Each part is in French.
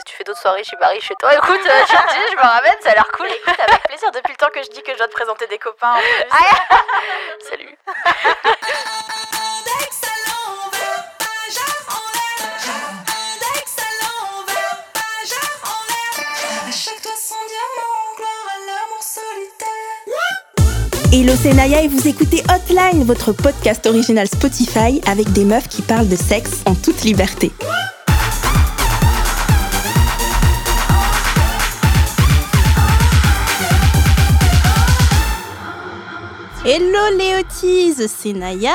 Si tu fais d'autres soirées Shibari chez toi, écoute, euh, je, te dis, je me ramène, ça a l'air cool. Écoute, avec plaisir, depuis le temps que je dis que je dois te présenter des copains. En plus. Ah, Salut. Hello, c'est Naya et vous écoutez Hotline, votre podcast original Spotify avec des meufs qui parlent de sexe en toute liberté. Hello Léotis, c'est Naya,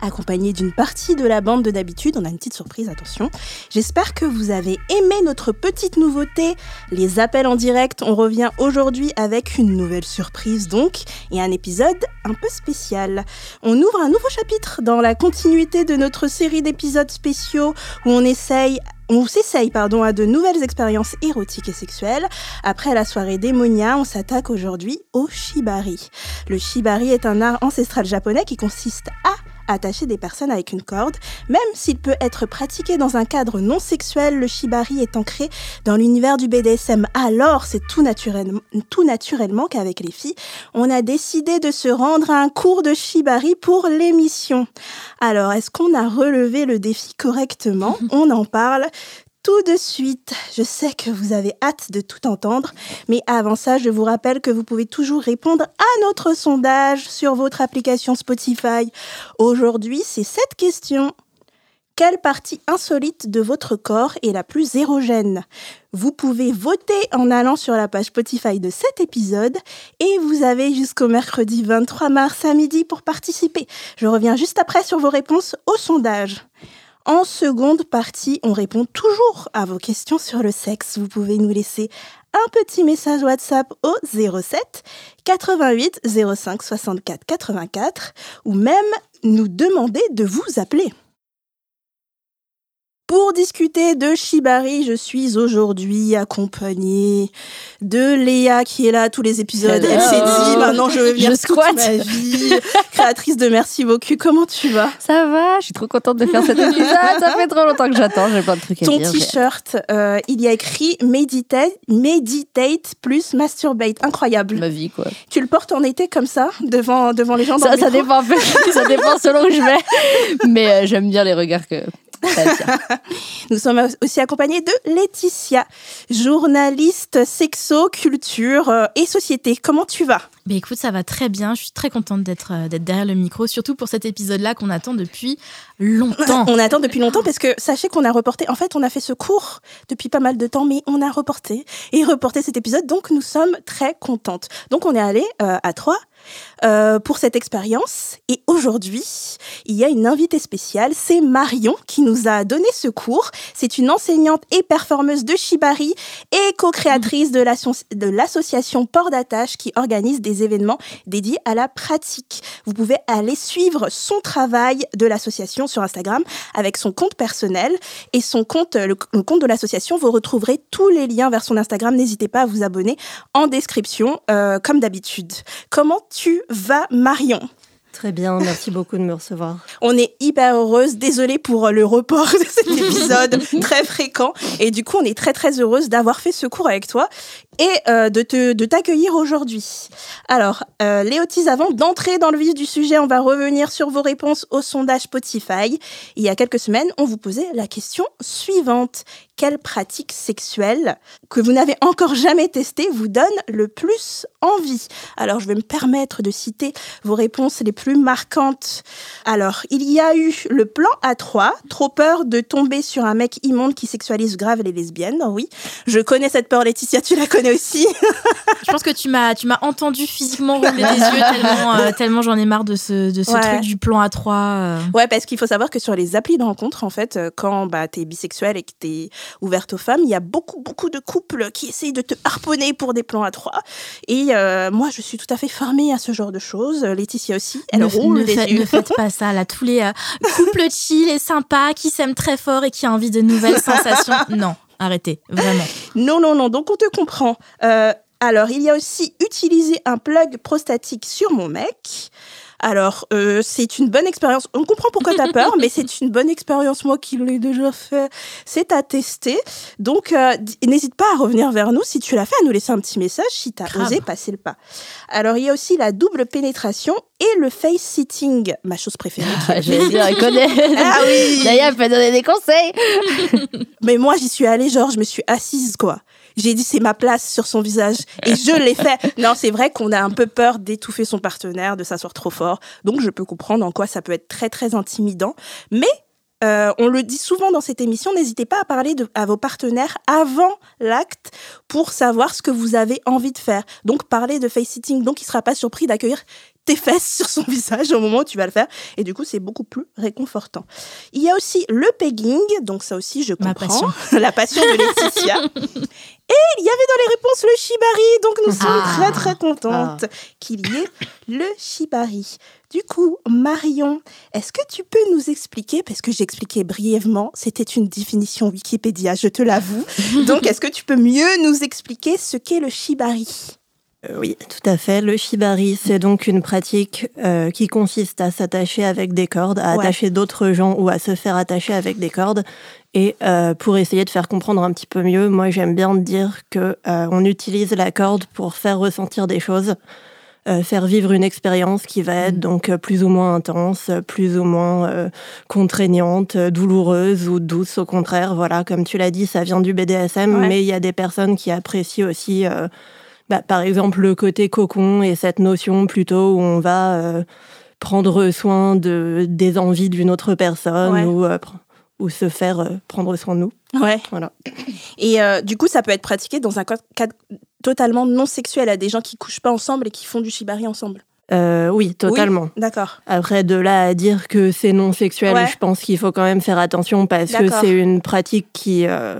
accompagnée d'une partie de la bande de d'habitude. On a une petite surprise, attention. J'espère que vous avez aimé notre petite nouveauté, les appels en direct. On revient aujourd'hui avec une nouvelle surprise donc, et un épisode un peu spécial. On ouvre un nouveau chapitre dans la continuité de notre série d'épisodes spéciaux où on essaye on s'essaye pardon, à de nouvelles expériences érotiques et sexuelles. Après la soirée démonia, on s'attaque aujourd'hui au shibari. Le shibari est un art ancestral japonais qui consiste à attacher des personnes avec une corde. Même s'il peut être pratiqué dans un cadre non sexuel, le shibari est ancré dans l'univers du BDSM. Alors, c'est tout, naturellement, tout naturellement qu'avec les filles, on a décidé de se rendre à un cours de shibari pour l'émission. Alors, est-ce qu'on a relevé le défi correctement? On en parle tout de suite. Je sais que vous avez hâte de tout entendre, mais avant ça, je vous rappelle que vous pouvez toujours répondre à notre sondage sur votre application Spotify. Aujourd'hui, c'est cette question. Quelle partie insolite de votre corps est la plus érogène? Vous pouvez voter en allant sur la page Spotify de cet épisode et vous avez jusqu'au mercredi 23 mars à midi pour participer. Je reviens juste après sur vos réponses au sondage. En seconde partie, on répond toujours à vos questions sur le sexe. Vous pouvez nous laisser un petit message WhatsApp au 07 88 05 64 84 ou même nous demander de vous appeler. Pour discuter de Shibari, je suis aujourd'hui accompagnée de Léa qui est là tous les épisodes. Hello. Elle s'est dit maintenant je veux venir Je toute squatte. ma vie. Créatrice de Merci beaucoup. Comment tu vas? Ça va, je suis trop contente de faire cet épisode. Ça fait trop longtemps que j'attends, j'ai plein de trucs à Ton dire. t-shirt, euh, il y a écrit meditate, meditate plus masturbate. Incroyable. Ma vie, quoi. Tu le portes en été comme ça, devant, devant les gens dans Ça, le ça dépend ça dépend selon où je vais. Mais euh, j'aime bien les regards que. Nous sommes aussi accompagnés de Laetitia, journaliste sexo, culture euh, et société. Comment tu vas? Mais écoute, ça va très bien. Je suis très contente d'être euh, d'être derrière le micro, surtout pour cet épisode-là qu'on attend depuis longtemps. On attend depuis longtemps parce que sachez qu'on a reporté. En fait, on a fait ce cours depuis pas mal de temps, mais on a reporté et reporté cet épisode. Donc, nous sommes très contentes. Donc, on est allé euh, à Troyes euh, pour cette expérience. Et aujourd'hui, il y a une invitée spéciale. C'est Marion qui nous a donné ce cours. C'est une enseignante et performeuse de Shibari et co-créatrice de l'asso- de l'association Port d'Attache qui organise des événements dédiés à la pratique. Vous pouvez aller suivre son travail de l'association sur Instagram avec son compte personnel et son compte, le, le compte de l'association. Vous retrouverez tous les liens vers son Instagram. N'hésitez pas à vous abonner en description, euh, comme d'habitude. Comment tu vas, Marion Très bien, merci beaucoup de me recevoir. On est hyper heureuse. Désolée pour le report de cet épisode très fréquent. Et du coup, on est très très heureuse d'avoir fait ce cours avec toi et euh, de te de t'accueillir aujourd'hui. Alors, euh, Léotis, avant d'entrer dans le vif du sujet, on va revenir sur vos réponses au sondage Spotify. Il y a quelques semaines, on vous posait la question suivante quelle pratique sexuelle que vous n'avez encore jamais testée vous donne le plus envie? Alors, je vais me permettre de citer vos réponses les plus marquantes. Alors, il y a eu le plan A3, trop peur de tomber sur un mec immonde qui sexualise grave les lesbiennes. Oui, je connais cette peur, Laetitia, tu la connais aussi. Je pense que tu m'as tu m'as entendu physiquement rouler des yeux tellement euh, tellement j'en ai marre de ce de ce Ouais. truc du plan A3. euh. Ouais, parce qu'il faut savoir que sur les applis de rencontre, en fait, euh, quand bah, t'es bisexuel et que t'es ouverte aux femmes, il y a beaucoup, beaucoup de couples qui essayent de te harponner pour des plans à trois. Et euh, moi, je suis tout à fait formée à ce genre de choses. Laetitia aussi, elle ne, roule ne des yeux. ne faites pas ça là. Tous les couples chill et sympas qui s'aiment très fort et qui ont envie de nouvelles sensations. Non, arrêtez, vraiment. Non, non, non, donc on te comprend. Euh, alors, il y a aussi utiliser un plug prostatique sur mon mec. Alors, euh, c'est une bonne expérience. On comprend pourquoi tu as peur, mais c'est une bonne expérience. Moi qui l'ai déjà fait, c'est à tester. Donc, euh, n'hésite pas à revenir vers nous si tu l'as fait, à nous laisser un petit message si tu as Grave. osé passer le pas. Alors, il y a aussi la double pénétration et le face sitting, ma chose préférée. qui est- J'allais dire, elle connaît. Ah oui Naya peut donner des conseils. Mais moi, j'y suis allée, genre, je me suis assise, quoi. J'ai dit, c'est ma place sur son visage. Et je l'ai fait. Non, c'est vrai qu'on a un peu peur d'étouffer son partenaire, de s'asseoir trop fort. Donc, je peux comprendre en quoi ça peut être très, très intimidant. Mais, euh, on le dit souvent dans cette émission, n'hésitez pas à parler de, à vos partenaires avant l'acte pour savoir ce que vous avez envie de faire. Donc, parler de face-sitting. Donc, il sera pas surpris d'accueillir tes fesses sur son visage au moment où tu vas le faire. Et du coup, c'est beaucoup plus réconfortant. Il y a aussi le pegging. Donc, ça aussi, je comprends. passion. la passion de Laetitia. Et il y avait dans les réponses le shibari, donc nous sommes Ah. très très contentes qu'il y ait le shibari. Du coup, Marion, est-ce que tu peux nous expliquer, parce que j'ai expliqué brièvement, c'était une définition Wikipédia, je te l'avoue. Donc, est-ce que tu peux mieux nous expliquer ce qu'est le shibari? Euh, oui, tout à fait. Le shibari, c'est donc une pratique euh, qui consiste à s'attacher avec des cordes, à Ouais. attacher d'autres gens ou à se faire attacher avec des cordes. Et euh, pour essayer de faire comprendre un petit peu mieux, moi j'aime bien dire que euh, on utilise la corde pour faire ressentir des choses, euh, faire vivre une expérience qui va être donc euh, plus ou moins intense, plus ou moins contraignante, douloureuse ou douce. Au contraire, voilà, comme tu l'as dit, ça vient du BDSM, Ouais. mais il y a des personnes qui apprécient aussi. bah, par exemple, le côté cocon et cette notion plutôt où on va prendre soin de, des envies d'une autre personne Ouais. ou, euh, ou se faire euh, prendre soin de nous. Ouais. Voilà. Et euh, du coup, ça peut être pratiqué dans un ca- cadre totalement non sexuel à des gens qui couchent pas ensemble et qui font du shibari ensemble. Euh, oui, totalement. D'accord. Après, de là à dire que c'est non sexuel, Ouais. je pense qu'il faut quand même faire attention parce que c'est une pratique qui, euh,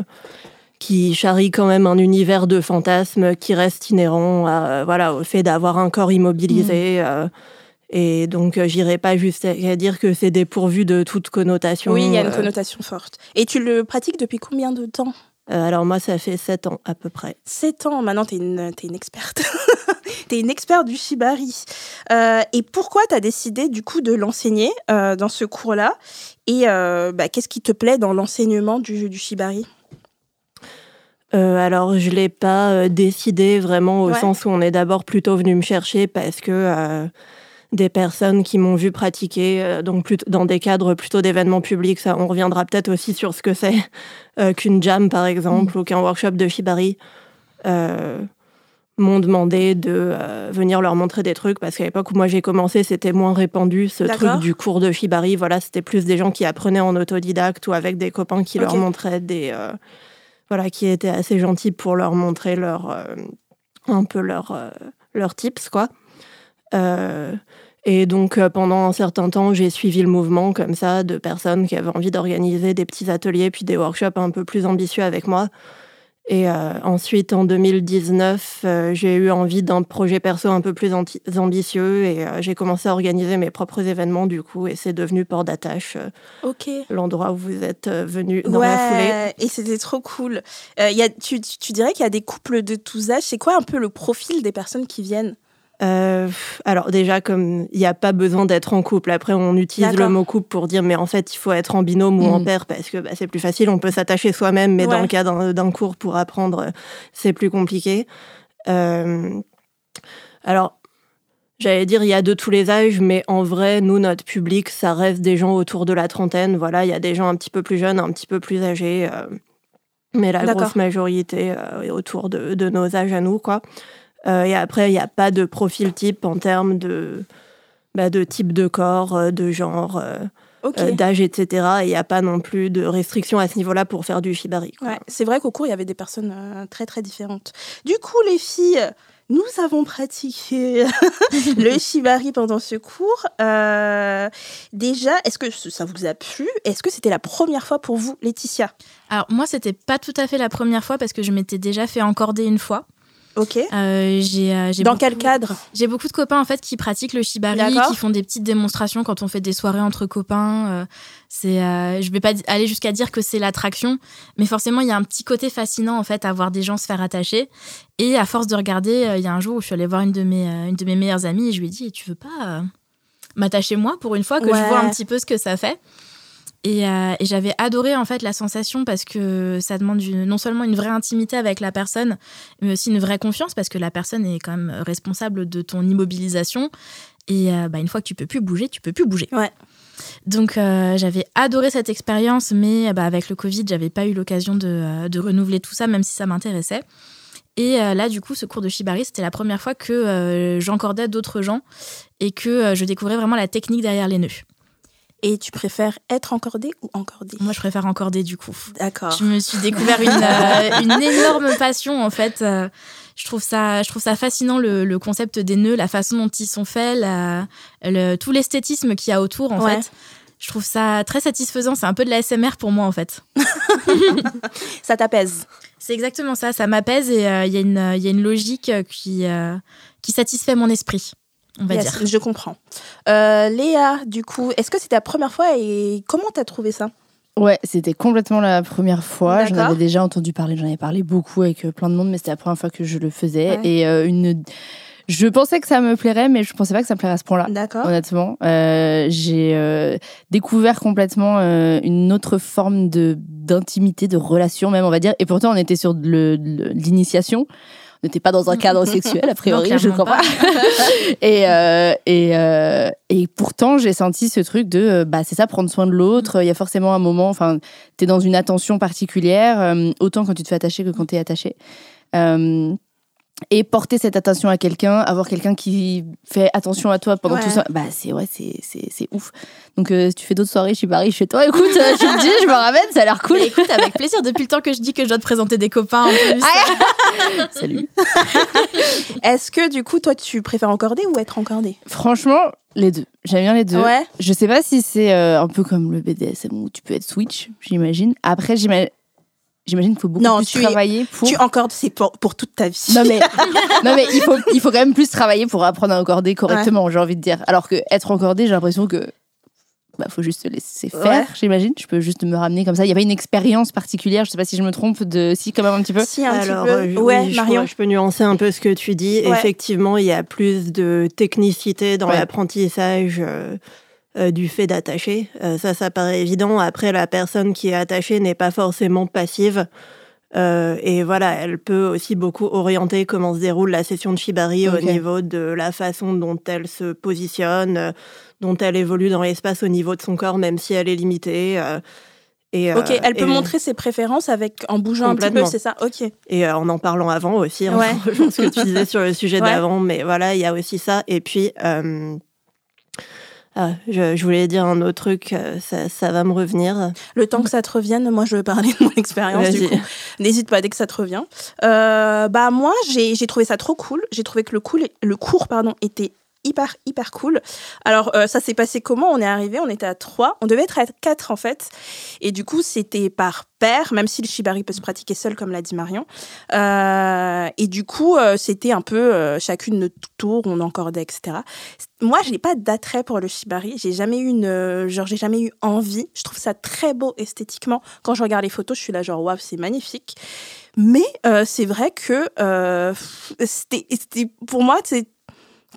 qui charrie quand même un univers de fantasmes qui reste inhérent à, voilà, au fait d'avoir un corps immobilisé. euh, et donc, euh, j'irai pas jusqu'à dire que c'est dépourvu de toute connotation. Oui, il y a une euh, connotation forte. Et tu le pratiques depuis combien de temps? Euh, alors, moi, ça fait sept ans à peu près. 7 ans. Maintenant, tu es une, t'es une experte. tu es une experte du shibari. Euh, et pourquoi tu as décidé, du coup, de l'enseigner euh, dans ce cours-là? Et bah, qu'est-ce qui te plaît dans l'enseignement du, du shibari? Euh, alors, je l'ai pas décidé vraiment au Ouais. sens où on est d'abord plutôt venu me chercher parce que euh, des personnes qui m'ont vu pratiquer, euh, donc plutôt, dans des cadres plutôt d'événements publics, ça, on reviendra peut-être aussi sur ce que c'est euh, qu'une jam par exemple ou qu'un workshop de shibari. euh, m'ont demandé de euh, venir leur montrer des trucs parce qu'à l'époque où moi j'ai commencé c'était moins répandu ce truc du cours de shibari voilà c'était plus des gens qui apprenaient en autodidacte ou avec des copains qui leur montraient des euh, voilà qui étaient assez gentils pour leur montrer leur euh, un peu leur leurs tips quoi et donc euh, pendant un certain temps j'ai suivi le mouvement comme ça de personnes qui avaient envie d'organiser des petits ateliers puis des workshops un peu plus ambitieux avec moi et euh, ensuite, en 2019, euh, j'ai eu envie d'un projet perso un peu plus ambitieux et euh, j'ai commencé à organiser mes propres événements du coup et c'est devenu Port d'Attache, euh, l'endroit où vous êtes euh, venu dans la foulée. Et c'était trop cool. Euh, il y a, tu, tu tu dirais qu'il y a des couples de tous âges. C'est quoi un peu le profil des personnes qui viennent? Euh, alors déjà, comme il n'y a pas besoin d'être en couple, après on utilise le mot couple pour dire mais en fait il faut être en binôme ou en Mm. paire parce que bah, c'est plus facile, on peut s'attacher soi-même, mais dans le cas d'un cours pour apprendre, c'est plus compliqué. Euh, alors, j'allais dire il y a de tous les âges, mais en vrai, nous, notre public, ça reste des gens autour de la trentaine. Voilà, il y a des gens un petit peu plus jeunes, un petit peu plus âgés. euh, mais la grosse majorité euh, est autour de, de nos âges à nous, quoi. Euh, et après, il n'y a pas de profil type en termes de, bah, de type de corps, euh, de genre, euh, euh, d'âge, etc. Et il n'y a pas non plus de restrictions à ce niveau-là pour faire du shibari. Ouais, c'est vrai qu'au cours, il y avait des personnes euh, très très différentes. Du coup, les filles, nous avons pratiqué le shibari pendant ce cours. Euh, déjà, est-ce que ça vous a plu? Est-ce que c'était la première fois pour vous, Laetitia? Alors moi, c'était pas tout à fait la première fois parce que je m'étais déjà fait encorder une fois. Ok. Euh, j'ai, euh, j'ai Dans beaucoup- quel cadre J'ai beaucoup de copains en fait qui pratiquent le shibari, D'accord. qui font des petites démonstrations quand on fait des soirées entre copains. euh, c'est, euh, je vais pas aller jusqu'à dire que c'est l'attraction, mais forcément il y a un petit côté fascinant en fait à voir des gens se faire attacher. Et à force de regarder, il y a un jour où je suis allée voir une de mes, une de mes meilleures amies et je lui ai dit, tu veux pas m'attacher moi pour une fois, que Ouais. je vois un petit peu ce que ça fait? Et, euh, et j'avais adoré en fait la sensation parce que ça demande une- non seulement une vraie intimité avec la personne, mais aussi une vraie confiance parce que la personne est quand même responsable de ton immobilisation. Et euh, bah, une fois que tu peux plus bouger, tu peux plus bouger. Ouais. Donc euh, j'avais adoré cette expérience, mais bah, avec le Covid, j'avais pas eu l'occasion de, de renouveler tout ça, même si ça m'intéressait. Et là, du coup, ce cours de shibari, c'était la première fois que j'encordais d'autres gens et que je découvrais vraiment la technique derrière les nœuds. Et tu préfères être encordé ou encordé Moi, je préfère encorder du coup. D'accord. Je me suis découvert une, euh, une énorme passion en fait. Euh, je trouve ça, je trouve ça fascinant le, le concept des nœuds, la façon dont ils sont faits, la- le- tout l'esthétisme qu'il y a autour en Ouais. fait. Je trouve ça très satisfaisant. C'est un peu de la SMR pour moi en fait. Ça t'apaise. C'est exactement ça. Ça m'apaise et euh, il y, a une- il y a une logique euh, qui, euh, qui satisfait mon esprit, on va Yes, dire. Je comprends. Euh, Léa, du coup, est-ce que c'était la première fois et comment t'as trouvé ça? Ouais, c'était complètement la première fois. J'en avais déjà entendu parler, j'en avais parlé beaucoup avec euh, plein de monde, mais c'était la première fois que je le faisais. Ouais. Et euh, une... je pensais que ça me plairait, mais je pensais pas que ça me plairait à ce point-là. D'accord. Honnêtement, Euh, j'ai euh, découvert complètement euh, une autre forme de d'intimité, de relation même, on va dire. Et pourtant, on était sur l'initiation. On n'était pas dans un cadre sexuel, a priori, Non, je crois pas. et, euh, et, euh, et pourtant, j'ai senti ce truc de, euh, bah, c'est ça, prendre soin de l'autre. Il y a forcément un moment, enfin, tu es dans une attention particulière, autant quand tu te fais attacher que quand tu es attaché. Euh, et porter cette attention à quelqu'un, avoir quelqu'un qui fait attention à toi pendant Ouais. tout ça, bah c'est ouais, c'est c'est c'est ouf. Donc euh, si tu fais d'autres soirées chez Paris chez toi, écoute, euh, tu me dis, je me ramène, ça a l'air cool. Mais écoute, avec plaisir. Depuis le temps que je dis que je dois te présenter des copains en plus. Salut. Est-ce que du coup, toi, tu préfères encorder ou être encordé Franchement, les deux. J'aime bien les deux. Ouais. Je sais pas si c'est euh, un peu comme le BDSM où tu peux être switch, j'imagine. Après, j'ima- j'imagine qu'il faut beaucoup Non, plus tu es- travailler pour. Tu encordes, c'est pour, pour toute ta vie. Non mais, non mais il faut, il faut quand même plus travailler pour apprendre à encorder correctement, j'ai envie de dire. Alors que être encordé, j'ai l'impression que bah, faut juste se laisser faire, Ouais. j'imagine. Je peux juste me ramener comme ça. Il n'y a pas une expérience particulière, je sais pas si je me trompe, de si quand même un petit peu. Si, un Alors, petit peu. euh, je- ouais, oui, je Marion. Je, peux nuancer un peu ce que tu dis. Ouais. Effectivement, il y a plus de technicité dans Ouais. l'apprentissage euh, euh, du fait d'attacher. Euh, ça, ça paraît évident. Après, la personne qui est attachée n'est pas forcément passive. Euh, et voilà, elle peut aussi beaucoup orienter comment se déroule la session de Shibari au niveau de la façon dont elle se positionne, dont elle évolue dans l'espace au niveau de son corps, même si elle est limitée. et, Ok, euh, elle peut et- montrer ses préférences avec en bougeant un petit peu, c'est ça? Ok. et euh, en en parlant avant aussi, hein, Ouais. je ce que tu disais sur le sujet Ouais. d'avant, mais voilà, il y a aussi ça. Et puis, euh, ah, je, je voulais dire un autre truc, euh, ça, ça va me revenir. Le temps que ça te revienne, moi, je veux parler de mon expérience du Vas-y. coup. N'hésite pas dès que ça te revient. Euh, bah moi, j'ai j'ai trouvé ça trop cool. J'ai trouvé que le, cool, le cours pardon, était hyper, hyper cool. Alors, euh, ça s'est passé comment? On est arrivé, on était à trois. On devait être à quatre, en fait. Et du coup, c'était par paire, même si le shibari peut se pratiquer seul, comme l'a dit Marion. Euh, et du coup, euh, c'était un peu chacune notre tour, on encordait, etc. Moi, je n'ai pas d'attrait pour le shibari. J'ai jamais eu une, genre, j'ai jamais eu envie. Je trouve ça très beau esthétiquement. Quand je regarde les photos, je suis là genre waouh, c'est magnifique. Mais c'est vrai que euh, c'était- pour moi, c'est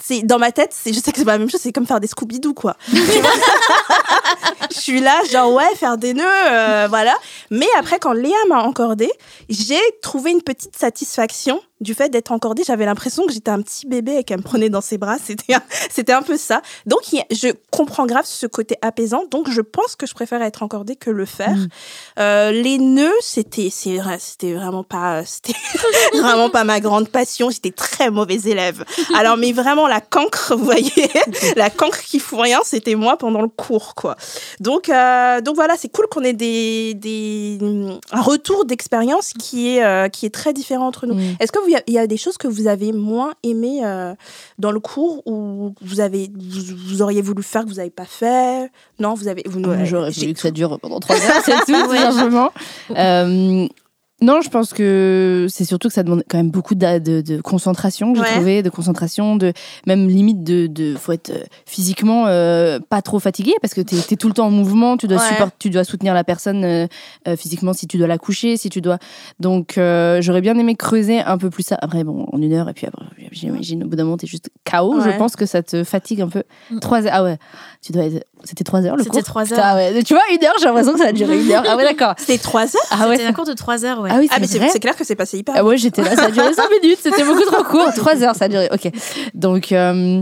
c'est dans ma tête, c'est je sais que c'est pas la même chose, c'est comme faire des Scooby Doo quoi. Je suis là genre ouais faire des nœuds euh, voilà. Mais après quand Léa m'a encordé, j'ai trouvé une petite satisfaction du fait d'être encordée. J'avais l'impression que j'étais un petit bébé et qu'elle me prenait dans ses bras. C'était un, c'était un peu ça. Donc je comprends grave ce côté apaisant. Donc je pense que je préfère être encordée que le faire. Mm. Euh, les nœuds, c'était c'est c'était vraiment pas c'était vraiment pas ma grande passion. J'étais très mauvaise élève. Alors mais vraiment la cancre, vous voyez, la cancre qui fout rien, c'était moi pendant le cours quoi. Donc euh, donc voilà, c'est cool qu'on ait des, des un retour d'expérience qui est euh, qui est très différent entre nous. Mm. Est-ce que vous- il y a des choses que vous avez moins aimées euh, dans le cours ou vous avez vous, vous auriez voulu faire que vous n'avez pas fait? Non, vous avez vous J'aurais j'ai- voulu que ça dure pendant trois heures, c'est tout, non, je pense que c'est surtout que ça demande quand même beaucoup de, de- de concentration, j'ai Ouais. trouvé, de concentration, de même limite de, de faut être euh, physiquement euh, pas trop fatigué parce que tu es, tout le temps en mouvement, tu dois Ouais. support- tu dois soutenir la personne euh, euh, physiquement si tu dois la coucher, si tu dois. Donc euh, j'aurais bien aimé creuser un peu plus ça. Après bon, en une heure et puis après, j'imagine au bout d'un moment, t'es juste KO. Je pense que ça te fatigue un peu. Mm. Trois heures. Ah ouais, tu dois être- C'était trois heures le C'était cours trois Putain, heures. ouais. Tu vois, une heure, j'ai l'impression que ça a duré une heure. Ah ouais, d'accord. C'était trois heures Ah ouais, C'était un cours de 3 heures, ouais. ah oui, Ah, mais c'est vrai. c'est clair que c'est passé hyper Ah ouais, j'étais là, ça a duré 5 minutes, c'était beaucoup trop court. 3 heures, ça a duré. Ok. Donc, euh,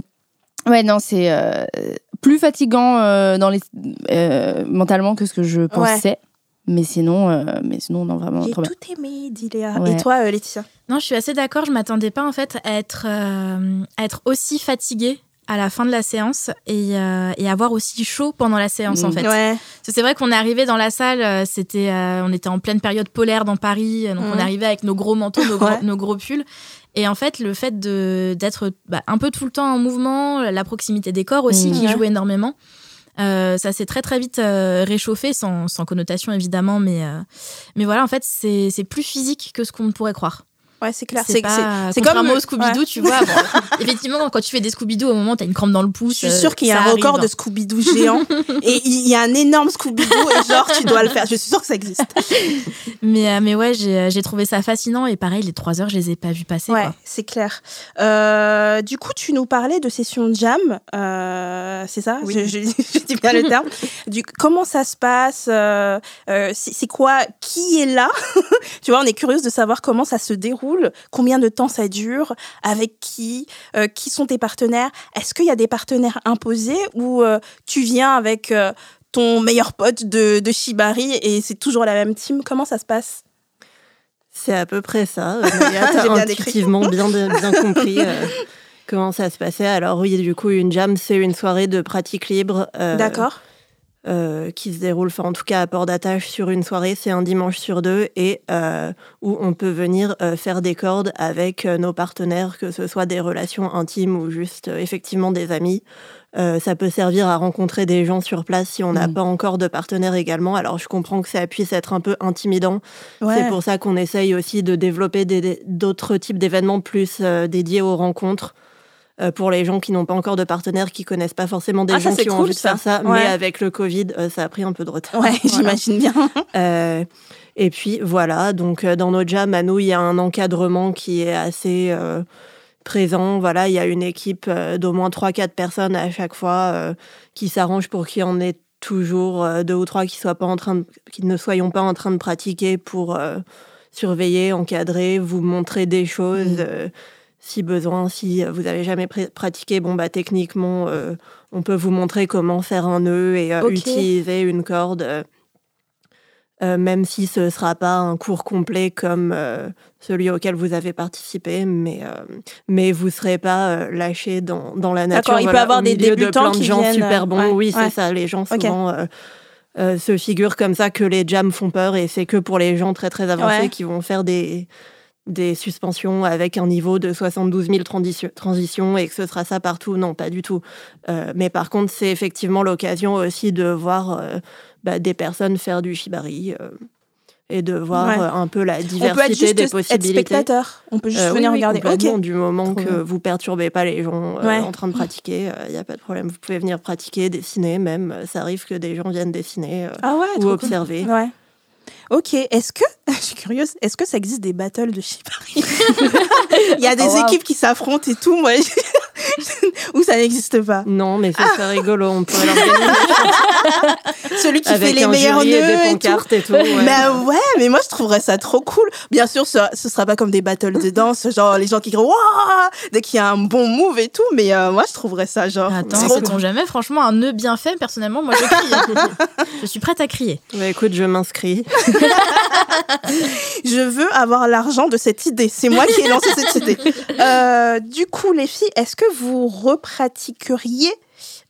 ouais, non, c'est euh, plus fatigant euh, dans les, euh, mentalement que ce que je pensais. Mais sinon, euh, mais sinon, non, vraiment J'ai trop bien. tout aimé, dit Léa. Ouais. Et toi, euh, Laetitia? Non, je suis assez d'accord. Je m'attendais pas en fait à être, euh, à être aussi fatiguée à la fin de la séance et, euh, et avoir aussi chaud pendant la séance en Mm. fait. Ouais. C'est vrai qu'on est arrivé dans la salle, euh, c'était, euh, on était en pleine période polaire dans Paris, donc on est arrivé avec nos gros manteaux, nos, gros, Ouais. nos gros pulls. Et en fait, le fait de d'être bah, un peu tout le temps en mouvement, la proximité des corps aussi Mhm. qui Ouais. joue énormément. euh, ça s'est très très vite euh, réchauffé, sans, sans connotation évidemment, mais, euh, mais voilà, en fait, c'est c'est plus physique que ce qu'on pourrait croire. Ouais, c'est clair. C'est comme- au Scooby-Doo, ouais. tu vois. bon, effectivement, quand tu fais des Scooby-Doo, au moment, t'as une crampe dans le pouce. Je suis euh, sûre qu'il y a un record arrive. de Scooby-Doo géant. et il y a un énorme Scooby-Doo et genre, tu dois le faire. Je suis sûre que ça existe. Mais, euh, mais ouais, j'ai j'ai trouvé ça fascinant. Et pareil, les trois heures, je les ai pas vues passer. Ouais, c'est clair. Euh, du coup, tu nous parlais de session jam, euh, c'est ça? Oui. je, je- je dis bien le terme. Du, comment ça se passe euh, euh, C'est c'est quoi? Qui est là? Tu vois, on est curieuse de savoir comment ça se déroule, combien de temps ça dure, avec qui, euh, qui sont tes partenaires? Est-ce qu'il y a des partenaires imposés ou euh, tu viens avec euh, ton meilleur pote de, de Shibari et c'est toujours la même team? Comment ça se passe? C'est à peu près ça. J'ai bien intuitivement bien, bien compris comment ça se passait. Alors oui, du coup, une jam, c'est une soirée de pratique libre. D'accord. Euh, qui se déroule, enfin en tout cas à port d'attache sur une soirée, c'est un dimanche sur deux, et euh, où on peut venir euh, faire des cordes avec nos partenaires, que ce soit des relations intimes ou juste effectivement des amis. Ça peut servir à rencontrer des gens sur place si on n'a Mhm. pas encore de partenaire également. Alors je comprends que ça puisse être un peu intimidant. Ouais. C'est pour ça qu'on essaye aussi de développer d'autres types d'événements plus dédiés aux rencontres. Euh, pour les gens qui n'ont pas encore de partenaire, qui connaissent pas forcément des Ah, gens qui ont cool, envie de faire ça, Ouais. mais avec le Covid, euh, ça a pris un peu de retard. Ouais, Voilà. j'imagine bien. Euh, et puis voilà, donc dans notre jam, à nous, il y a un encadrement qui est assez présent. Voilà, il y a une équipe d'au moins 3-4 personnes à chaque fois qui s'arrangent pour qu'il y en ait toujours deux ou trois qui, soient pas en train de, qui ne soyons pas en train de pratiquer pour surveiller, encadrer, vous montrer des choses. Mhm. Si besoin, si vous avez jamais pr- pratiqué, bon bah techniquement, euh, on peut vous montrer comment faire un nœud et euh, utiliser une corde. euh, même si ce ne sera pas un cours complet comme celui auquel vous avez participé, mais, mais vous ne serez pas lâché dans, dans la nature. D'accord, il peut y avoir des débutants de plein de qui gens viennent, super bons. ouais, oui, ouais. c'est ça. Les gens souvent se figurent comme ça que les jams font peur et c'est que pour les gens très très avancés Ouais. qui vont faire des des suspensions avec un niveau de 72 000 transition- transitions et que ce sera ça partout? Non, pas du tout. Euh, mais par contre, c'est effectivement l'occasion aussi de voir euh, bah, des personnes faire du shibari euh, et de voir Ouais. un peu la On peut être diversité juste des être possibilités. spectateur. On peut juste venir oui, regarder. Du moment Trop que bien. vous perturbez pas les gens Ouais. en train de pratiquer, il n'y a pas de problème. Vous pouvez venir pratiquer, dessiner même. Ça arrive que des gens viennent dessiner Ah ouais, ou observer. cool. Ok, est-ce que, je suis curieuse, est-ce que ça existe des battles de Shibari Il y a des Oh, wow. équipes qui s'affrontent et tout, moi, ou ça n'existe pas Non, mais c'est très rigolo. On pourrait Celui qui avec fait les meilleurs nœuds et des et tout. et tout. ouais. Mais ouais, mais moi je trouverais ça trop cool. Bien sûr, ce, ce sera pas comme des battles de danse, genre les gens qui crient Wouah dès qu'il y a un bon move et tout, mais euh, moi je trouverais ça genre. Attends, trop sait-on jamais Franchement, un nœud bien fait, personnellement, moi je crie. je suis prête à crier. Bah, écoute, je m'inscris. Je veux avoir l'argent de cette idée. C'est moi qui ai lancé cette idée. Euh, du coup, les filles, est-ce que vous repratiqueriez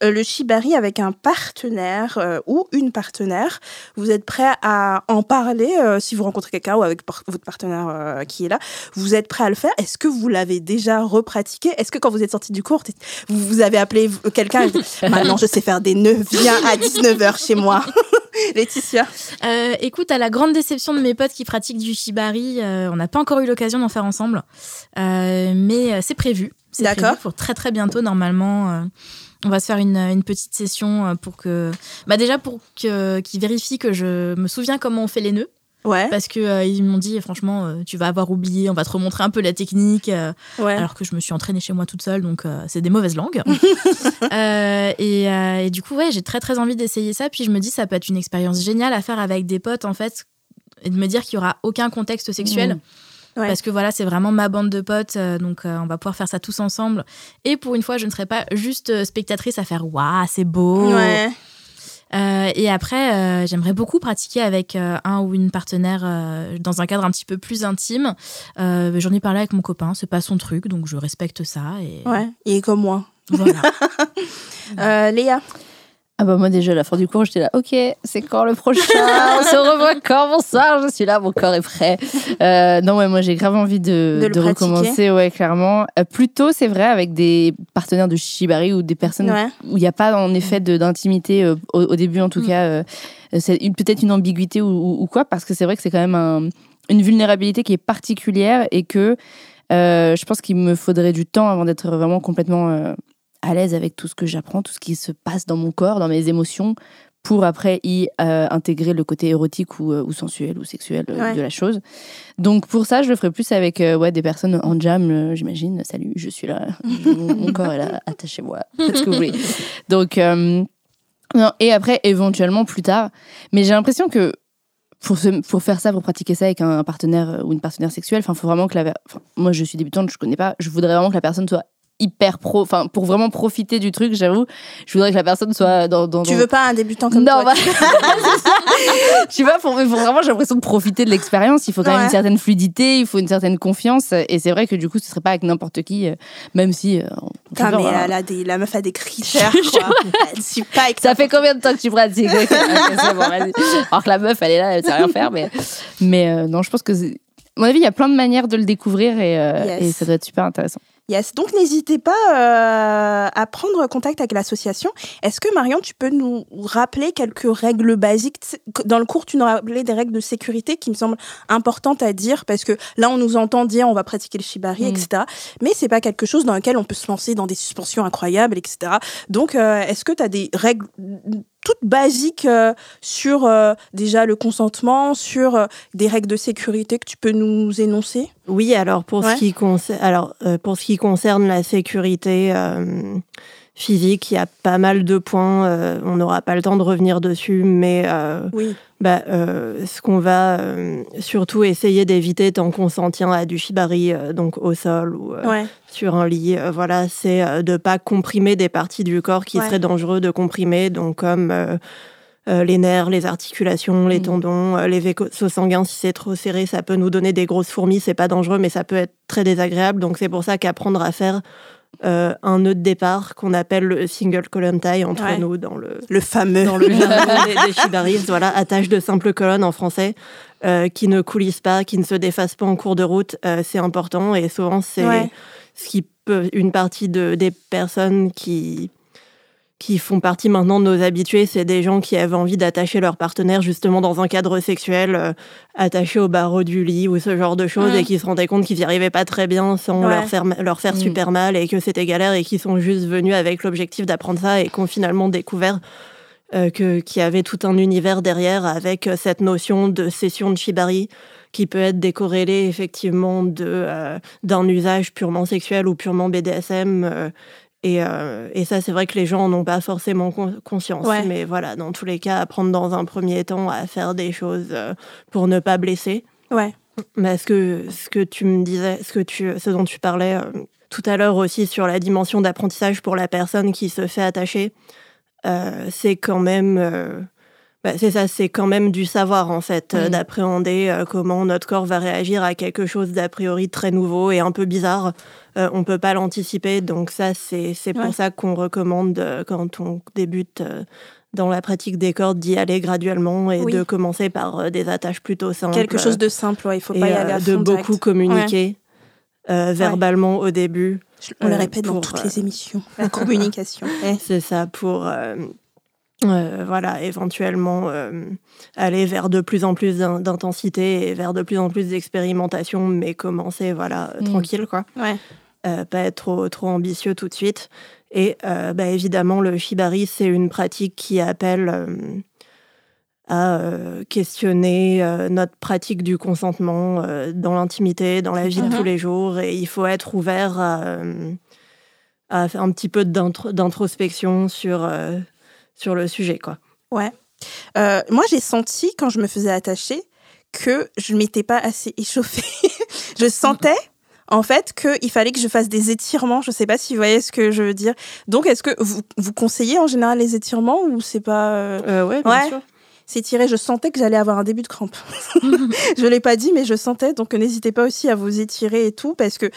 le shibari avec un partenaire euh, ou une partenaire Vous êtes prêt à en parler euh, si vous rencontrez quelqu'un ou avec par- votre partenaire euh, qui est là Vous êtes prêt à le faire Est-ce que vous l'avez déjà repratiqué? Est-ce que quand vous êtes sorti du cours, vous, vous avez appelé quelqu'un et dit, Maintenant, je sais faire des nœuds. Viens à 19h chez moi. Laetitia Euh, écoute, à la grande déception de mes potes qui pratiquent du shibari, euh, on n'a pas encore eu l'occasion d'en faire ensemble. Euh, mais euh, c'est prévu. C'est D'accord. prévu pour très très bientôt, normalement. On va se faire une, une petite session euh, pour que. Bah déjà pour que- qu'ils vérifient que je me souviens comment on fait les nœuds. Ouais. Parce que euh, ils m'ont dit, franchement, euh, tu vas avoir oublié, on va te remontrer un peu la technique. euh, Ouais. alors que je me suis entraînée chez moi toute seule, donc c'est des mauvaises langues. Et, et du coup, ouais, j'ai très très envie d'essayer ça. Puis je me dis, ça peut être une expérience géniale à faire avec des potes, en fait, et de me dire qu'il y aura aucun contexte sexuel. Mmh. Ouais. Parce que voilà, c'est vraiment ma bande de potes, euh, donc euh, on va pouvoir faire ça tous ensemble. Et pour une fois, je ne serai pas juste euh, spectatrice à faire waouh, c'est beau. Ouais. Euh, et après, euh, j'aimerais beaucoup pratiquer avec euh, un ou une partenaire dans un cadre un petit peu plus intime. J'en ai parlé avec mon copain, c'est pas son truc, donc je respecte ça. Et Ouais. Il est comme moi. voilà. Léa. Ah bah moi déjà à la fin du cours j'étais là ok c'est quand le prochain? On se revoit quand? Bonsoir je suis là mon corps est prêt. Euh, non ouais moi j'ai grave envie de, De recommencer ouais clairement. Euh, plutôt c'est vrai avec des partenaires de shibari ou des personnes Ouais. où il n'y a pas en effet d'intimité euh, au, au début en tout Mm. cas euh, c'est peut-être une ambiguïté ou, ou- ou quoi parce que c'est vrai que c'est quand même un- une vulnérabilité qui est particulière et que euh, je pense qu'il me faudrait du temps avant d'être vraiment complètement euh, à l'aise avec tout ce que j'apprends, tout ce qui se passe dans mon corps, dans mes émotions, pour après y euh, intégrer le côté érotique ou, euh, ou sensuel ou sexuel euh, Ouais. de la chose. Donc pour ça, je le ferai plus avec euh, ouais, des personnes en jam, euh, j'imagine. Salut, je suis là, mon, mon corps est là, attachez-moi, faites ce que vous voulez. Donc, non, et après, éventuellement plus tard. Mais j'ai l'impression que pour, pour faire ça, pour pratiquer ça avec un partenaire ou une partenaire sexuelle, il faut vraiment que la. moi, je suis débutante, je connais pas. Je voudrais vraiment que la personne soit hyper pro. Enfin, pour vraiment profiter du truc, j'avoue, je voudrais que la personne soit dans. dans Tu dans- veux pas un débutant comme non, toi bah, tu vois, pour, pour vraiment, j'ai l'impression de profiter de l'expérience. Il faut quand même une certaine fluidité, il faut une certaine confiance. Et c'est vrai que du coup, ce serait pas avec n'importe qui, euh, même si. euh, Putain, mais voir, elle a des, la meuf a des critères, Je- quoi. Je suis pas avec Ça fait combien de temps que tu pratiques? Bon. Alors que la meuf, elle est là, elle sait rien faire. Mais, mais euh, non, je pense que. À mon avis, il y a plein de manières de le découvrir et, euh, Yes. et ça doit être super intéressant. Yes, donc n'hésitez pas euh, à prendre contact avec l'association. Est-ce que Marion, tu peux nous rappeler quelques règles basiques? Dans le cours, tu nous rappelais des règles de sécurité qui me semblent importantes à dire parce que là, on nous entend dire on va pratiquer le shibari, Mm. etc. Mais c'est pas quelque chose dans lequel on peut se lancer dans des suspensions incroyables, etc. Donc, euh, est-ce que tu as des règles toutes basiques euh, sur euh, déjà le consentement, sur euh, des règles de sécurité que tu peux nous énoncer? Oui, alors pour, Ouais. ce, qui concerne, alors, pour ce qui concerne la sécurité physique, il y a pas mal de points. euh, on n'aura pas le temps de revenir dessus, mais euh, Oui. bah, euh, ce qu'on va surtout essayer d'éviter tant qu'on s'en tient à du shibari, donc au sol ou Ouais. sur un lit, voilà, c'est de pas comprimer des parties du corps qui Ouais. seraient dangereux de comprimer, donc comme les nerfs, les articulations, les Mm. tendons, les vaisseaux sanguins. Si c'est trop serré, ça peut nous donner des grosses fourmis. C'est pas dangereux, mais ça peut être très désagréable. Donc c'est pour ça qu'apprendre à faire euh, un nœud de départ qu'on appelle le single colon tie entre Ouais. nous dans le Le fameux. dans le des, des shibaris, voilà, attache de simple colonne en français, euh, qui ne coulisse pas, qui ne se défasse pas en cours de route, euh, c'est important et souvent c'est Ouais. ce qui peut une partie de des personnes qui qui font partie maintenant de nos habitués, c'est des gens qui avaient envie d'attacher leur partenaire justement dans un cadre sexuel, euh, attaché au barreau du lit ou ce genre de choses, Mhm. et qui se rendaient compte qu'ils n'y arrivaient pas très bien sans Ouais. leur faire, ma- leur faire Mhm. super mal et que c'était galère et qui sont juste venus avec l'objectif d'apprendre ça et qui ont finalement découvert euh, que qu'il y avait tout un univers derrière avec euh, cette notion de session de shibari qui peut être décorrélée effectivement de euh, d'un usage purement sexuel ou purement BDSM et, euh, et ça c'est vrai que les gens n'ont pas forcément con- conscience Ouais. mais voilà dans tous les cas apprendre dans un premier temps à faire des choses euh, pour ne pas blesser Ouais. mais ce que, ce que tu me disais, ce, que tu, ce dont tu parlais euh, tout à l'heure aussi sur la dimension d'apprentissage pour la personne qui se fait attacher, euh, c'est quand même. Bah, c'est ça, c'est quand même du savoir en fait, euh, d'appréhender euh, comment notre corps va réagir à quelque chose d'a priori très nouveau et un peu bizarre. Euh, on peut pas l'anticiper, donc ça, c'est pour Ouais. ça qu'on recommande quand on débute dans la pratique des cordes d'y aller graduellement et Oui. de commencer par des attaches plutôt simples. Quelque chose de simple, ouais, il faut et pas y aller à de fond direct. beaucoup communiquer verbalement au début. On le répète dans pour, toutes euh, les émissions. La communication. C'est ça pour euh, euh, voilà éventuellement euh, aller vers de plus en plus d'in- d'intensité et vers de plus en plus d'expérimentation, mais commencer voilà Mm. tranquille quoi. Ouais. Euh, pas être trop trop ambitieux tout de suite. Et euh, bah, évidemment le shibari c'est une pratique qui appelle euh, à euh, questionner euh, notre pratique du consentement euh, dans l'intimité, dans la vie de tous les jours. Et il faut être ouvert à, euh, à faire un petit peu d'intro- d'introspection sur, euh, sur le sujet. Quoi. Euh, moi, j'ai senti quand je me faisais attacher que je m'étais pas assez échauffée. je sentais. En fait, qu'il fallait que je fasse des étirements. Je sais pas si vous voyez ce que je veux dire. Donc, est-ce que vous, vous conseillez en général les étirements ou c'est pas. euh, Euh, ouais, bien Ouais. sûr. S'étirer, je sentais que j'allais avoir un début de crampe. je l'ai pas dit, mais je sentais. Donc n'hésitez pas aussi à vous étirer et tout, parce que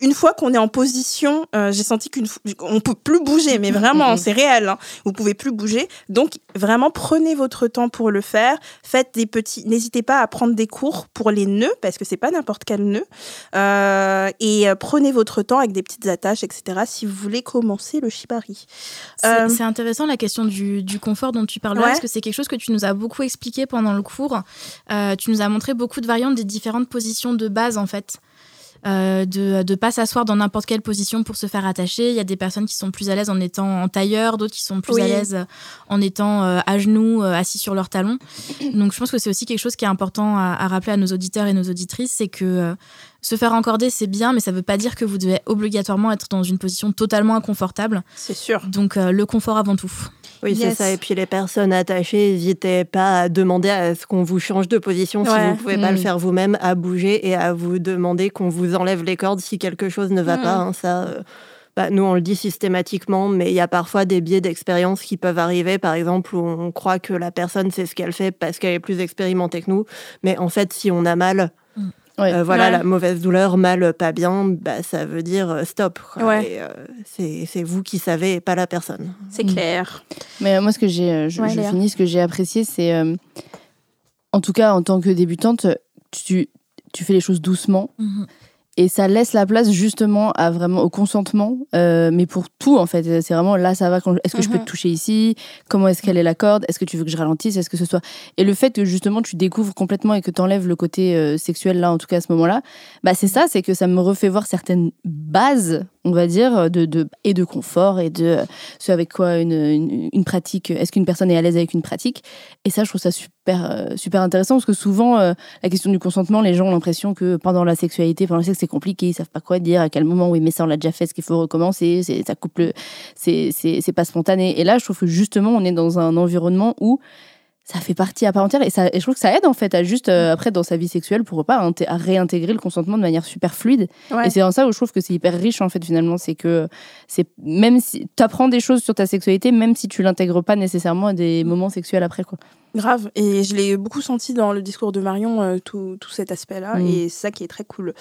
une fois qu'on est en position, euh, j'ai senti qu'une on peut plus bouger, mais vraiment, c'est réel. Hein. Vous pouvez plus bouger. Donc vraiment, prenez votre temps pour le faire. Faites des petits. N'hésitez pas à prendre des cours pour les nœuds, parce que c'est pas n'importe quel nœud. Euh, et euh, prenez votre temps avec des petites attaches, etc. Si vous voulez commencer le shibari. C'est c'est intéressant la question du, du confort dont tu parles là, Ouais. parce que c'est quelque chose que tu nous as beaucoup expliqué pendant le cours. Euh, tu nous as montré beaucoup de variantes des différentes positions de base en fait. Euh, de ne pas s'asseoir dans n'importe quelle position pour se faire attacher. Il y a des personnes qui sont plus à l'aise en étant en tailleur, d'autres qui sont plus Oui. à l'aise en étant euh, à genoux, euh, assis sur leurs talons. Donc je pense que c'est aussi quelque chose qui est important à, à rappeler à nos auditeurs et nos auditrices, c'est que se faire encorder, c'est bien, mais ça ne veut pas dire que vous devez obligatoirement être dans une position totalement inconfortable. C'est sûr. Donc le confort avant tout. Oui, c'est ça. Et puis les personnes attachées, n'hésitez pas à demander à ce qu'on vous change de position si vous ne pouvez pas Mm. le faire vous-même, à bouger et à vous demander qu'on vous enlève les cordes si quelque chose ne va Mm. pas. hein. ça, euh, bah, nous, on le dit systématiquement, mais il y a parfois des biais d'expérience qui peuvent arriver. Par exemple, où on croit que la personne sait ce qu'elle fait parce qu'elle est plus expérimentée que nous. Mais en fait, si on a mal, Ouais. euh, voilà, Ouais. la mauvaise douleur, mal, pas bien, bah, ça veut dire euh, stop. Ouais. Euh, c'est c'est vous qui savez et pas la personne. C'est Mm. clair. Mais euh, moi, ce que j'ai, je, Ouais, je Léa. finis, ce que j'ai apprécié, c'est, euh, en tout cas, en tant que débutante, tu, tu fais les choses doucement et ça laisse la place justement à vraiment au consentement, euh, mais pour tout en fait. C'est vraiment là, ça va. Quand, est-ce que je peux te toucher ici? Comment est-ce qu'elle est la corde? Est-ce que tu veux que je ralentisse? Est-ce que ce soit? Et le fait que justement tu découvres complètement et que tu enlèves le côté euh, sexuel là, en tout cas à ce moment-là, bah c'est ça, c'est que ça me refait voir certaines bases, on va dire, de, de et de confort et de euh, ce avec quoi une, une, pratique. Est-ce qu'une personne est à l'aise avec une pratique? Et ça, je trouve ça super euh, super intéressant parce que souvent euh, la question du consentement, les gens ont l'impression que pendant la sexualité, pendant le sexe, c'est compliqué, ils savent pas quoi dire, à quel moment, oui, mais ça, on l'a déjà fait, est-ce qu'il faut recommencer, ça coupe le, c'est pas spontané. Et là, je trouve que justement, on est dans un environnement où ça fait partie à part entière et, ça, et je trouve que ça aide en fait à juste, euh, après, dans sa vie sexuelle, pour pas à réintégrer le consentement de manière super fluide. Ouais. Et c'est dans ça où je trouve que c'est hyper riche en fait finalement, c'est que c'est même si tu apprends des choses sur ta sexualité, même si tu l'intègres pas nécessairement à des moments sexuels après quoi. Grave. Et je l'ai beaucoup senti dans le discours de Marion, euh, tout, tout cet aspect-là. Mm. Et c'est ça qui est très cool.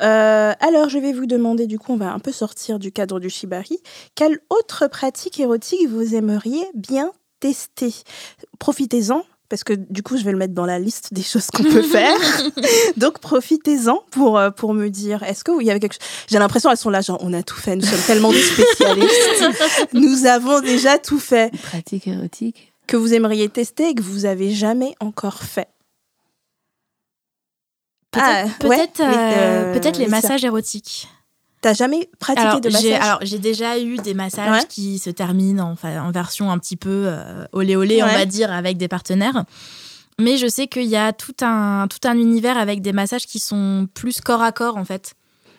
Euh, alors, je vais vous demander, du coup, on va un peu sortir du cadre du shibari. Quelle autre pratique érotique vous aimeriez bien tester Profitez-en. Parce que du coup, je vais le mettre dans la liste des choses qu'on peut faire. Donc, profitez-en pour, euh, pour me dire, est-ce qu'il y avait quelque chose J'ai l'impression, elles sont là, genre, on a tout fait, nous sommes tellement des spécialistes. nous avons déjà tout fait. Pratique érotique. Que vous aimeriez tester et que vous avez jamais encore fait. Peut-être Ah, ouais, euh, euh, les massages érotiques. T'as jamais pratiqué Alors de massage? alors, j'ai déjà eu des massages Ouais. qui se terminent en, en version un petit peu euh, olé olé, on va dire, avec des partenaires. Mais je sais qu'il y a tout un, tout un univers avec des massages qui sont plus corps à corps, en fait.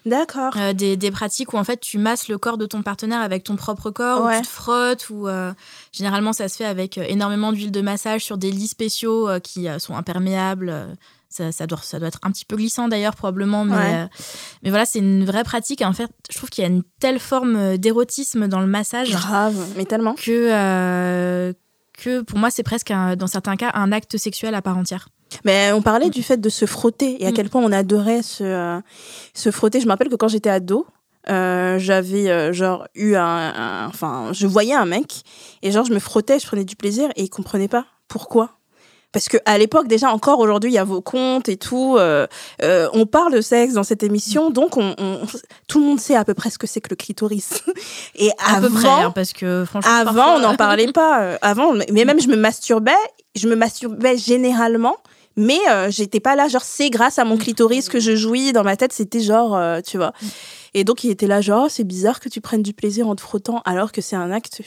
D'accord. Euh, des, des pratiques où, en fait, tu masses le corps de ton partenaire avec ton propre corps, Ouais. où tu te frottes, ou euh, généralement, ça se fait avec euh, énormément d'huile de massage sur des lits spéciaux qui sont imperméables. Ça, ça, doit, ça doit être un petit peu glissant d'ailleurs, probablement. Mais, Ouais. euh, mais voilà, c'est une vraie pratique. En fait, je trouve qu'il y a une telle forme euh, d'érotisme dans le massage Grave, mais tellement. que, euh, que pour moi, c'est presque, un- dans certains cas, un acte sexuel à part entière. Mais on parlait du fait de se frotter et à Mm. quel point on adorait se, euh, se frotter. Je me rappelle que quand j'étais ado, euh, j'avais euh, genre eu un, un- Enfin, je voyais un mec et genre je me frottais, je prenais du plaisir et il comprenait pas pourquoi. Parce que à l'époque, déjà encore aujourd'hui, il y a vos comptes et tout. euh, euh, on parle de sexe dans cette émission, donc on, on- tout le monde sait à peu près ce que c'est que le clitoris. Et À avant, peu près, hein, parce que franchement. Avant, parfois- on n'en parlait pas. euh, Avant, mais même je me masturbais, je me masturbais généralement, mais euh, j'étais pas là. Genre, c'est grâce à mon clitoris que je jouis. Dans ma tête, c'était genre, euh, tu vois. Et donc, il était là, genre, Oh, c'est bizarre que tu prennes du plaisir en te frottant, alors que c'est un acte.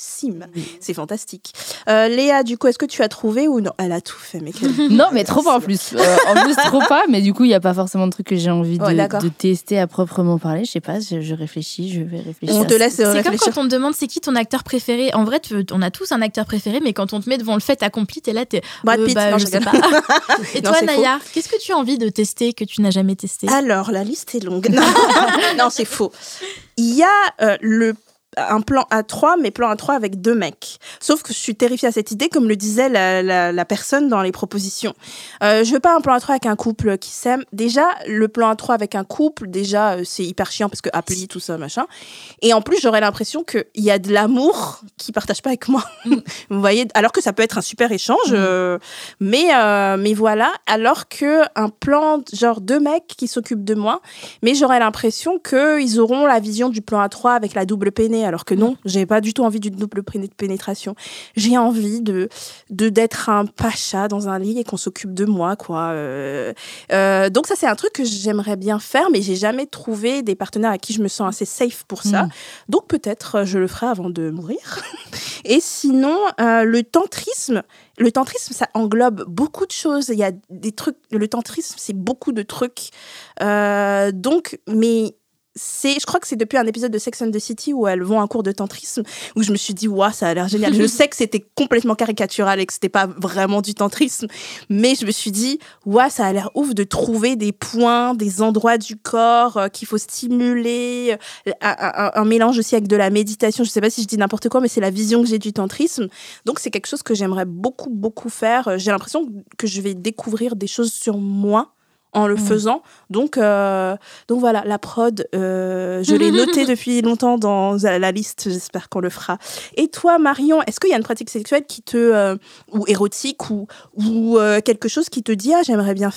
Génialissime. C'est fantastique. Euh, Léa, du coup, est-ce que tu as trouvé ou non? Elle a tout fait, mais quelle- Non, mais trop pas en plus. Euh, en plus, trop pas. Mais du coup, il n'y a pas forcément de truc que j'ai envie Ouais, de, tester à proprement parler. Je sais pas, je, je réfléchis, je vais réfléchir. On te laisse C'est comme quand on te demande c'est qui ton acteur préféré? En vrai, tu- on a tous un acteur préféré, mais quand on te met devant le fait accompli, t'es là, t'es. Brad euh, Pitt, bah, non, je je sais rigole. pas. Et Non, toi. Naya, qu'est-ce que tu as envie de tester que tu n'as jamais testé? Alors, la liste est longue. Non, non, c'est faux. Il y a euh, le un plan A3, mais plan A3 avec deux mecs. Sauf que je suis terrifiée à cette idée, comme le disait la, la- la personne dans les propositions. Euh, je veux pas un plan A3 avec un couple qui s'aime. Déjà, le plan A3 avec un couple, déjà, euh, c'est hyper chiant parce que appli, tout ça, machin. Et en plus, j'aurais l'impression qu'il y a de l'amour qu'ils partagent pas avec moi. Vous voyez, alors que ça peut être un super échange, euh, mais euh, mais voilà. Alors que un plan genre deux mecs qui s'occupent de moi, mais j'aurais l'impression que ils auront la vision du plan A3 avec la double alors que non, j'ai pas du tout envie d'une double péné- pénétration. J'ai envie de de d'être un pacha dans un lit et qu'on s'occupe de moi, quoi. Euh, euh, donc ça, c'est un truc que j'aimerais bien faire, mais j'ai jamais trouvé des partenaires à qui je me sens assez safe pour ça. Mm. Donc peut-être euh, je le ferai avant de mourir. Et sinon, euh, le tantrisme, le tantrisme, ça englobe beaucoup de choses. Il y a des trucs. Le tantrisme, c'est beaucoup de trucs. Donc, mais c'est, je crois que c'est depuis un épisode de Sex and the City où elles vont un cours de tantrisme où je me suis dit, waouh, ça a l'air génial. je sais que c'était complètement caricatural et que c'était pas vraiment du tantrisme, mais je me suis dit, waouh, ça a l'air ouf de trouver des points, des endroits du corps euh, qu'il faut stimuler, euh, un, un- un mélange aussi avec de la méditation. Je sais pas si je dis n'importe quoi, mais c'est la vision que j'ai du tantrisme. Donc c'est quelque chose que j'aimerais beaucoup, beaucoup faire. Euh, J'ai l'impression que je vais découvrir des choses sur moi en le Mm. faisant. Donc, euh, donc voilà, la prod, euh, je l'ai noté depuis longtemps dans la liste. J'espère qu'on le fera. Et toi, Marion, est-ce qu'il y a une pratique sexuelle qui te euh, ou érotique ou ou euh, quelque chose qui te dit ah j'aimerais bien.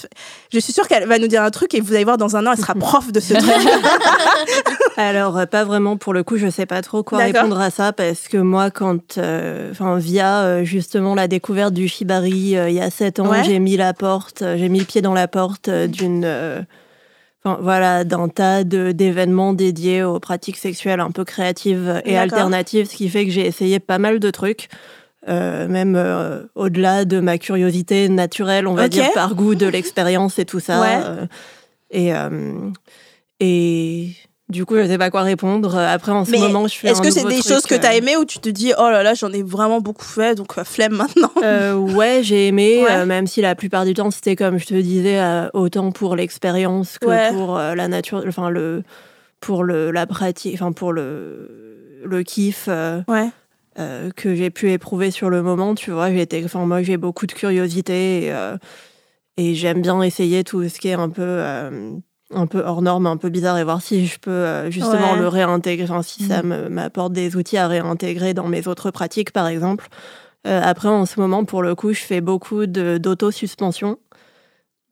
Je suis sûre qu'elle va nous dire un truc et vous allez voir dans un an, elle sera prof de ce truc. Alors, euh, pas vraiment pour le coup, je sais pas trop quoi répondre à ça parce que moi, quand, euh, enfin, via euh, justement la découverte du shibari euh, il y a sept ans, Ouais. j'ai mis la porte, euh, j'ai mis le pied dans la porte euh, d'une, euh, enfin, voilà, d'un tas de- d'événements dédiés aux pratiques sexuelles un peu créatives et alternatives, ce qui fait que j'ai essayé pas mal de trucs. euh, même euh, au-delà de ma curiosité naturelle, on va dire par goût de l'expérience et tout ça. Ouais. euh, et, et du coup, je sais pas quoi répondre. Après, en ce Mais moment, je fais Est-ce que c'est des truc, choses que tu as euh, aimées ou tu te dis oh là là j'en ai vraiment beaucoup fait donc euh, flemme maintenant? euh, ouais, j'ai aimé, Ouais. euh, même si la plupart du temps, c'était comme je te disais, euh, autant pour l'expérience que Ouais. pour euh, la nature, enfin le, pour le, la pratique, enfin pour le, le kiff. euh, Ouais. euh, que j'ai pu éprouver sur le moment, tu vois, j'étais, enfin moi j'ai beaucoup de curiosité et, euh, et j'aime bien essayer tout ce qui est un peu, euh, un peu hors norme, un peu bizarre et voir si je peux euh, justement Ouais. le réintégrer, enfin si ça Mm. m'apporte des outils à réintégrer dans mes autres pratiques par exemple. Euh, après en ce moment pour le coup je fais beaucoup d'auto-suspension.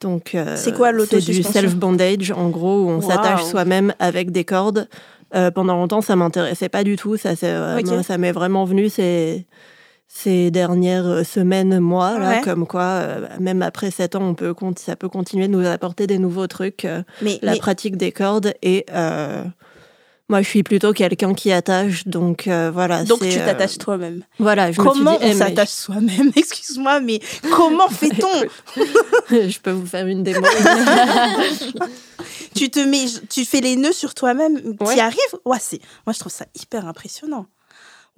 Donc, euh, C'est quoi C'est du l'autosuspension? self-bondage, en gros, où on Wow. s'attache soi-même avec des cordes. Euh, pendant longtemps, ça m'intéressait pas du tout. Ça, c'est, moi, ça m'est vraiment venu ces, ces dernières euh, semaines, mois, là, Ouais. comme quoi, euh, même après 7 ans, on peut, ça peut continuer de nous apporter des nouveaux trucs. euh, Mais, la mais- pratique des cordes. Et euh, moi, je suis plutôt quelqu'un qui attache. Donc, voilà. donc tu t'attaches toi-même. Voilà, je me suis Comment dit, eh, on mais s'attache soi-même Excuse-moi, mais comment fait-on je, peux vous faire une démo. Tu te mets, tu fais les nœuds sur toi-même. Ouais. Tu y arrives? Ouais. Moi, je trouve ça hyper impressionnant.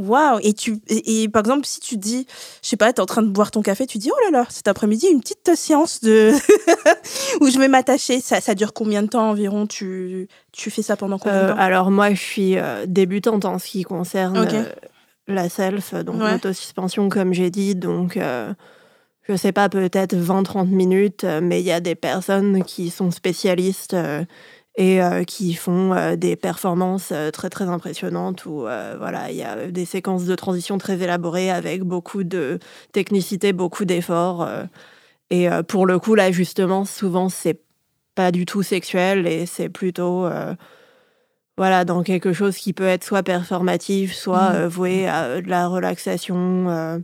Waouh Et tu et, et par exemple, si tu dis, je sais pas, t'es en train de boire ton café, tu dis oh là là, cet après-midi une petite séance de où je vais m'attacher. Ça, ça dure combien de temps environ? Tu tu fais ça pendant combien de Euh, temps? alors moi, je suis euh, débutante en ce qui concerne euh, la self, donc Ouais. l'autosuspension, comme j'ai dit. Donc, euh, je sais pas, peut-être 20-30 minutes, euh, mais il y a des personnes qui sont spécialistes euh, et euh, qui font euh, des performances euh, très très impressionnantes où voilà, il y a des séquences de transition très élaborées avec beaucoup de technicité, beaucoup d'efforts. et pour le coup, là, justement, souvent, c'est pas du tout sexuel et c'est plutôt voilà dans quelque chose qui peut être soit performatif soit euh, voué à de la relaxation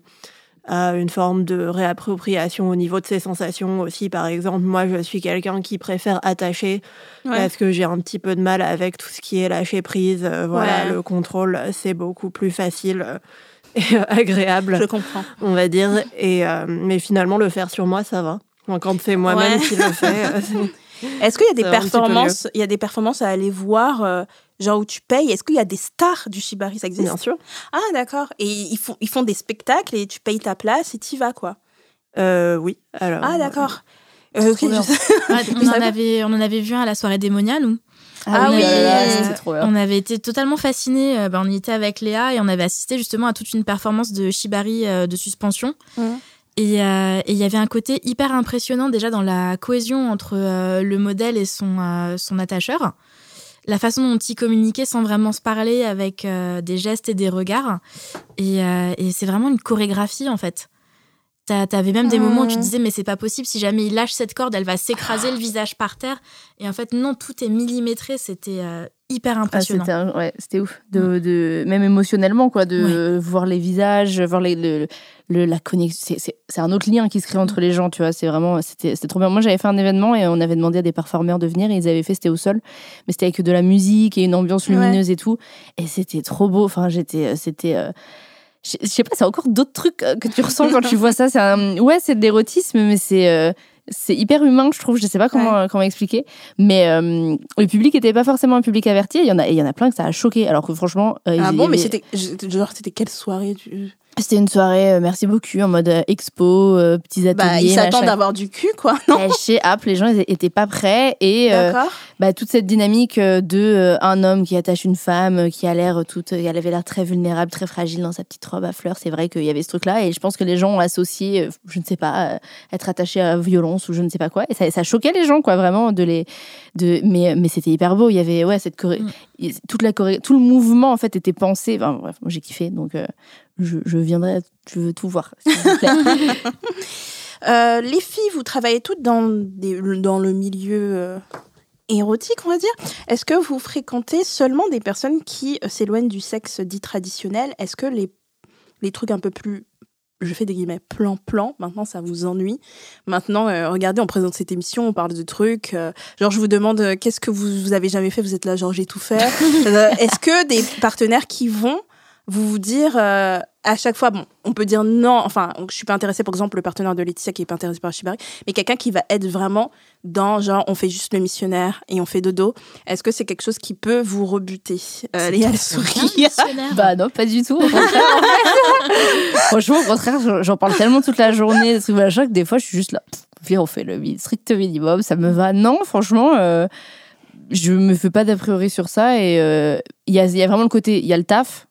à une forme de réappropriation au niveau de ses sensations aussi. Par exemple, moi, je suis quelqu'un qui préfère attacher Ouais. parce que j'ai un petit peu de mal avec tout ce qui est lâcher prise. Euh, voilà, Ouais. le contrôle, c'est beaucoup plus facile et euh, agréable, Je comprends. on va dire. Et, euh, mais finalement, le faire sur moi, ça va. Enfin, Quand c'est moi-même Ouais. qui le fais, Est-ce qu'il y a des performances Il y a des performances à aller voir, euh, genre où tu payes. Est-ce qu'il y a des stars du shibari? Ça existe? Bien sûr. Ah d'accord. Et ils font ils font des spectacles et tu payes ta place et t'y vas quoi. Euh, oui. Alors, Ah d'accord. Euh, Ouais, on, en avait, on en avait vu un à la soirée démonia, nous. Ah on oui, avait, là, euh, c'était trop bien. On avait été totalement fascinés. euh, bah, on y était avec Léa et on avait assisté justement à toute une performance de Shibari euh, de suspension. Et euh, et il y avait un côté hyper impressionnant déjà dans la cohésion entre euh, le modèle et son, euh, son attacheur. La façon dont ils communiquaient sans vraiment se parler avec euh, des gestes et des regards. Euh, et c'est vraiment une chorégraphie en fait. T'a- T'avais même des moments où tu te disais mais c'est pas possible, si jamais il lâche cette corde, elle va s'écraser le visage par terre. Et en fait non, tout est millimétré, c'était euh, hyper Ah, impressionnant. c'était ouais, c'était ouf. De, de, même émotionnellement, quoi, de voir les visages, voir les, le, le- la connexion. C'est- C'est un autre lien qui se crée entre les gens, tu vois. C'est vraiment, c'était c'était trop bien. Moi, j'avais fait un événement et on avait demandé à des performeurs de venir et ils avaient fait, c'était au sol, mais c'était avec de la musique et une ambiance Ouais. lumineuse et tout. Et c'était trop beau. Enfin, j'étais, c'était. euh, je sais pas, c'est encore d'autres trucs euh, que tu ressens quand tu vois ça. C'est un, ouais, c'est de l'érotisme, mais c'est euh, c'est hyper humain, je trouve. Je sais pas comment euh, comment expliquer, mais euh, le public était pas forcément un public averti. Il y en a, il y en a plein que ça a choqué. Alors que franchement, euh, Ah il bon, mais avait- c'était je- genre c'était quelle soirée tu... c'était une soirée. euh, merci beaucoup en mode euh, expo, euh, petits ateliers. Bah ils s'attendent à avoir du cul quoi. Non. Chez App, les gens ils étaient pas prêts et bah, toute cette dynamique de un homme qui attache une femme qui a l'air toute, elle avait l'air très vulnérable, très fragile dans sa petite robe à fleurs. C'est vrai qu'il y avait ce truc-là et je pense que les gens ont associé, je ne sais pas, être attaché à violence ou je ne sais pas quoi. Et ça, ça choquait les gens, quoi, vraiment de les, de. Mais mais c'était hyper beau. Il y avait ouais cette Mm. toute la tout le mouvement en fait était pensé. Enfin, bref, j'ai kiffé donc. Je, je viendrai, je veux tout voir. s'il vous plaît. Euh, les filles, vous travaillez toutes dans, des- dans le milieu euh, érotique, on va dire. Est-ce que vous fréquentez seulement des personnes qui euh, s'éloignent du sexe dit traditionnel? Est-ce que les, les trucs un peu plus, je fais des guillemets, plan-plan, maintenant ça vous ennuie Maintenant, euh, regardez, on présente cette émission, on parle de trucs. genre, je vous demande, qu'est-ce que vous, vous avez jamais fait Vous êtes là, genre, j'ai tout fait. Est-ce que des partenaires qui vont vous vous dire à chaque fois, bon, on peut dire non, enfin, je suis pas intéressée, par exemple, le partenaire de Laetitia qui est pas intéressé par Shibari, mais quelqu'un qui va être vraiment dans, genre, on fait juste le missionnaire et on fait dodo. Est-ce que c'est quelque chose qui peut vous rebuter euh, Léa, elle sourit. Missionnaire. Bah non, pas du tout. Au contraire, en fait. Franchement, au contraire, j'en- parle tellement toute la journée, des trucs machin, que des fois, je suis juste là. Viens, on fait le strict minimum, ça me va. Non, franchement, euh, je me fais pas d'a priori sur ça. Et euh, il y, a, il y a vraiment le côté, il y a le taf,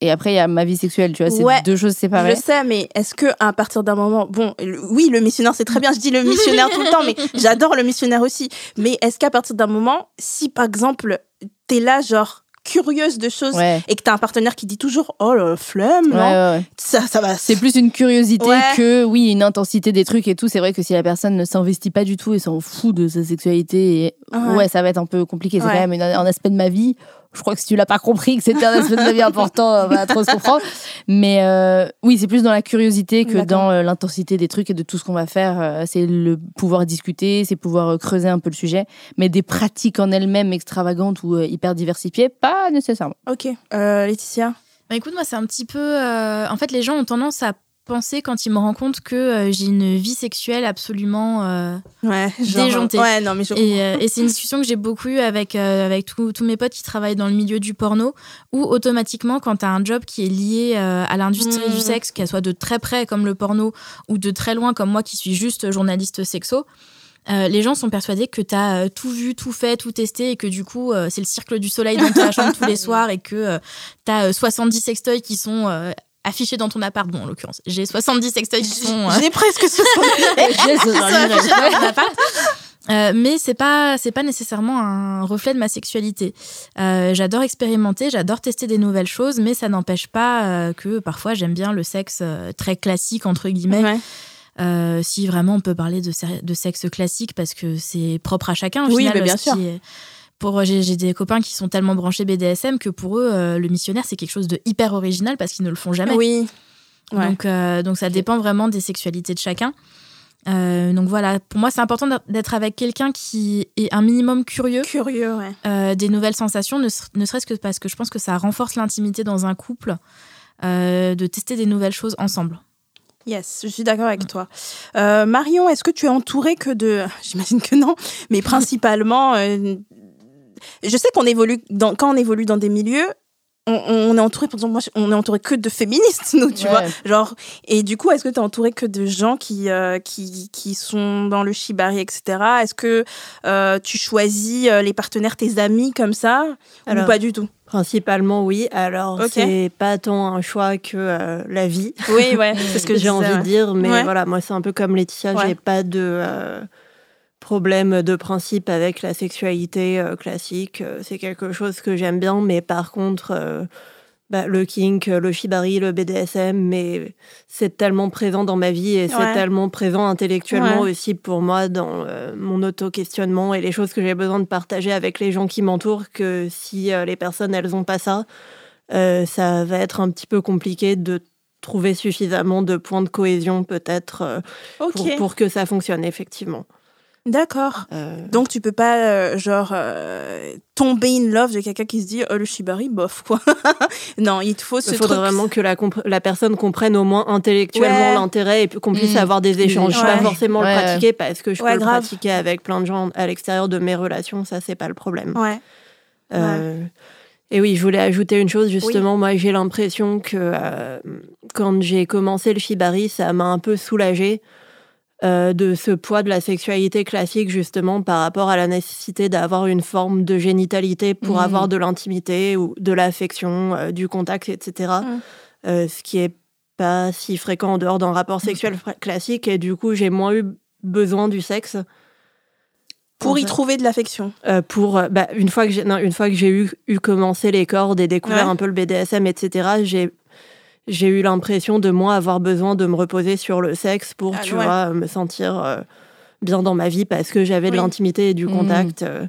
et après, il y a ma vie sexuelle, tu vois, c'est Ouais, deux choses séparées. Je sais, mais est-ce que à partir d'un moment, bon, le- oui, le missionnaire, c'est très bien. Je dis le missionnaire tout le temps, mais j'adore le missionnaire aussi. Mais est-ce qu'à partir d'un moment, si par exemple, t'es là, genre curieuse de choses, Ouais. et que t'as un partenaire qui dit toujours, oh la flemme, Ouais, non, ça, ça va. C'est plus une curiosité que, oui, une intensité des trucs et tout. C'est vrai que si la personne ne s'investit pas du tout et s'en fout de sa sexualité, et... Ouais. ça va être un peu compliqué. C'est quand même un aspect de ma vie. Je crois que si tu l'as pas compris que c'était un aspect de ma vie important, on va trop se comprendre. Mais euh, oui, c'est plus dans la curiosité que dans euh, l'intensité des trucs et de tout ce qu'on va faire. Euh, c'est le pouvoir discuter, c'est pouvoir euh, creuser un peu le sujet. Mais des pratiques en elles-mêmes extravagantes ou euh, hyper diversifiées, pas nécessairement. Ok. Euh, Laetitia? Bah écoute, moi, c'est un petit peu. euh, En fait, les gens ont tendance à penser quand ils me rendent compte que euh, j'ai une vie sexuelle absolument. euh, Ouais, Déjanté. Ouais, non, mais je Et, euh, et c'est une discussion que j'ai beaucoup eue avec, euh, avec tous mes potes qui travaillent dans le milieu du porno, où automatiquement, quand tu as un job qui est lié euh, à l'industrie du sexe, qu'elle soit de très près comme le porno, ou de très loin comme moi qui suis juste journaliste sexo, euh, les gens sont persuadés que tu as tout vu, tout fait, tout testé, et que du coup, euh, c'est le cercle du soleil dans ta chambre tous les soirs, et que tu as 70 sextoys qui sont... affichés dans ton appart, bon en l'occurrence, j'ai 70 sextoys qui sont euh, J'ai presque ce euh, mais c'est pas c'est pas nécessairement un reflet de ma sexualité. Euh, j'adore expérimenter, j'adore tester des nouvelles choses, mais ça n'empêche pas euh, que parfois j'aime bien le sexe euh, très classique entre guillemets. Ouais. Euh, si vraiment on peut parler de, de sexe classique parce que c'est propre à chacun. Au Oui, final, mais bien qui sûr. est- Pour j'ai j'ai des copains qui sont tellement branchés BDSM que pour eux euh, le missionnaire c'est quelque chose de hyper original parce qu'ils ne le font jamais. Oui. Ouais. Donc, euh, donc ça dépend vraiment des sexualités de chacun. Euh, donc voilà, pour moi, c'est important d'être avec quelqu'un qui est un minimum curieux Curieux, ouais. euh, des nouvelles sensations, ne, ser- ne serait-ce que parce que je pense que ça renforce l'intimité dans un couple, euh, de tester des nouvelles choses ensemble. Yes, je suis d'accord avec toi. Euh, Marion, est-ce que tu es entourée que de... J'imagine que non, mais principalement... euh, Je sais qu'on évolue, dans... quand on évolue dans des milieux, on, on est entouré, par exemple, moi, on est entouré que de féministes, nous, tu Ouais. vois. Genre, et du coup, est-ce que tu es entouré que de gens qui, euh, qui, qui sont dans le shibari, etc. Est-ce que euh, tu choisis euh, les partenaires, tes amis comme ça? Alors, Ou pas du tout? Principalement, oui. Alors, Ok. c'est pas tant un choix que euh, la vie. Oui, ouais, c'est ce que j'ai envie de dire, mais Ouais. voilà, moi c'est un peu comme Laetitia, Ouais. j'ai pas de problème de principe avec la sexualité euh, classique. Euh, C'est quelque chose que j'aime bien, mais par contre, euh, bah, le kink, le shibari, le BDSM, mais c'est tellement présent dans ma vie et Ouais. c'est tellement présent intellectuellement Ouais. aussi pour moi dans euh, mon auto-questionnement et les choses que j'ai besoin de partager avec les gens qui m'entourent que si euh, les personnes elles ont pas ça, euh, ça va être un petit peu compliqué de trouver suffisamment de points de cohésion peut-être pour que ça fonctionne effectivement. D'accord. Euh, Donc tu peux pas euh, genre euh, tomber in love de quelqu'un qui se dit oh le shibari bof quoi. non, il te faut ce il faudrait truc. vraiment que la, personne comprenne au moins intellectuellement Ouais. l'intérêt et puis qu'on puisse Mm. avoir des échanges. Je Ouais. pas forcément Ouais. le pratiquer parce que je peux grave. le pratiquer avec plein de gens à l'extérieur de mes relations, ça c'est pas le problème. Ouais. Et oui, je voulais ajouter une chose, justement, moi j'ai l'impression que quand j'ai commencé le shibari, ça m'a un peu soulagée euh, de ce poids de la sexualité classique, justement, par rapport à la nécessité d'avoir une forme de génitalité pour Mhm. avoir de l'intimité ou de l'affection, euh, du contact, etc. Mhm. Euh, ce qui est pas si fréquent en dehors d'un rapport sexuel fra- classique, et du coup j'ai moins eu besoin du sexe. Pour y trouver de l'affection. Euh, pour bah, une fois que j'ai une fois que j'ai eu, eu commencé les cordes et découvert Ouais. un peu le BDSM etc j'ai j'ai eu l'impression de moins avoir besoin de me reposer sur le sexe pour Ah, tu ouais. vois me sentir euh, bien dans ma vie parce que j'avais de l'intimité et du Mhm. contact euh,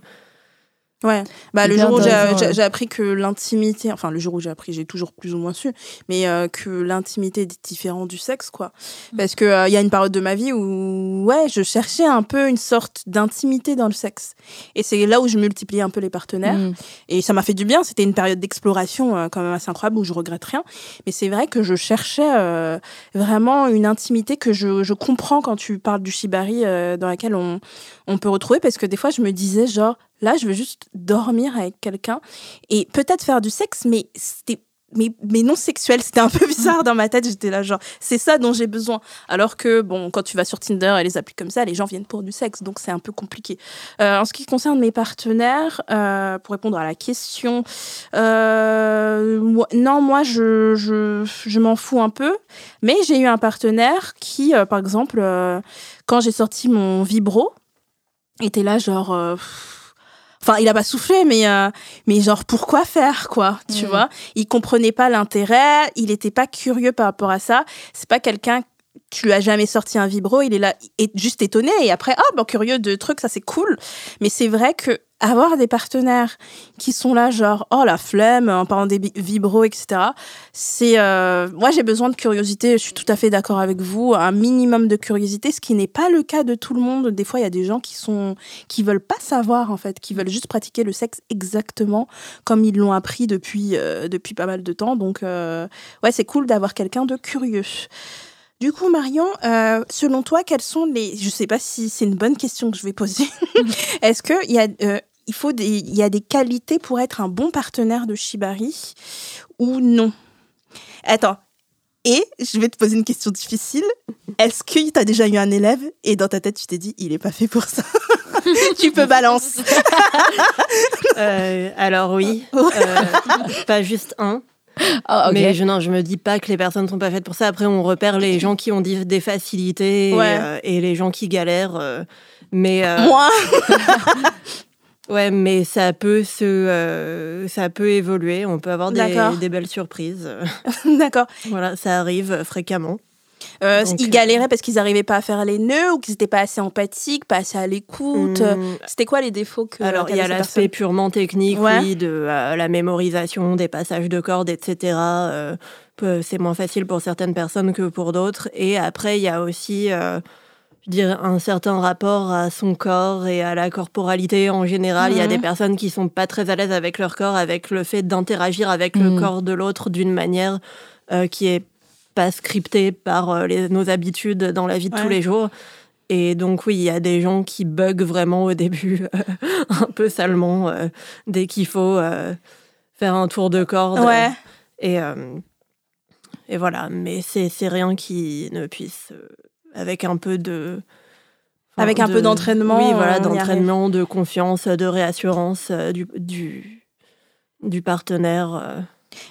Ouais. Bah le jour où j'ai appris que l'intimité, enfin le jour où j'ai appris, j'ai toujours plus ou moins su, mais euh, que l'intimité est différente du sexe quoi. Parce que euh, il y a une période de ma vie où ouais, je cherchais un peu une sorte d'intimité dans le sexe. Et c'est là où je multipliais un peu les partenaires. Mm. Et ça m'a fait du bien. C'était une période d'exploration euh, quand même assez incroyable où je regrette rien. Mais c'est vrai que je cherchais euh, vraiment une intimité que je, je comprends quand tu parles du shibari euh, dans laquelle on, on peut retrouver. Parce que des fois, je me disais genre, là, je veux juste dormir avec quelqu'un et peut-être faire du sexe, mais c'était mais, mais non sexuel, c'était un peu bizarre dans ma tête. J'étais là, genre, c'est ça dont j'ai besoin. Alors que, bon, quand tu vas sur Tinder et les applis comme ça, les gens viennent pour du sexe, donc c'est un peu compliqué. Euh, en ce qui concerne mes partenaires, euh, pour répondre à la question, euh, non, moi, je, je, je m'en fous un peu. Mais j'ai eu un partenaire qui, par exemple, quand j'ai sorti mon vibro, était là, genre. Enfin, il a pas soufflé, mais, euh, mais genre, pourquoi faire, quoi, tu Mm. vois? Il comprenait pas l'intérêt, il était pas curieux par rapport à ça. C'est pas quelqu'un, tu lui as jamais sorti un vibro, il est là, est juste étonné, et après, ah, ben, curieux de trucs, ça c'est cool. Mais c'est vrai que avoir des partenaires qui sont là, genre, oh, la flemme, en parlant des vibros, etc., c'est. euh, Moi, j'ai besoin de curiosité, je suis tout à fait d'accord avec vous, un minimum de curiosité, ce qui n'est pas le cas de tout le monde. Des fois, il y a des gens qui sont qui veulent pas savoir en fait, qui veulent juste pratiquer le sexe exactement comme ils l'ont appris depuis euh, depuis pas mal de temps. Donc euh, ouais, c'est cool d'avoir quelqu'un de curieux. Du coup, Marion, euh, selon toi, quelles sont les Je sais pas si c'est une bonne question que je vais poser. Est-ce que il y a euh, il faut des il y a des qualités pour être un bon partenaire de shibari ou non? Attends. Et je vais te poser une question difficile. Est-ce que tu as déjà eu un élève et dans ta tête tu t'es dit il est pas fait pour ça? Tu peux balancer. euh, alors oui euh, pas juste un Ok. mais je non je me dis pas que les personnes sont pas faites pour ça après on repère les gens qui ont des facilités Ouais. et, euh, et les gens qui galèrent euh, mais euh, Moi Ouais, mais ça peut se, ça peut évoluer. On peut avoir des, des belles surprises. D'accord. voilà, ça arrive fréquemment. Euh, Donc, ils euh, galéraient parce qu'ils n'arrivaient pas à faire les nœuds ou qu'ils n'étaient pas assez empathiques, pas assez à l'écoute. Hum, C'était quoi les défauts que Alors, il y a l'aspect purement technique, Ouais. oui, de euh, la mémorisation, des passages de cordes, etc. Euh, c'est moins facile pour certaines personnes que pour d'autres. Et après, il y a aussi, euh, je dirais, un certain rapport à son corps et à la corporalité en général. Il y a des personnes qui sont pas très à l'aise avec leur corps, avec le fait d'interagir avec le Mhm. corps de l'autre d'une manière euh, qui est pas scriptée par euh, les- nos habitudes dans la vie de Ouais. tous les jours. Et donc oui, il y a des gens qui bug vraiment au début, un peu salement, euh, dès qu'il faut euh, faire un tour de corde. Ouais. Et, et voilà, mais c'est rien qui ne puisse, avec un peu de... enfin, Avec un de- peu d'entraînement, Oui, voilà, d'entraînement, de confiance, de réassurance euh, du, du, du partenaire. euh.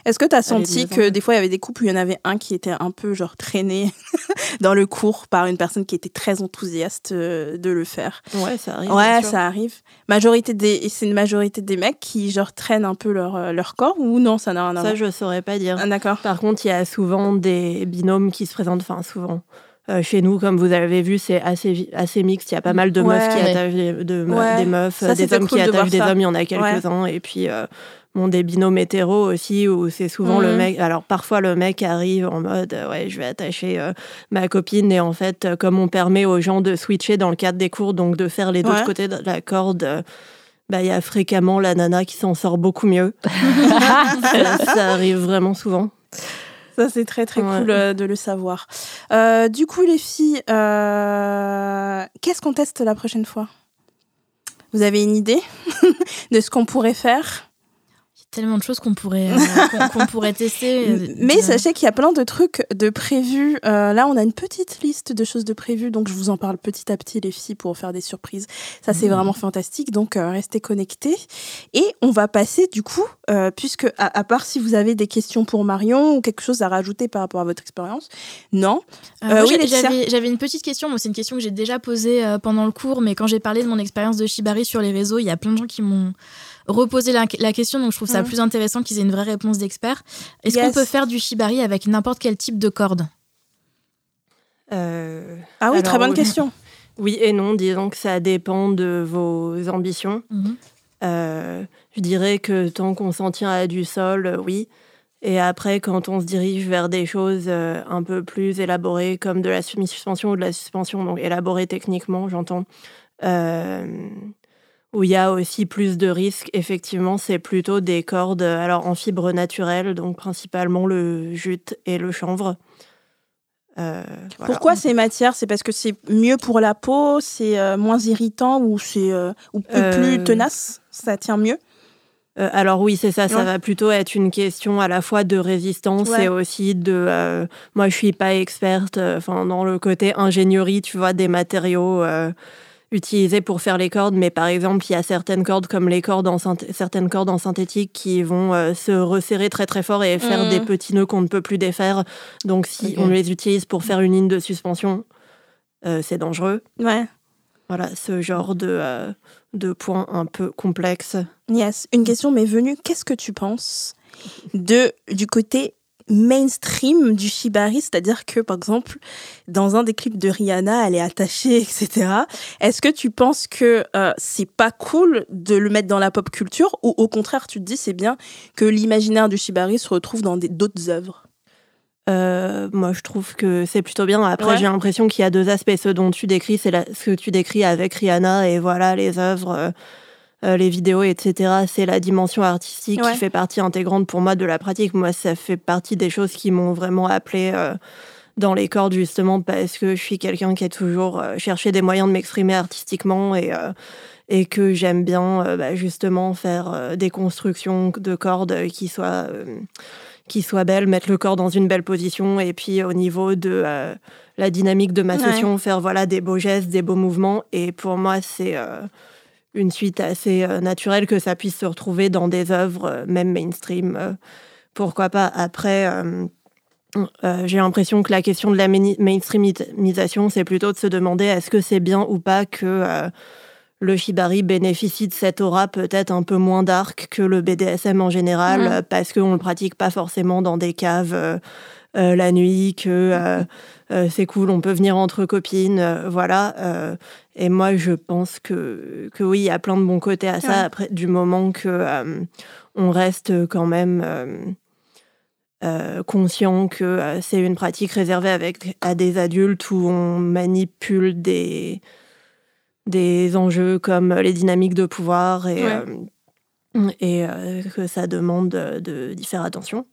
Est-ce que tu as senti que des fois il y avait des couples où il y en avait un qui était un peu genre traîné dans le cours par une personne qui était très enthousiaste euh, de le faire? Ouais, ça arrive. Ouais, ça arrive. Majorité des, c'est une majorité des mecs qui genre traînent un peu leur, euh, leur corps ou non, ça n'a rien à Ça, voir? je saurais pas dire. Ah, D'accord. Par contre, il y a souvent des binômes qui se présentent, enfin souvent. Euh, chez nous, comme vous avez vu, c'est assez, assez mixte. Il y a pas mal de Ouais. meufs qui Ouais. attachent des, de me- Ouais. des meufs, Ça, des c'était hommes cool qui de attachent des ça. hommes, il y en a quelques-uns. Et puis, euh, bon, des binômes aussi, où c'est souvent Mhm. le mec. Alors, parfois, le mec arrive en mode euh, Ouais, je vais attacher euh, ma copine. Et en fait, euh, comme on permet aux gens de switcher dans le cadre des cours, donc de faire les deux Ouais. côtés de la corde. euh, bah, il y a fréquemment la nana qui s'en sort beaucoup mieux. ça, ça arrive vraiment souvent. Ça, c'est très très Ouais. cool euh, de le savoir. Euh, du coup, les filles, euh, qu'est-ce qu'on teste la prochaine fois? Vous avez une idée de ce qu'on pourrait faire? Tellement de choses qu'on pourrait, euh, qu'on- pourrait tester. euh, Mais sachez qu'il y a plein de trucs de prévus. Euh, là, on a une petite liste de choses de prévues, donc je vous en parle petit à petit, les filles, pour faire des surprises. Ça, c'est Mhm. vraiment fantastique, donc euh, restez connectés. Et on va passer, du coup, puisque, à, à part si vous avez des questions pour Marion ou quelque chose à rajouter par rapport à votre expérience, non. Moi, oui, j'avais, une petite question. Moi, c'est une question que j'ai déjà posée pendant le cours, mais quand j'ai parlé de mon expérience de Shibari sur les réseaux, il y a plein de gens qui m'ont reposé la, la question, donc je trouve ça Mhm. plus intéressant qu'ils aient une vraie réponse d'expert. Est-ce Yes. qu'on peut faire du Shibari avec n'importe quel type de corde? Euh, Ah oui, Alors, très bonne oui. question. Oui et non, disons que ça dépend de vos ambitions. Mhm. Euh, je dirais que tant qu'on s'en tient à du sol, euh, oui. Et après, quand on se dirige vers des choses euh, un peu plus élaborées, comme de la semi-suspension ou de la suspension, donc élaborées techniquement, j'entends, euh, où il y a aussi plus de risques, effectivement, c'est plutôt des cordes euh, alors en fibre naturelle, donc principalement le jute et le chanvre. Euh, voilà. Pourquoi ces matières? C'est parce que c'est mieux pour la peau, c'est euh, moins irritant ou c'est euh, ou plus, tenace? Ça tient mieux? alors oui, c'est ça, ça Ouais. va plutôt être une question à la fois de résistance Ouais. et aussi de... moi, je suis pas experte enfin dans le côté ingénierie, tu vois, des matériaux utilisés pour faire les cordes, mais par exemple, il y a certaines cordes comme les cordes en certaines cordes en synthétique qui vont euh, se resserrer très très fort et faire des petits nœuds qu'on ne peut plus défaire. Donc si on les utilise pour faire une ligne de suspension, euh, c'est dangereux. Ouais. Voilà, ce genre de, euh, de points un peu complexes. Yes. Une question m'est venue. Qu'est-ce que tu penses de du côté mainstream du shibari, c'est-à-dire que par exemple dans un des clips de Rihanna, elle est attachée, etc. Est-ce que tu penses que euh, c'est pas cool de le mettre dans la pop culture ou au contraire tu te dis c'est bien que l'imaginaire du shibari se retrouve dans d'autres œuvres? Euh, moi, je trouve que c'est plutôt bien. Après, Ouais. j'ai l'impression qu'il y a deux aspects. Ce dont tu décris, c'est ce que tu décris avec Rihanna et voilà, les œuvres, euh, euh, les vidéos, etc. C'est la dimension artistique Ouais. qui fait partie intégrante pour moi de la pratique. Moi, ça fait partie des choses qui m'ont vraiment appelé euh, dans les cordes, justement, parce que je suis quelqu'un qui a toujours euh, cherché des moyens de m'exprimer artistiquement et. et que j'aime bien bah, justement faire des constructions de cordes qui soient qui soit belle, mettre le corps dans une belle position et puis au niveau de euh, la dynamique de ma Ouais. session, faire voilà des beaux gestes, des beaux mouvements. Et pour moi, c'est euh, une suite assez euh, naturelle que ça puisse se retrouver dans des œuvres, euh, même mainstream. euh, pourquoi pas Après, j'ai l'impression que la question de la mainstreamisation, c'est plutôt de se demander est-ce que c'est bien ou pas que le shibari bénéficie de cette aura peut-être un peu moins dark que le BDSM en général, euh, parce qu'on ne le pratique pas forcément dans des caves euh, la nuit, que euh, euh, c'est cool, on peut venir entre copines, voilà. et moi, je pense que, que oui, il y a plein de bons côtés à ça, Ouais. après, du moment que on reste quand même conscient que c'est une pratique réservée avec, à des adultes où on manipule des, des enjeux comme les dynamiques de pouvoir et, Ouais. euh, et euh, que ça demande de, d'y faire attention.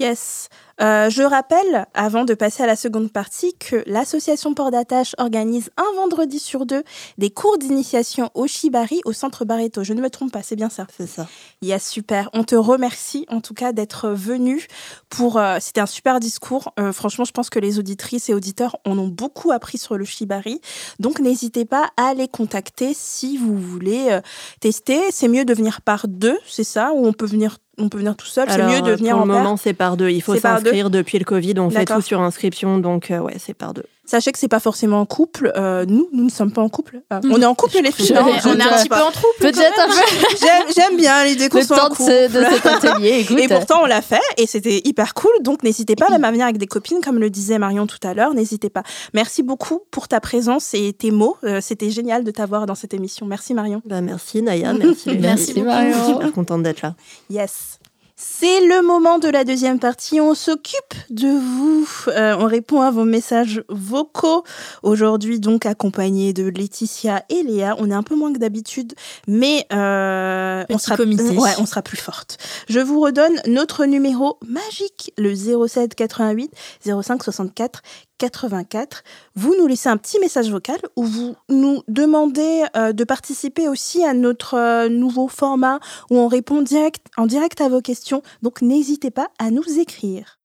Yes. Euh, je rappelle, avant de passer à la seconde partie, que l'association Port d'Attache organise un vendredi sur deux des cours d'initiation au Shibari au centre Barreto. Je ne me trompe pas, c'est bien ça. C'est ça. Yes, super. On te remercie en tout cas d'être venu pour. euh, C'était un super discours. Euh, franchement, je pense que les auditrices et auditeurs en ont beaucoup appris sur le Shibari. Donc, n'hésitez pas à les contacter si vous voulez tester. C'est mieux de venir par deux, c'est ça Ou on peut venir, on peut venir tout seul C'est mieux de euh, venir pour en le paire moment, c'est par deux. Il faut s'inscrire depuis le Covid. On fait tout sur inscription, donc euh, ouais, c'est par deux. Sachez que c'est pas forcément en couple. Euh, nous, nous ne sommes pas en couple. Euh, on est en couple les filles. Je- non je- on est un je- petit peu en trouble. Peut-être un peu J'aime, bien l'idée qu'on soit en de, couple. ce- de cet atelier. Écoute, Et pourtant, on l'a fait et c'était hyper cool. Donc, n'hésitez pas même à venir avec des copines, comme le disait Marion tout à l'heure. N'hésitez pas. Merci beaucoup pour ta présence et tes mots. Euh, c'était génial de t'avoir dans cette émission. Merci, Marion. Bah, merci Naya, merci. les Merci filles. beaucoup. Marion. Super contente d'être là. Yes. C'est le moment de la deuxième partie. On s'occupe de vous. Euh, on répond à vos messages vocaux. Aujourd'hui, donc, accompagné de Laetitia et Léa. On est un peu moins que d'habitude, mais euh, on, sera, ouais, on sera plus forte. Je vous redonne notre numéro magique, le 07 88 05 64 84. Vous nous laissez un petit message vocal où vous nous demandez euh, de participer aussi à notre euh, nouveau format où on répond direct, en direct à vos questions. Donc n'hésitez pas à nous écrire.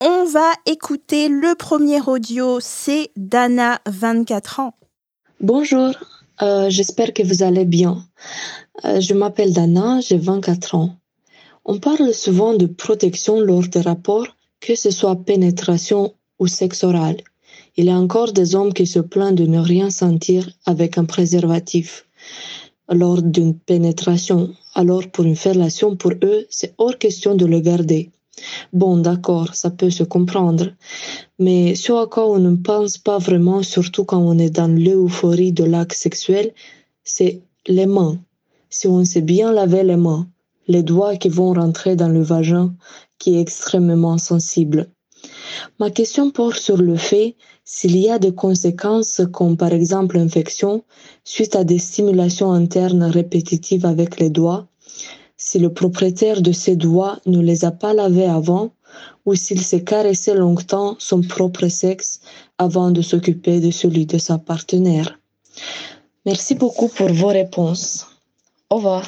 On va écouter le premier audio, c'est Dana, 24 ans. Bonjour, euh, j'espère que vous allez bien. Je m'appelle Dana, j'ai 24 ans. On parle souvent de protection lors des rapports, que ce soit pénétration ou sexe oral. Il y a encore des hommes qui se plaignent de ne rien sentir avec un préservatif lors d'une pénétration. Alors pour une fellation, pour eux, c'est hors question de le garder. Bon, d'accord, ça peut se comprendre. Mais ce à quoi on ne pense pas vraiment, surtout quand on est dans l'euphorie de l'acte sexuel, c'est les mains. Si on sait bien laver les mains, les doigts qui vont rentrer dans le vagin qui est extrêmement sensible. Ma question porte sur le fait s'il y a des conséquences comme par exemple l'infection suite à des stimulations internes répétitives avec les doigts, si le propriétaire de ces doigts ne les a pas lavés avant ou s'il s'est caressé longtemps son propre sexe avant de s'occuper de celui de sa partenaire. Merci beaucoup pour vos réponses. Au revoir.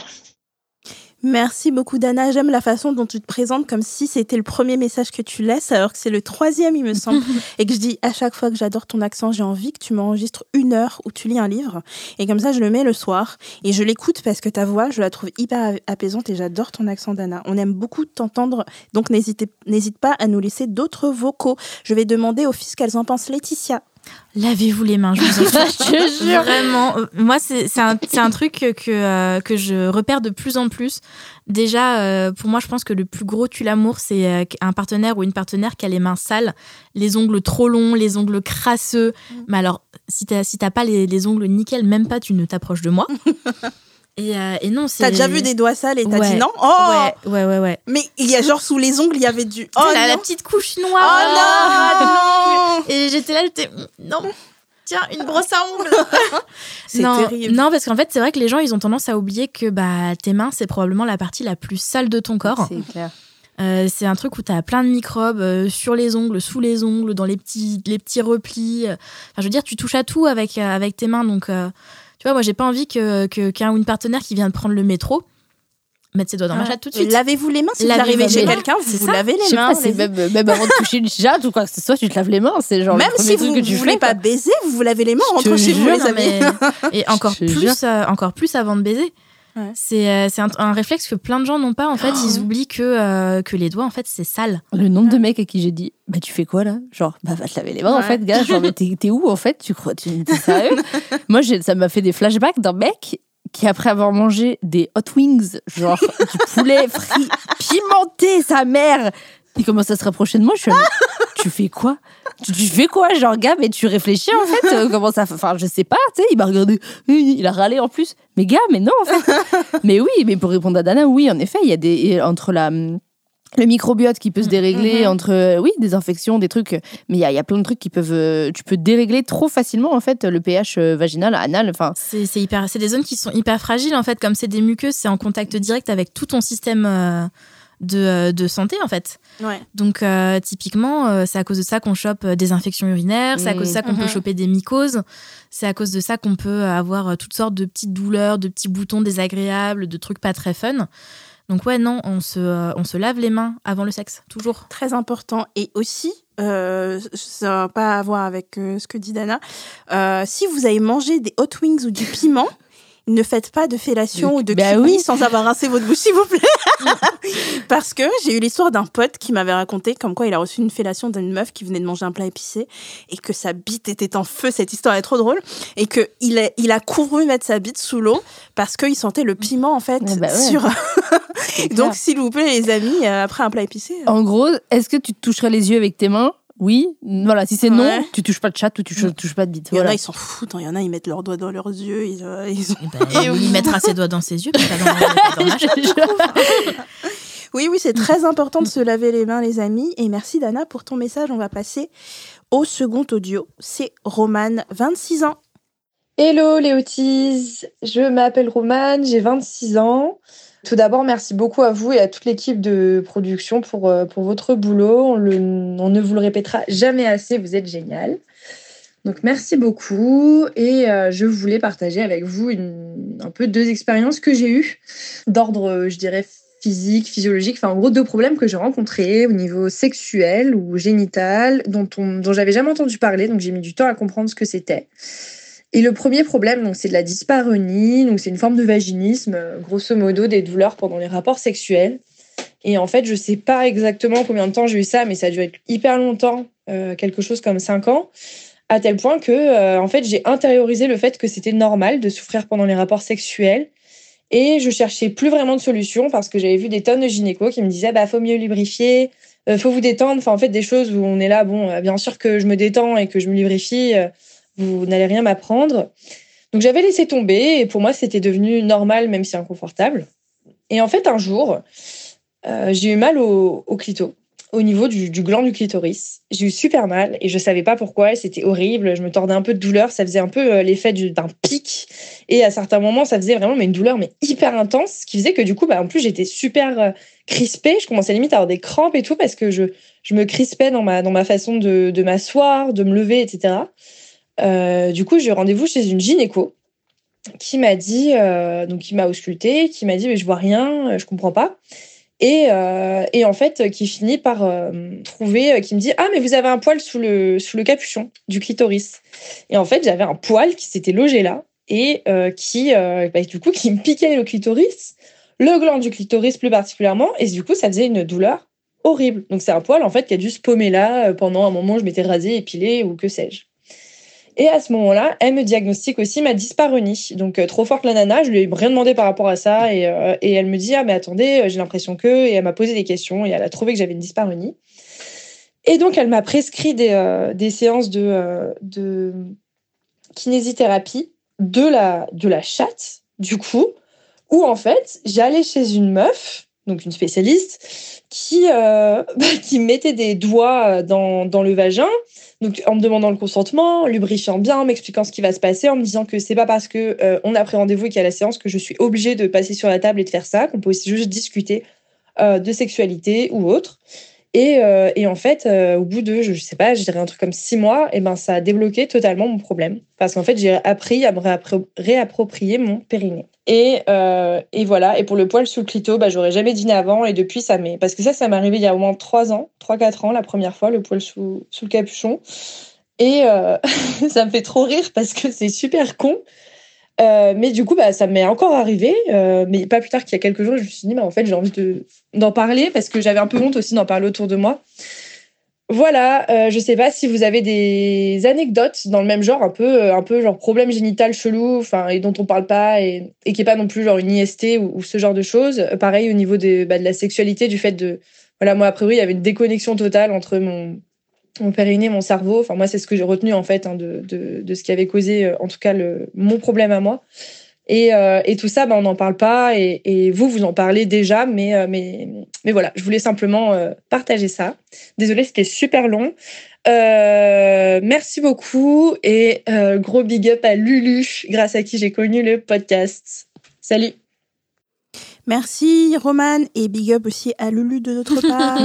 Merci beaucoup Dana. J'aime la façon dont tu te présentes comme si c'était le premier message que tu laisses, alors que c'est le troisième, il me semble. et que je dis à chaque fois que j'adore ton accent, j'ai envie que tu m'enregistres une heure où tu lis un livre. Et comme ça, je le mets le soir. Et je l'écoute parce que ta voix, je la trouve hyper apaisante et j'adore ton accent, Dana. On aime beaucoup t'entendre. Donc n'hésite pas à nous laisser d'autres vocaux. Je vais demander aux filles ce qu'elles en pensent. Laetitia. Lavez-vous les mains, je vous en. Je jure. Vraiment, euh, moi, c'est un, un truc que, euh, que je repère de plus en plus. Déjà, euh, pour moi, je pense que le plus gros tue l'amour, c'est euh, un partenaire ou une partenaire qui a les mains sales, les ongles trop longs, les ongles crasseux. Mais alors, si t'as si pas les, les ongles nickel, même pas, tu ne t'approches de moi. Et, euh, et non, c'est. T'as déjà vu des doigts sales et t'as Ouais. dit non Oh Ouais, ouais, ouais, ouais. Mais il y a genre sous les ongles, il y avait du. Oh la, la petite couche Oh noire. non, non Et j'étais là, j'étais non. Tiens, une brosse à ongles. C'est non, terrible. Non, parce qu'en fait, c'est vrai que les gens, ils ont tendance à oublier que bah, tes mains, c'est probablement la partie la plus sale de ton corps. C'est clair. Euh, c'est un truc où tu as plein de microbes euh, sur les ongles, sous les ongles, dans les petits, les petits replis. Enfin, je veux dire, tu touches à tout avec, euh, avec tes mains. Donc, euh, tu vois, moi, j'ai pas envie que, qu'un ou une partenaire qui vient de prendre le métro mette ses doigts dans ma chatte tout de suite. Lavez-vous les mains si vous arrivez chez quelqu'un, vous vous lavez les mains. pas, même, même avant de toucher une chatte ou quoi que ce soit, tu te laves les mains. C'est genre Même le si vous tu voulez fais, pas baiser, vous vous lavez les mains en rentrant chez vous, les Non, amis. mais- Et encore plus, euh, encore plus avant de baiser. Ouais. C'est euh, c'est un, un réflexe que plein de gens n'ont pas. En fait, ils oublient que, euh, que les doigts, en fait, c'est sale. Le nombre de mecs à qui j'ai dit Bah, tu fais quoi là? Genre, bah, va te laver les mains en fait, gars. Genre, mais t'es t'es où en fait? Tu crois Tu es sérieux? Moi, j'ai- ça m'a fait des flashbacks d'un mec qui, après avoir mangé des hot wings, genre du poulet frit, pimenté, sa mère, Il commence à se rapprocher de moi. Je suis là, tu fais quoi? Tu, tu fais quoi? Genre, gars, mais tu réfléchis en fait euh, Comment ça Enfin, je sais pas, tu sais, il m'a regardé. Il a râlé en plus. Mais gars, mais non, en fait. mais oui, mais pour répondre à Dana, oui, en effet, il y a des. Entre la le microbiote qui peut se dérégler Mhm. entre euh, oui des infections des trucs mais il y a, il y a plein de trucs qui peuvent euh, tu peux dérégler trop facilement en fait le pH euh, vaginal anal enfin C'est c'est hyper, c'est des zones qui sont hyper fragiles en fait, comme c'est des muqueuses, c'est en contact direct avec tout ton système euh, de, euh, de santé en fait. Ouais. Donc euh, typiquement, euh, c'est à cause de ça qu'on chope des infections urinaires, c'est à cause de ça qu'on peut choper des mycoses, c'est à cause de ça qu'on peut avoir toutes sortes de petites douleurs, de petits boutons désagréables, de trucs pas très fun. Donc ouais, non, on se, euh, on se lave les mains avant le sexe, toujours. Très important. Et aussi, euh, ça n'a pas à voir avec euh, ce que dit Dana, si vous avez mangé des hot wings ou du piment, ne faites pas de fellation ou de Bah oui. sans avoir rincé votre bouche, s'il vous plaît. Parce que j'ai eu l'histoire d'un pote qui m'avait raconté comme quoi il a reçu une fellation d'une meuf qui venait de manger un plat épicé et que sa bite était en feu. Cette histoire est trop drôle. Et que il a, il a couru mettre sa bite sous l'eau parce qu'il sentait le piment, en fait, Ah bah ouais. sur... Donc, s'il vous plaît, les amis, euh, après un plat épicé... euh, en gros est-ce que tu te toucherais les yeux avec tes mains oui voilà si c'est non Ouais. tu touches pas de chat ou tu touches, touches pas de bite Il y en a, ils s'en foutent. Il y en a, ils mettent leurs doigts dans leurs yeux. Ils, euh, ils ont- Et il mettra ses doigts dans ses yeux, mais pas dans, pas dans la chatte. Oui, oui, c'est très important de se laver les mains, les amis. Et merci, Dana, pour ton message. On va passer au second audio. C'est Romane, 26 ans. Hello Léotise, je m'appelle Romane, j'ai 26 ans. Tout d'abord, merci beaucoup à vous et à toute l'équipe de production pour, euh, pour votre boulot. On, ne vous le répétera jamais assez, vous êtes génial. Donc merci beaucoup et euh, je voulais partager avec vous un peu deux expériences que j'ai eues d'ordre, euh, je dirais, physique, physiologique, enfin en gros deux problèmes que j'ai rencontrés au niveau sexuel ou génital dont, on, dont j'avais jamais entendu parler, donc j'ai mis du temps à comprendre ce que c'était. Et le premier problème, donc, c'est de la dyspareunie, donc c'est une forme de vaginisme, grosso modo des douleurs pendant les rapports sexuels. Et en fait, je sais pas exactement combien de temps j'ai eu ça, mais ça a dû être hyper longtemps, euh, quelque chose comme 5 ans, à tel point que euh, en fait, j'ai intériorisé le fait que c'était normal de souffrir pendant les rapports sexuels. Et je cherchais plus vraiment de solution parce que j'avais vu des tonnes de gynécos qui me disaient bah faut mieux lubrifier, euh, faut vous détendre. Enfin en fait des choses où on est là bon euh, bien sûr que je me détends et que je me lubrifie, vous n'allez rien m'apprendre. Donc j'avais laissé tomber et pour moi c'était devenu normal même si inconfortable. Et en fait un jour euh, j'ai eu mal au, au clito, au niveau du, gland du clitoris. J'ai eu super mal et je savais pas pourquoi, c'était horrible. Je me tordais un peu de douleur, ça faisait un peu euh, l'effet du- d'un pic et à certains moments ça faisait vraiment mais une douleur mais hyper intense, ce qui faisait que du coup bah en plus j'étais super euh, crispée, je commençais limite à avoir des crampes et tout parce que je je me crispais dans ma dans ma façon de m'asseoir, de me lever, etc. Euh, du coup, j'ai eu rendez-vous chez une gynéco qui m'a dit, euh, donc qui m'a ausculté, qui m'a dit, mais je vois rien, euh, je comprends pas. Et, et en fait, qui finit par trouver, qui me dit, ah, mais vous avez un poil sous le, sous le capuchon du clitoris. Et en fait, j'avais un poil qui s'était logé là et qui, bah, du coup, qui me piquait le clitoris, le gland du clitoris plus particulièrement. Et du coup, ça faisait une douleur horrible. Donc, c'est un poil, en fait, qui a dû se paumer là pendant un moment je m'étais rasée, épilée ou que sais-je. Et à ce moment-là, elle me diagnostique aussi ma dyspareunie. Donc, euh, trop forte la nana, je lui ai rien demandé par rapport à ça. Et, euh, et elle me dit Ah, mais attendez, euh, j'ai l'impression que. Et elle m'a posé des questions et elle a trouvé que j'avais une dyspareunie. Et donc, elle m'a prescrit des, des séances de, de kinésithérapie de la, de la chatte, du coup, où en fait, j'allais chez une meuf, donc une spécialiste, qui, euh, mettait des doigts dans, dans le vagin en me demandant le consentement, lubrifiant bien, en m'expliquant ce qui va se passer, en me disant que c'est pas parce que euh, on a pris rendez-vous et qu'il y a la séance que je suis obligée de passer sur la table et de faire ça, qu'on peut aussi juste discuter euh, de sexualité ou autre. Et, euh, et en fait, euh, au bout de, je, je sais pas, je dirais un truc comme six mois, et ben ça a débloqué totalement mon problème. Parce qu'en fait, j'ai appris à me réappro- réapproprier mon périnée. Et, euh, et voilà. Et pour le poil sous le clito, bah, j'aurais jamais dîné avant. Et depuis, ça m'est. Parce que ça, ça m'est arrivé il y a au moins trois ans, trois, quatre ans, la première fois, le poil sous, le capuchon. Et ça me fait trop rire parce que c'est super con. Euh, mais du coup, bah, ça m'est encore arrivé. euh, mais pas plus tard qu'il y a quelques jours, je me suis dit, bah, en fait, j'ai envie de, d'en parler parce que j'avais un peu honte aussi d'en parler autour de moi. Voilà, euh, je sais pas si vous avez des anecdotes dans le même genre, un peu, un peu genre problème génital chelou, enfin, et dont on parle pas et, et qui est pas non plus genre une IST ou, ce genre de choses. Pareil au niveau de, bah, de la sexualité, du fait de, voilà, moi, a priori, il y avait une déconnexion totale entre mon, mon périnée, mon cerveau. Enfin, moi, c'est ce que j'ai retenu, en fait, hein, de, de, de, ce qui avait causé, euh, en tout cas, le, mon problème à moi. Et, euh, et tout ça, bah, on n'en parle pas. Et, et, vous, vous en parlez déjà. Mais, euh, mais, mais voilà, je voulais simplement partager ça. Désolée, c'était super long. Merci beaucoup et gros big up à Lulu, grâce à qui j'ai connu le podcast. Salut. Merci Roman et big up aussi à Lulu de notre part.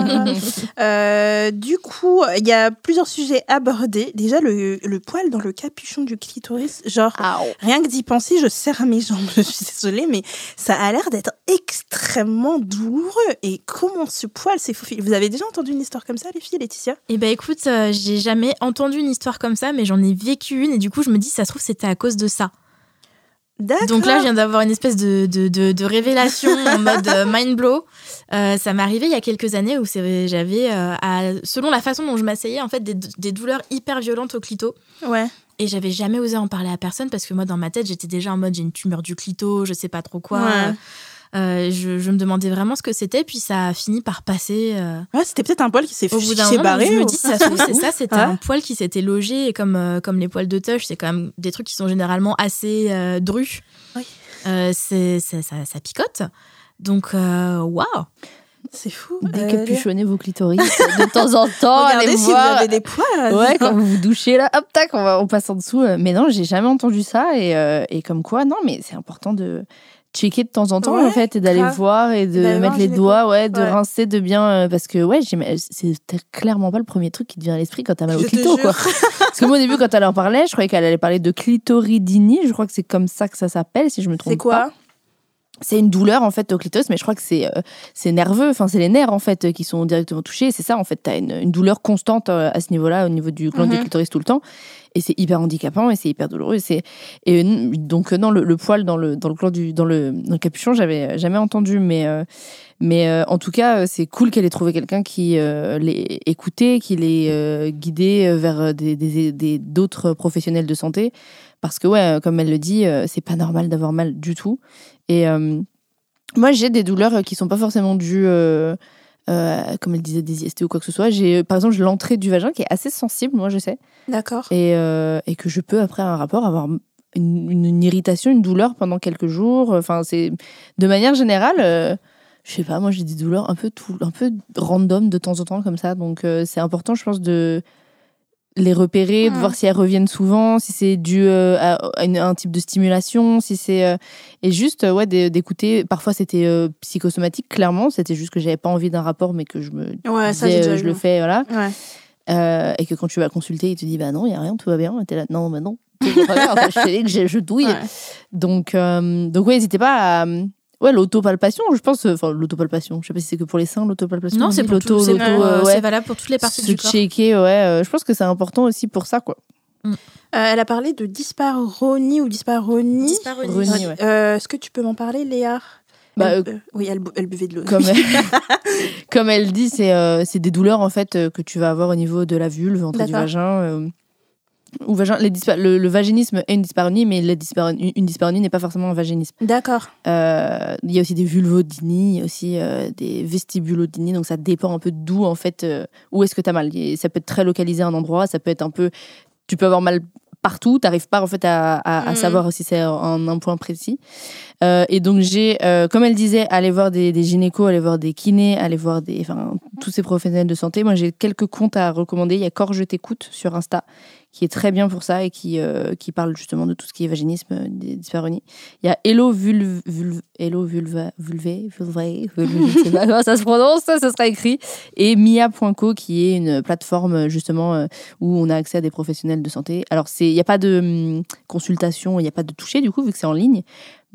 euh, du coup, il y a plusieurs sujets abordés. Déjà, le, le poil dans le capuchon du clitoris, genre, Ow. rien que d'y penser, je serre mes jambes. Je suis désolée, mais ça a l'air d'être extrêmement douloureux. Et comment ce poil s'est faufilé Vous avez déjà entendu une histoire comme ça, les filles, Laetitia? Eh ben écoute, euh, j'ai jamais entendu une histoire comme ça, mais j'en ai vécu une et du coup je me dis ça se trouve c'était à cause de ça. Donc là je viens d'avoir une espèce de, de, de, de révélation en mode euh, mind blow. Euh, ça m'est arrivé il y a quelques années où j'avais, euh, selon la façon dont je m'asseyais, en fait des, des douleurs hyper violentes au clito. Ouais. Et j'avais jamais osé en parler à personne parce que moi dans ma tête j'étais déjà en mode j'ai une tumeur du clito, je sais pas trop quoi. Ouais. Euh, je, je me demandais vraiment ce que c'était, puis ça a fini par passer. euh, Ouais, c'était peut-être un poil qui s'est au bout qui d'un s'est moment, barré. je me ou- dis, ça se trouve, c'est ça, c'était Ouais. un poil qui s'était logé, et comme, euh, comme les poils de touch, c'est quand même des trucs qui sont généralement assez euh, drus. Oui. Euh, c'est, c'est- ça, ça picote. Donc, euh, waouh! C'est fou. Décapuchonnez vos clitoris de temps en temps. Regardez allez si vous voir. avez des poils. Ouais, quand vous vous douchez là, hop, tac, on, va, on passe en dessous. Euh, Mais non, j'ai jamais entendu ça. Et, euh, et comme quoi, non, mais c'est important de checker de temps en temps, Ouais, en fait, et d'aller voir et de voir mettre les doigts, ouais, de Ouais. rincer, de bien. euh, parce que, ouais, j'ai- c'est clairement pas le premier truc qui te vient à l'esprit quand t'as mal au Je clito, quoi. Parce que moi, au début, quand elle en parlait, je croyais qu'elle allait parler de clitoridynie. Je crois que c'est comme ça que ça s'appelle, si je me trompe C'est pas. quoi C'est une douleur en fait au clitoris, mais je crois que c'est euh, c'est nerveux. Enfin, c'est les nerfs en fait qui sont directement touchés. C'est ça en fait. T'as une, une douleur constante euh, à ce niveau-là, au niveau du gland du Mhm. clitoris tout le temps, et c'est hyper handicapant et c'est hyper douloureux. Et euh, donc euh, non le, poil dans le dans le gland du dans le, dans le capuchon, j'avais jamais entendu, mais euh, mais en tout cas, c'est cool qu'elle ait trouvé quelqu'un qui euh, l'ait écouté, qui l'ait guidé vers des d'autres professionnels de santé, parce que ouais, comme elle le dit, c'est pas normal d'avoir mal du tout. Et moi, j'ai des douleurs qui sont pas forcément dues, euh, comme elle disait, des IST ou quoi que ce soit. J'ai, par exemple, j'ai l'entrée du vagin qui est assez sensible, moi, je sais, D'accord. et, euh, et que je peux après un rapport avoir une, une- une irritation, une douleur pendant quelques jours. Enfin, c'est de manière générale. euh, je sais pas, moi j'ai des douleurs un peu tout, un peu random de temps en temps comme ça, donc euh, c'est important, je pense, de les repérer, de voir si elles reviennent souvent, si c'est dû euh, à, à une- un type de stimulation, si c'est euh, et juste ouais d'é- d'écouter. Parfois c'était euh, psychosomatique, clairement, c'était juste que j'avais pas envie d'un rapport, mais que je me Ouais, ça, disais, eu, je le fais, voilà. Ouais. Et que quand tu vas consulter, il te dit bah non, il y a rien, tout va bien. T'es là, non, bah non, tout va pas bien. Enfin, je sais que je douille. Ouais. Donc, donc ouais, n'hésitez pas à. Ouais, l'autopalpation, je pense. euh, Enfin, l'autopalpation. Je sais pas si c'est que pour les seins, l'autopalpation. Non, on c'est pour tout, l'auto- c'est euh, ouais. c'est valable pour toutes les parties du corps. checker, ouais. euh, je pense que c'est important aussi pour ça, quoi. Euh, elle a parlé de disparonie ou disparonie. Disparonie. Renie, ouais. Euh, Est-ce que tu peux m'en parler, Léa? Bah, Elle- euh, Oui, elle, bu- elle buvait de l'eau. Comme, comme elle dit, c'est euh, c'est des douleurs en fait euh, que tu vas avoir au niveau de la vulve, entre du vagin. Ou vagin les dispa- le, le vaginisme est une disparonie, mais une disparonie n'est pas forcément un vaginisme. D'accord. Euh, il y a aussi des vulvodynies, il y a aussi euh, des vestibulodynies, donc ça dépend un peu d'où en fait, euh, où est-ce que tu as mal. Et ça peut être très localisé à un endroit, ça peut être un peu. Tu peux avoir mal partout, t'arrives pas en fait à, à- à Mhm. savoir si c'est en un point précis. Euh, et donc j'ai, euh, comme elle disait, aller voir des, des gynécos, aller voir des kinés, aller voir des, enfin tous ces professionnels de santé. Moi j'ai quelques comptes à recommander. Il y a Corps Je t'écoute sur Insta, qui est très bien pour ça et qui euh, qui parle justement de tout ce qui est vaginisme, euh, des dyspareunies. Il y a Hello Vulve, Vulve- Hello Vulva, je sais pas comment ça se prononce, ça, ça sera écrit. Et Mia.co qui est une plateforme justement euh, où on a accès à des professionnels de santé. Alors il n'y a pas de hum, consultation, il n'y a pas de toucher du coup vu que c'est en ligne.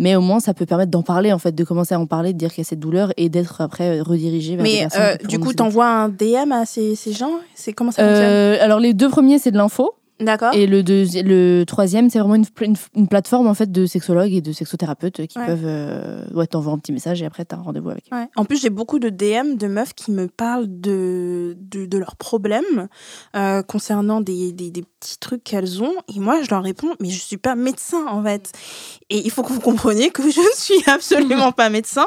Mais au moins, ça peut permettre d'en parler, en fait, de commencer à en parler, de dire qu'il y a cette douleur et d'être après redirigé vers Mais euh, du coup, t'envoies un DM à ces, ces gens? C'est comment ça fonctionne? Euh, alors les deux premiers c'est de l'info D'accord. Et le, deuxi- le troisième, c'est vraiment une, une- une plateforme en fait de sexologues et de sexothérapeutes qui Ouais. peuvent euh, ouais, t'envoyer un petit message et après t'as un rendez-vous avec. eux. Ouais. En plus, j'ai beaucoup de DM de meufs qui me parlent de, de, de leurs problèmes euh, concernant des, des, des petits trucs qu'elles ont. Et moi, je leur réponds, mais je suis pas médecin, en fait. Et il faut que vous compreniez que je ne suis absolument pas médecin.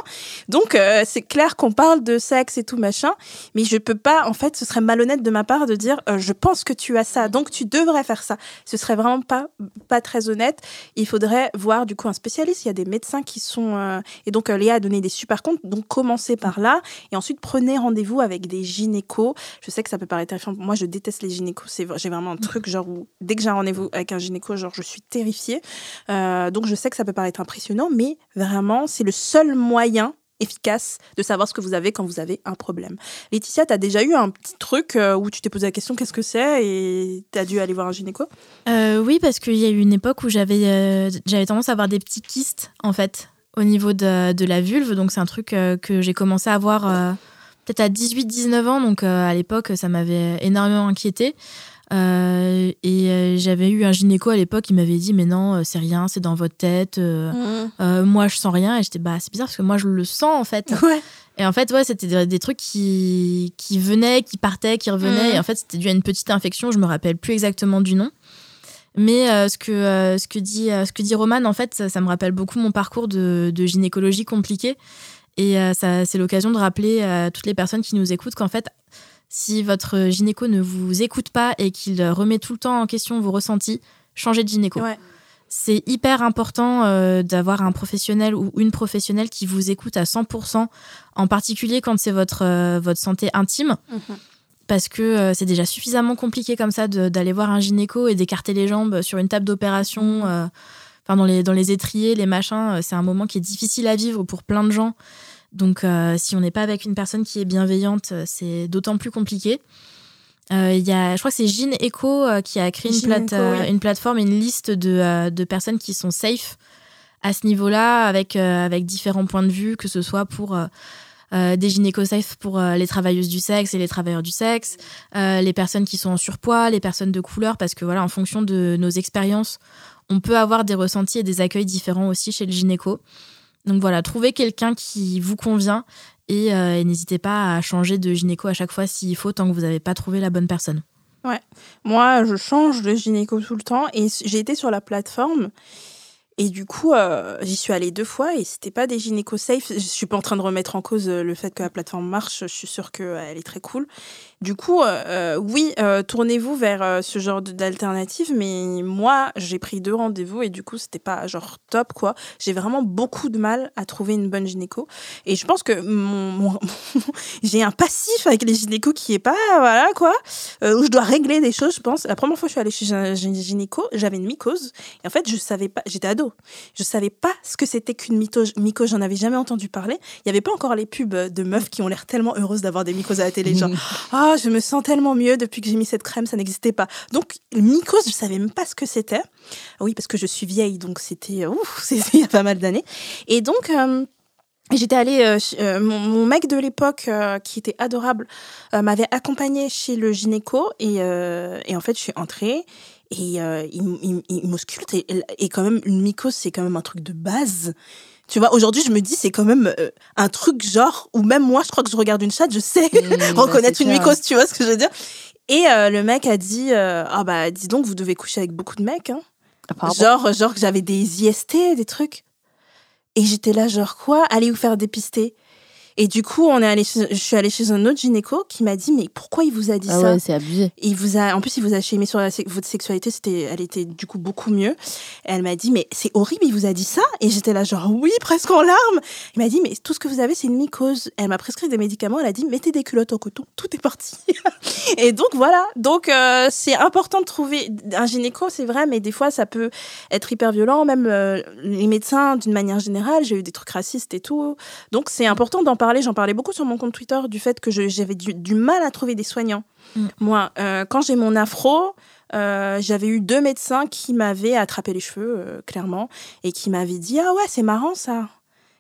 Donc, euh, c'est clair qu'on parle de sexe et tout machin, mais je peux pas, en fait, ce serait malhonnête de ma part de dire, euh, je pense que tu as ça, donc tu devrais faire ça. Ce serait vraiment pas, pas très honnête. Il faudrait voir, du coup, un spécialiste. Il y a des médecins qui sont... euh, et donc, euh, Léa a donné des super comptes. Donc, commencez par là. Et ensuite, prenez rendez-vous avec des gynécos. Je sais que ça peut paraître terrifiant. Moi, je déteste les gynécos. J'ai vraiment un truc, genre, où dès que j'ai un rendez-vous avec un gynéco, genre, je suis terrifiée. Euh, donc, je sais que ça peut paraître impressionnant, mais vraiment, c'est le seul moyen efficace de savoir ce que vous avez quand vous avez un problème. Laetitia, tu as déjà eu un petit truc euh, où tu t'es posé la question qu'est-ce que c'est et tu as dû aller voir un gynéco? Euh, oui, parce qu'il y a eu une époque où j'avais euh, tendance à avoir des petits kystes, en fait, au niveau de, de la vulve. Donc, c'est un truc que j'ai commencé à avoir peut-être à 18-19 ans. Donc, à l'époque, ça m'avait énormément inquiété. Euh, et euh, j'avais eu un gynéco à l'époque qui m'avait dit Mais non, euh, c'est rien, c'est dans votre tête. euh, moi, je sens rien. Et j'étais Bah, c'est bizarre parce que moi, je le sens, en fait. Ouais. Et en fait, ouais, c'était des, des trucs qui, qui venaient, qui partaient, qui revenaient. Mhm. Et en fait, c'était dû à une petite infection. Je me rappelle plus exactement du nom. Mais euh, ce, que, euh, ce, que dit, euh, ce que dit Roman, en fait, ça, ça me rappelle beaucoup mon parcours de, de gynécologie compliqué. Et ça, c'est l'occasion de rappeler à toutes les personnes qui nous écoutent qu'en fait, si votre gynéco ne vous écoute pas et qu'il remet tout le temps en question vos ressentis, changez de gynéco. Ouais. C'est hyper important euh, d'avoir un professionnel ou une professionnelle qui vous écoute à 100%, en particulier quand c'est votre, euh, votre santé intime Mhm. parce que euh, c'est déjà suffisamment compliqué comme ça d'aller voir un gynéco et d'écarter les jambes sur une table d'opération, euh, enfin dans les, dans les étriers, les machins. euh, C'est un moment qui est difficile à vivre pour plein de gens. Donc euh, si on n'est pas avec une personne qui est bienveillante, euh, c'est d'autant plus compliqué. Euh, y a, je crois que c'est Gyn Echo euh, qui a créé une, Gyn plate- Echo, oui. une plateforme une liste de, de personnes qui sont safe à ce niveau-là, avec, avec différents points de vue, que ce soit pour des gynéco-safe pour les travailleuses du sexe et les travailleurs du sexe, les personnes qui sont en surpoids, les personnes de couleur, parce que voilà, en fonction de nos expériences, on peut avoir des ressentis et des accueils différents aussi chez le gynéco. Donc voilà, trouvez quelqu'un qui vous convient et, euh, et n'hésitez pas à changer de gynéco à chaque fois s'il faut, tant que vous n'avez pas trouvé la bonne personne. Moi, je change de gynéco tout le temps et j'ai été sur la plateforme et du coup, euh, j'y suis allée deux fois et c'était pas des gynéco safe. Je suis pas en train de remettre en cause euh, le fait que la plateforme marche. Je suis sûre qu'elle est très cool. Du coup, euh, euh, oui, euh, tournez-vous vers euh, ce genre d'alternative. Mais moi, j'ai pris deux rendez-vous et du coup, c'était pas genre top quoi. J'ai vraiment beaucoup de mal à trouver une bonne gynéco et je pense que mon, mon- j'ai un passif avec les gynécos qui est pas voilà quoi où je dois régler des choses, je pense. La première fois que je suis allée chez un gyn- gynéco, j'avais une mycose. Et en fait, je savais pas, j'étais ado. Je savais pas ce que c'était qu'une mycose. J'en avais jamais entendu parler. Il y avait pas encore les pubs de meufs qui ont l'air tellement heureuses d'avoir des mycoses à la télé. Genre, ah, je me sens tellement mieux depuis que j'ai mis cette crème, ça n'existait pas. Donc, mycose, je savais même pas ce que c'était. Oui, parce que je suis vieille, donc c'était, il y a pas mal d'années. Et donc, euh, J'étais allée, euh, euh, mon, mec de l'époque, qui était adorable, m'avait accompagnée chez le gynéco et, et en fait, je suis entrée et il, il m'ausculte et, et quand même, une mycose, c'est quand même un truc de base. Tu vois, aujourd'hui, je me dis, c'est quand même euh, un truc genre, où même moi, je crois que je regarde une chatte, je sais Mmh, reconnaître bah, c'est une mycose, tu vois ce que je veux dire? Et euh, le mec a dit, euh, ah bah, dis donc, vous devez coucher avec beaucoup de mecs, hein. Genre, genre que j'avais des IST, des trucs. Et j'étais là, genre quoi? Allez vous faire dépister. Et du coup, on est allé chez- je suis allée chez un autre gynéco qui m'a dit, mais pourquoi il vous a dit Ah ça ouais, c'est abusé. il vous a, en plus, il vous a chémé sur la votre sexualité. C'était, elle était du coup beaucoup mieux. Et elle m'a dit, mais c'est horrible, il vous a dit ça? Et j'étais là, genre, oui, presque en larmes. Il m'a dit, mais tout ce que vous avez, c'est une mycose. Elle m'a prescrit des médicaments. Elle a dit, mettez des culottes en coton. Tout est parti. et donc, voilà. Donc, euh, c'est important de trouver un gynéco, c'est vrai, mais des fois, ça peut être hyper violent. Même euh, les médecins, d'une manière générale, j'ai eu des trucs racistes et tout. Donc, c'est important d'en parler. J'en parlais beaucoup sur mon compte Twitter du fait que j'avais du, du mal à trouver des soignants. Mm. Moi, euh, quand j'ai mon afro, euh, j'avais eu deux médecins qui m'avaient attrapé les cheveux, euh, clairement, et qui m'avaient dit Ah ouais, c'est marrant ça.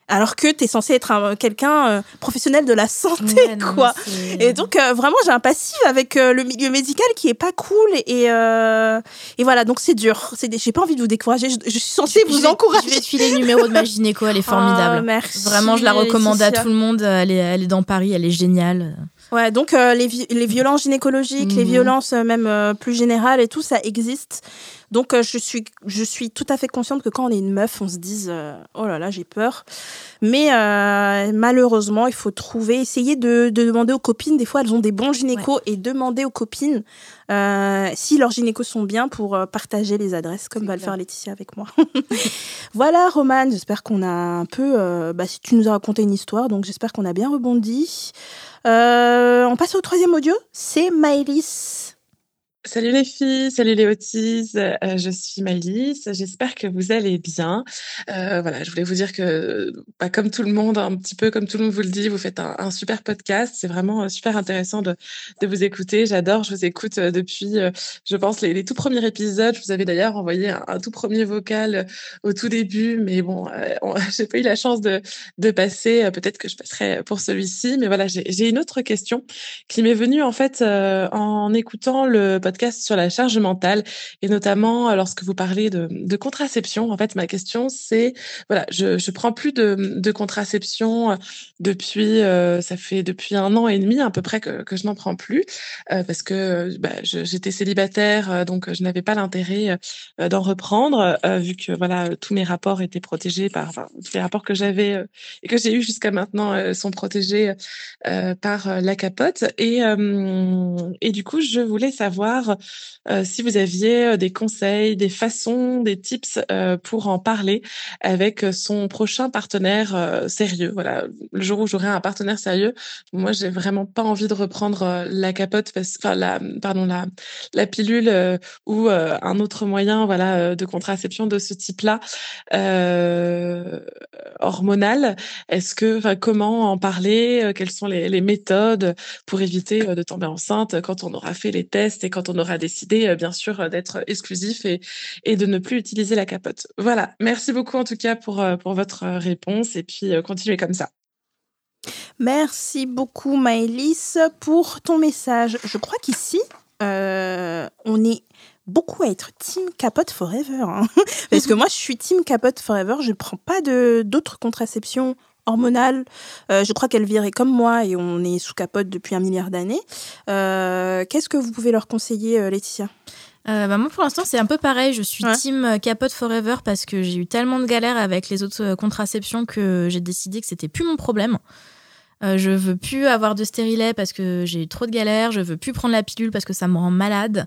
Alors que tu es censé être un- quelqu'un euh, professionnel de la santé, Ouais, non, quoi. Et donc, euh, vraiment, j'ai un passif avec euh, le milieu médical qui est pas cool. Et, euh, et voilà, donc c'est dur. C'est des- J'ai pas envie de vous décourager. Je, je suis censée Je vous encourager. Je vais te filer le numéro de ma gynéco, elle est formidable. Ah, merci. Vraiment, je la recommande à tout le monde. Elle est, elle est dans Paris, elle est géniale. Ouais, donc euh, les, vi- les violences gynécologiques, les Mhm. violences euh, même euh, plus générales et tout, ça existe. Donc je, suis, je suis tout à fait consciente que quand on est une meuf, on se dise oh là là, j'ai peur. Mais malheureusement, il faut trouver, essayer de, de demander aux copines. Des fois, elles ont des bons gynécos et demander aux copines si leurs gynécos sont bien pour partager les adresses, comme va le faire Laetitia avec moi. voilà, Romane, j'espère qu'on a un peu. bah, si tu nous as raconté une histoire, donc j'espère qu'on a bien rebondi. Euh, on passe au troisième audio, c'est Maëlys. Salut les filles, salut les Otis, euh, je suis Maëlys, j'espère que vous allez bien. Euh, voilà, je voulais vous dire que, bah, comme tout le monde, un petit peu comme tout le monde vous le dit, vous faites un, super podcast, c'est vraiment euh, super intéressant de, de vous écouter, j'adore, je vous écoute euh, depuis, euh, je pense, les, les tout premiers épisodes, je vous avais d'ailleurs envoyé un, tout premier vocal au tout début, mais bon, on- j'ai pas eu la chance de, de passer, peut-être que je passerai pour celui-ci, mais voilà, j'ai une autre question qui m'est venue en fait en écoutant le podcast sur la charge mentale et notamment euh, lorsque vous parlez de, contraception. En fait, ma question c'est voilà, je je prends plus de, contraception euh, depuis euh, ça fait depuis un an et demi à peu près que, que je n'en prends plus parce que bah, j'étais célibataire donc je n'avais pas l'intérêt d'en reprendre vu que voilà tous mes rapports étaient protégés par tous les rapports que j'avais et que j'ai eu jusqu'à maintenant sont protégés par la capote. Et, et du coup, je voulais savoir euh, si vous aviez euh, des conseils, des façons, des tips euh, pour en parler avec son prochain partenaire sérieux. Voilà, le jour où j'aurai un partenaire sérieux, moi, j'ai vraiment pas envie de reprendre la capote, enfin la, pardon, la, la pilule ou un autre moyen, voilà, de contraception de ce type-là, hormonal. Est-ce que, comment en parler Quelles sont les, méthodes pour éviter de tomber enceinte quand on aura fait les tests et quand on aura décidé, euh, bien sûr, euh, d'être exclusif et, de ne plus utiliser la capote Voilà. Merci beaucoup en tout cas pour euh, votre réponse et puis continuez comme ça. Merci beaucoup Maëlys pour ton message. Je crois qu'ici, on est beaucoup à être team capote forever. hein. Parce que moi, je suis team capote forever. Je ne prends pas d'autres contraceptions hormonales. Euh, je crois qu'elle virait comme moi et on est sous capote depuis un milliard d'années. Euh, Qu'est-ce que vous pouvez leur conseiller, euh, Laetitia? Euh, bah, moi, pour l'instant, c'est un peu pareil. Je suis Ouais. team capote forever parce que j'ai eu tellement de galères avec les autres contraceptions que j'ai décidé que c'était plus mon problème. Euh, je veux plus avoir de stérilet parce que j'ai eu trop de galères. Je veux plus prendre la pilule parce que ça me rend malade.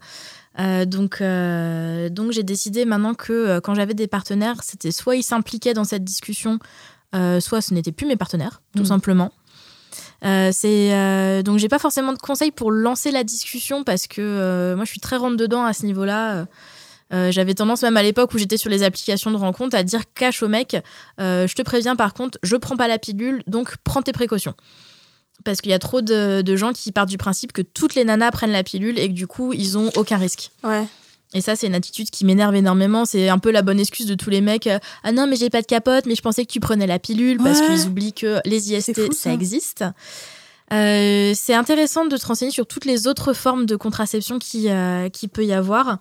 Euh, donc, donc j'ai décidé maintenant que quand j'avais des partenaires, c'était soit ils s'impliquaient dans cette discussion, soit ce n'étaient plus mes partenaires, tout Mhm. simplement. Euh, c'est euh, donc j'ai pas forcément de conseils pour lancer la discussion parce que euh, moi je suis très rentre dedans à ce niveau-là. Euh, J'avais tendance même à l'époque où j'étais sur les applications de rencontre à dire cash au mec, euh, je te préviens par contre, je prends pas la pilule, donc prends tes précautions. Parce qu'il y a trop de, de gens qui partent du principe que toutes les nanas prennent la pilule et que du coup ils ont aucun risque. Ouais. Et ça, c'est une attitude qui m'énerve énormément. C'est un peu la bonne excuse de tous les mecs. euh, Ah non, mais j'ai pas de capote, mais je pensais que tu prenais la pilule parce Ouais. qu'ils oublient que les IST, fou, ça. ça. existe. Euh, c'est intéressant de te renseigner sur toutes les autres formes de contraception qui, euh, qui peut y avoir.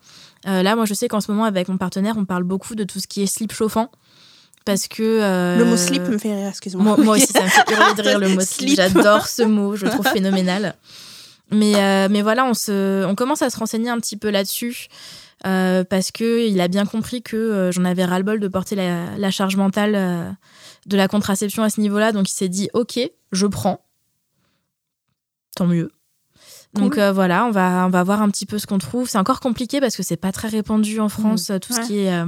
Euh, là, moi, je sais qu'en ce moment, avec mon partenaire, on parle beaucoup de tout ce qui est slip chauffant. Parce que. Le mot slip me fait rire, excuse-moi. moi, moi aussi, ça me fait de rire le mot slip. Slip. J'adore ce mot, je le trouve phénoménal. Mais, euh, mais voilà, on, se, on commence à se renseigner un petit peu là-dessus. euh, parce que il a bien compris que euh, j'en avais ras-le-bol de porter la, la charge mentale euh, de la contraception à ce niveau-là. Donc il s'est dit Ok, je prends. Tant mieux. Donc Cool. voilà, on va, on va voir un petit peu ce qu'on trouve. C'est encore compliqué parce que c'est pas très répandu en France, tout, Ouais. ce qui est,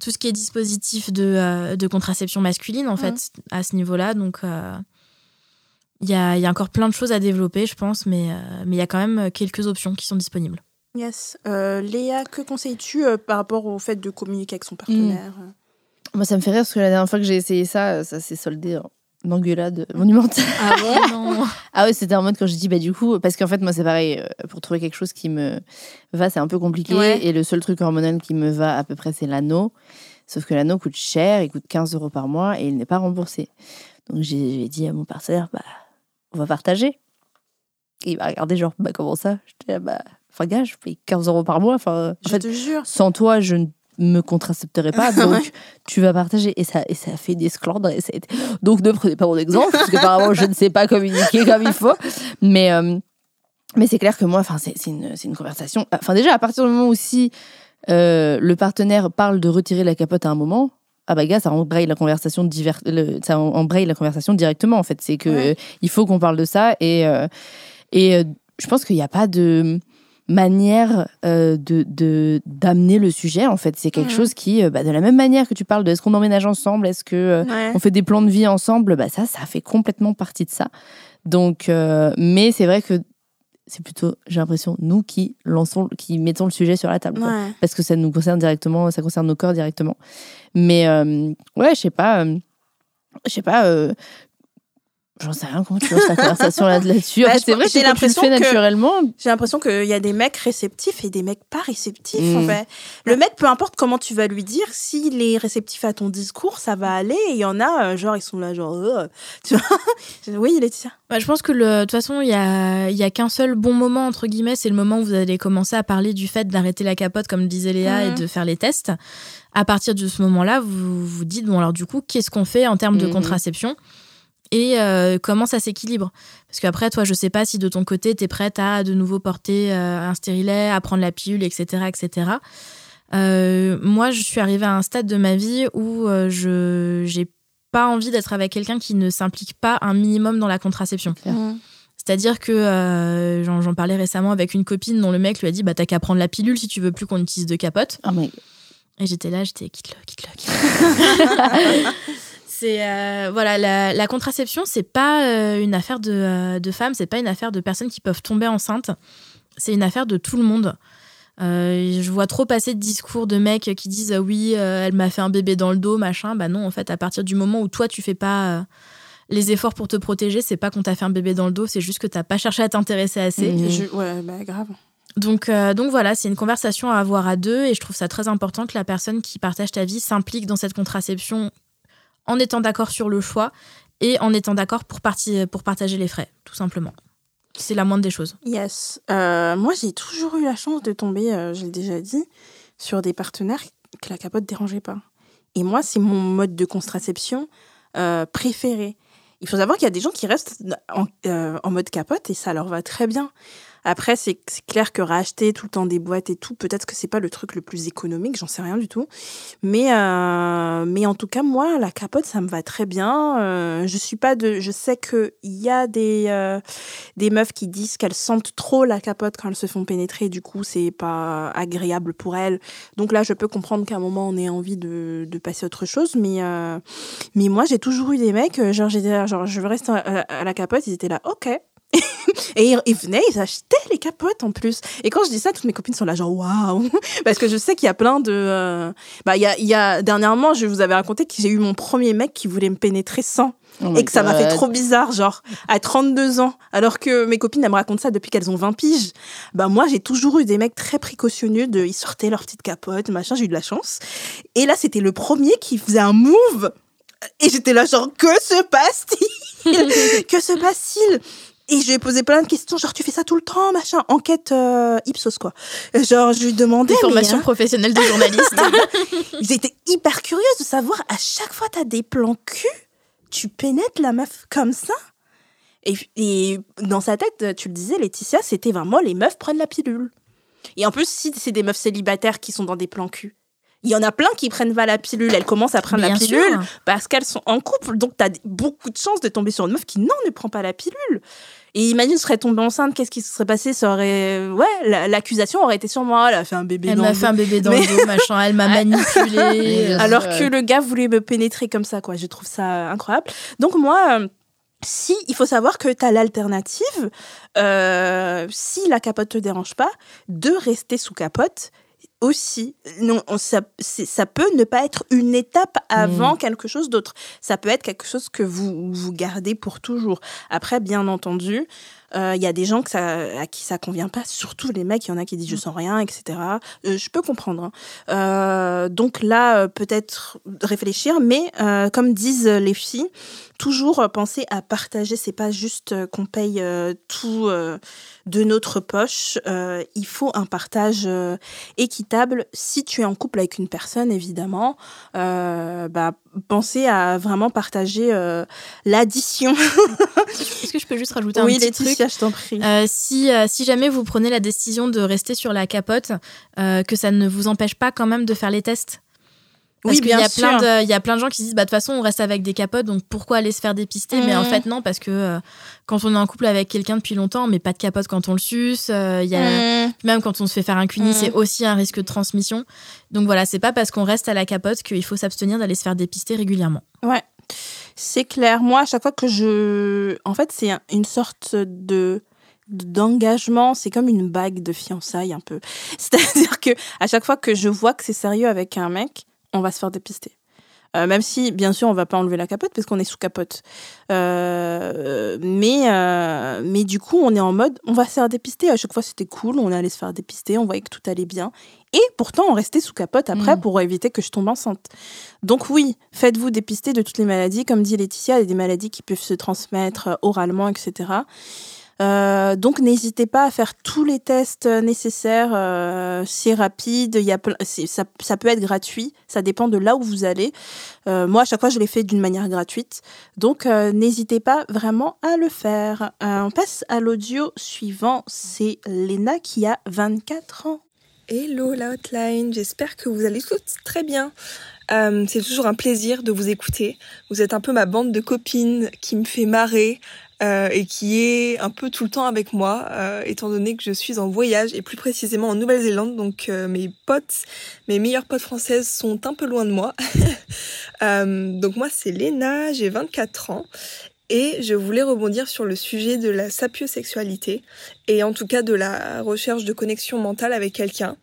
tout ce qui est dispositif de, de contraception masculine, en fait, à ce niveau-là. Donc il y, a, il y a encore plein de choses à développer, je pense, mais euh, mais il y a quand même quelques options qui sont disponibles. Yes. Euh, Léa, que conseilles-tu euh, par rapport au fait de communiquer avec son partenaire Moi, ça me fait rire parce que la dernière fois que j'ai essayé ça, euh, ça s'est soldé en engueulade monumentale. Ah bon Non. Ah ouais, c'était en mode quand je dis bah du coup parce qu'en fait moi c'est pareil euh, pour trouver quelque chose qui me va c'est un peu compliqué Ouais. et le seul truc hormonal qui me va à peu près c'est l'anneau. Sauf que l'anneau coûte cher, il coûte 15 euros par mois et il n'est pas remboursé. Donc j'ai j'ai dit à mon partenaire, bah, on va partager. Et il m'a regardé genre, bah comment ça? J'étais là, bah, enfin gars, je paye 15 euros par mois. Enfin, en Je fait, te jure. sans toi, je ne me contracepterai pas, donc tu vas partager. Et ça, et ça a fait des sclandres. Et ça a été- Donc ne prenez pas mon exemple, parce qu'apparemment, je ne sais pas communiquer comme il faut. Mais, euh, mais c'est clair que moi, c'est une, une conversation. Enfin, déjà, à partir du moment où si euh, le partenaire parle de retirer la capote à un moment, ah bah gars, ça embraye la conversation le- ça embraye la conversation directement en fait. C'est que Ouais. euh, il faut qu'on parle de ça et euh, et euh, je pense qu'il n'y a pas de manière de d'amener le sujet en fait. C'est quelque Mhm. chose qui, bah, de la même manière que tu parles de est-ce qu'on emménage ensemble, est-ce que Ouais. on fait des plans de vie ensemble, bah ça, ça fait complètement partie de ça. Donc, mais c'est vrai que c'est plutôt, j'ai l'impression, nous qui lançons, qui mettons le sujet sur la table. quoi. Parce que ça nous concerne directement, ça concerne nos corps directement. Mais euh, ouais, je sais pas, euh, je sais pas, euh, j'en sais rien comment tu lances la conversation là- là-dessus. En Bah, fait, c'est vrai j'ai l'impression que- naturellement, J'ai l'impression qu'il y a des mecs réceptifs et des mecs pas réceptifs. En Mm. fait. Le mec, peu importe comment tu vas lui dire, s'il est réceptif à ton discours, ça va aller. Et il y en a, euh, genre, ils sont là, genre, euh, tu vois. oui, Laetitia. Bah, je pense que de toute façon, il y a, il y a qu'un seul bon moment, entre guillemets, c'est le moment où vous allez commencer à parler du fait d'arrêter la capote, comme disait Léa, et de faire les tests. À partir de ce moment-là, vous vous dites, bon, alors du coup, qu'est-ce qu'on fait en termes de Mhm. contraception? Et euh, comment ça s'équilibre Parce qu'après, toi, je sais pas si de ton côté, tu es prête à de nouveau porter euh, un stérilet, à prendre la pilule, etc. etc. Euh, moi, je suis arrivée à un stade de ma vie où euh, je j'ai pas envie d'être avec quelqu'un qui ne s'implique pas un minimum dans la contraception. C'est-à-dire que euh, j'en parlais récemment avec une copine dont le mec lui a dit bah t'as qu'à prendre la pilule si tu veux plus qu'on utilise de capote. mais Et j'étais là, j'étais quitte-le, quitte-le, quitte-le. c'est euh, voilà la, la contraception, c'est pas euh, une affaire de, euh, de femmes, c'est pas une affaire de personnes qui peuvent tomber enceintes. C'est une affaire de tout le monde. Euh, je vois trop passer de discours de mecs qui disent euh, oui, euh, elle m'a fait un bébé dans le dos, machin. Bah non, en fait, à partir du moment où toi tu fais pas euh, les efforts pour te protéger, c'est pas qu'on t'a fait un bébé dans le dos, c'est juste que t'as pas cherché à t'intéresser assez. Je- ouais, bah, grave. Donc, euh, donc voilà, c'est une conversation à avoir à deux et je trouve ça très important que la personne qui partage ta vie s'implique dans cette contraception en étant d'accord sur le choix et en étant d'accord pour, pour partager les frais, tout simplement. C'est la moindre des choses. Yes. Euh, moi, j'ai toujours eu la chance de tomber, euh, je l'ai déjà dit, sur des partenaires que la capote dérangeait pas. Et moi, c'est mon mode de contraception euh, préféré. Il faut savoir qu'il y a des gens qui restent en, en mode capote et ça leur va très bien. Après, c'est clair que racheter tout le temps des boîtes et tout, peut-être que c'est pas le truc le plus économique, j'en sais rien du tout. Mais, euh, mais en tout cas, moi, la capote, ça me va très bien. Euh, je suis pas de. Je sais qu'il y a des, euh, des meufs qui disent qu'elles sentent trop la capote quand elles se font pénétrer, du coup, c'est pas agréable pour elles. Donc là, je peux comprendre qu'à un moment, on ait envie de, de passer à autre chose. Mais, euh, mais moi, j'ai toujours eu des mecs, euh, genre, là, genre, je veux rester à la capote, ils étaient là, ok. Et ils, venaient, ils achetaient les capotes en plus. Et quand je dis ça, toutes mes copines sont là, genre, waouh! Parce que je sais qu'il y a plein de. euh, Bah, il y a, y a. Dernièrement, je vous avais raconté que j'ai eu mon premier mec qui voulait me pénétrer sans. Oh et que ça m'a fait trop bizarre, genre, à 32 ans. Alors que mes copines, elles me racontent ça depuis qu'elles ont 20 piges. Bah, moi, j'ai toujours eu des mecs très précautionneux de. Ils sortaient leur petite capote, machin, j'ai eu de la chance. Et là, c'était le premier qui faisait un move. Et j'étais là, genre, que se passe-t-il? Que se passe-t-il? Et je lui ai posé plein de questions, genre tu fais ça tout le temps, machin, enquête euh, Ipsos quoi. Genre je lui demandais, Des formations hein, professionnelles de journaliste. ils étaient hyper curieux de savoir à chaque fois t'as des plans cul, tu pénètres la meuf comme ça. Et, et dans sa tête, tu le disais, Laetitia, c'était vraiment les meufs prennent la pilule. Et en plus, si c'est des meufs célibataires qui sont dans des plans cul, il y en a plein qui prennent pas la pilule. Elles commencent à prendre la pilule sûr. parce qu'elles sont en couple. Donc, tu as beaucoup de chances de tomber sur une meuf qui, non, ne prend pas la pilule. Et imagine, serait tombée enceinte, qu'est-ce qui se serait passé? Ça aurait. Ouais, la- l'accusation aurait été sur moi. Elle a fait un bébé Elle dans m'a le fait un bébé dans Mais- le dos, machin, elle m'a manipulé. Bien Alors sûr. que le gars voulait me pénétrer comme ça, quoi. Je trouve ça incroyable. Donc, moi. euh, si, il faut savoir que tu as l'alternative, euh, si la capote te dérange pas, de rester sous capote aussi. Non, on- ça, ça peut ne pas être une étape avant quelque chose d'autre. Ça peut être quelque chose que vous, vous gardez pour toujours. Après, bien entendu, Euh, Il y a des gens que ça, à qui ça convient pas, surtout les mecs. Il y en a qui disent je sens rien, etc. Euh, je peux comprendre. hein. Euh, donc là, peut-être réfléchir, mais comme disent les filles, toujours euh, penser à partager. C'est pas juste euh, qu'on paye euh, tout euh, de notre poche. Euh, il faut un partage équitable. Si tu es en couple avec une personne, évidemment, bah, pensez à vraiment partager l'addition. Est-ce que je peux juste rajouter un oui, petit truc? Laetitia, je t'en prie. Si, si jamais vous prenez la décision de rester sur la capote, que ça ne vous empêche pas quand même de faire les tests? Parce Oui, qu'il y a plein de, il y a plein de gens qui se disent, bah, de toute façon, on reste avec des capotes, donc pourquoi aller se faire dépister? Mais en Mhm. fait, non, parce que euh, quand on est en couple avec quelqu'un depuis longtemps, on met pas de capote quand on le suce. euh, y a, Mmh. Même quand on se fait faire un cuni, c'est aussi un risque de transmission. Donc voilà, c'est pas parce qu'on reste à la capote qu'il faut s'abstenir d'aller se faire dépister régulièrement. Ouais, c'est clair. Moi, à chaque fois que je. En fait, c'est un- une sorte de d'engagement, c'est comme une bague de fiançailles un peu. C'est-à-dire que à chaque fois que je vois que c'est sérieux avec un mec, on va se faire dépister. Euh, même si, bien sûr, on va pas enlever la capote parce qu'on est sous capote. Euh, mais, euh, mais du coup, on est en mode, on va se faire dépister. À chaque fois, c'était cool. On allait se faire dépister. On voyait que tout allait bien. Et pourtant, on restait sous capote après Mm. pour éviter que je tombe enceinte. Donc oui, faites-vous dépister de toutes les maladies. Comme dit Laetitia, il y a des maladies qui peuvent se transmettre oralement, etc. Euh, donc n'hésitez pas à faire tous les tests nécessaires. euh, c'est rapide, y a ça, peut être gratuit. Ça dépend de là où vous allez. Euh, moi, à chaque fois, je l'ai fait d'une manière gratuite. Donc n'hésitez pas vraiment à le faire. On passe à l'audio suivant. C'est Léna qui a 24 ans. Hello la hotline, j'espère que vous allez toutes très bien. C'est toujours un plaisir de vous écouter. Vous êtes un peu ma bande de copines qui me fait marrer euh, et qui est un peu tout le temps avec moi, euh, étant donné que je suis en voyage et plus précisément en Nouvelle-Zélande. Donc euh, mes potes, mes meilleures potes françaises sont un peu loin de moi. Donc moi c'est Léna, j'ai 24 ans et je voulais rebondir sur le sujet de la sapiosexualité et en tout cas de la recherche de connexion mentale avec quelqu'un.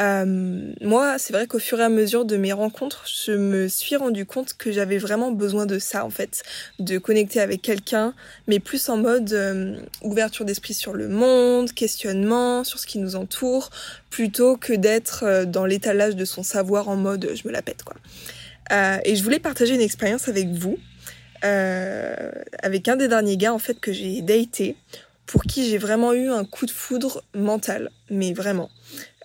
Euh, moi, c'est vrai qu'au fur et à mesure de mes rencontres, je me suis rendu compte que j'avais vraiment besoin de ça, en fait, de connecter avec quelqu'un, mais plus en mode euh, ouverture d'esprit sur le monde, questionnement sur ce qui nous entoure, plutôt que d'être euh, dans l'étalage de son savoir en mode je me la pète, quoi. Et je voulais partager une expérience avec vous, avec un des derniers gars, en fait, que j'ai daté, pour qui j'ai vraiment eu un coup de foudre mental, mais vraiment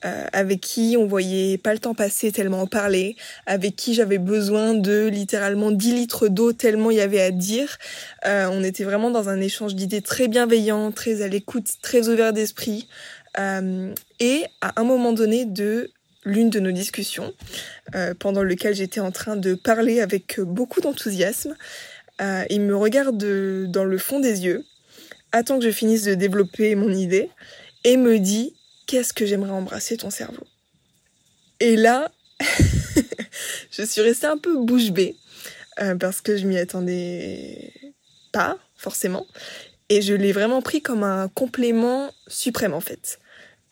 euh, avec qui on voyait pas le temps passer tellement on parlait, avec qui j'avais besoin de littéralement 10 litres d'eau tellement il y avait à dire. Euh, on était vraiment dans un échange d'idées très bienveillant, très à l'écoute, très ouvert d'esprit. Euh, et à un moment donné de l'une de nos discussions, pendant lequel j'étais en train de parler avec beaucoup d'enthousiasme, il me regarde de- dans le fond des yeux, attend que je finisse de développer mon idée, et me dit qu'est-ce que j'aimerais embrasser ton cerveau? Et là, je suis restée un peu bouche bée euh, parce que je m'y attendais pas forcément, et je l'ai vraiment pris comme un complément suprême en fait,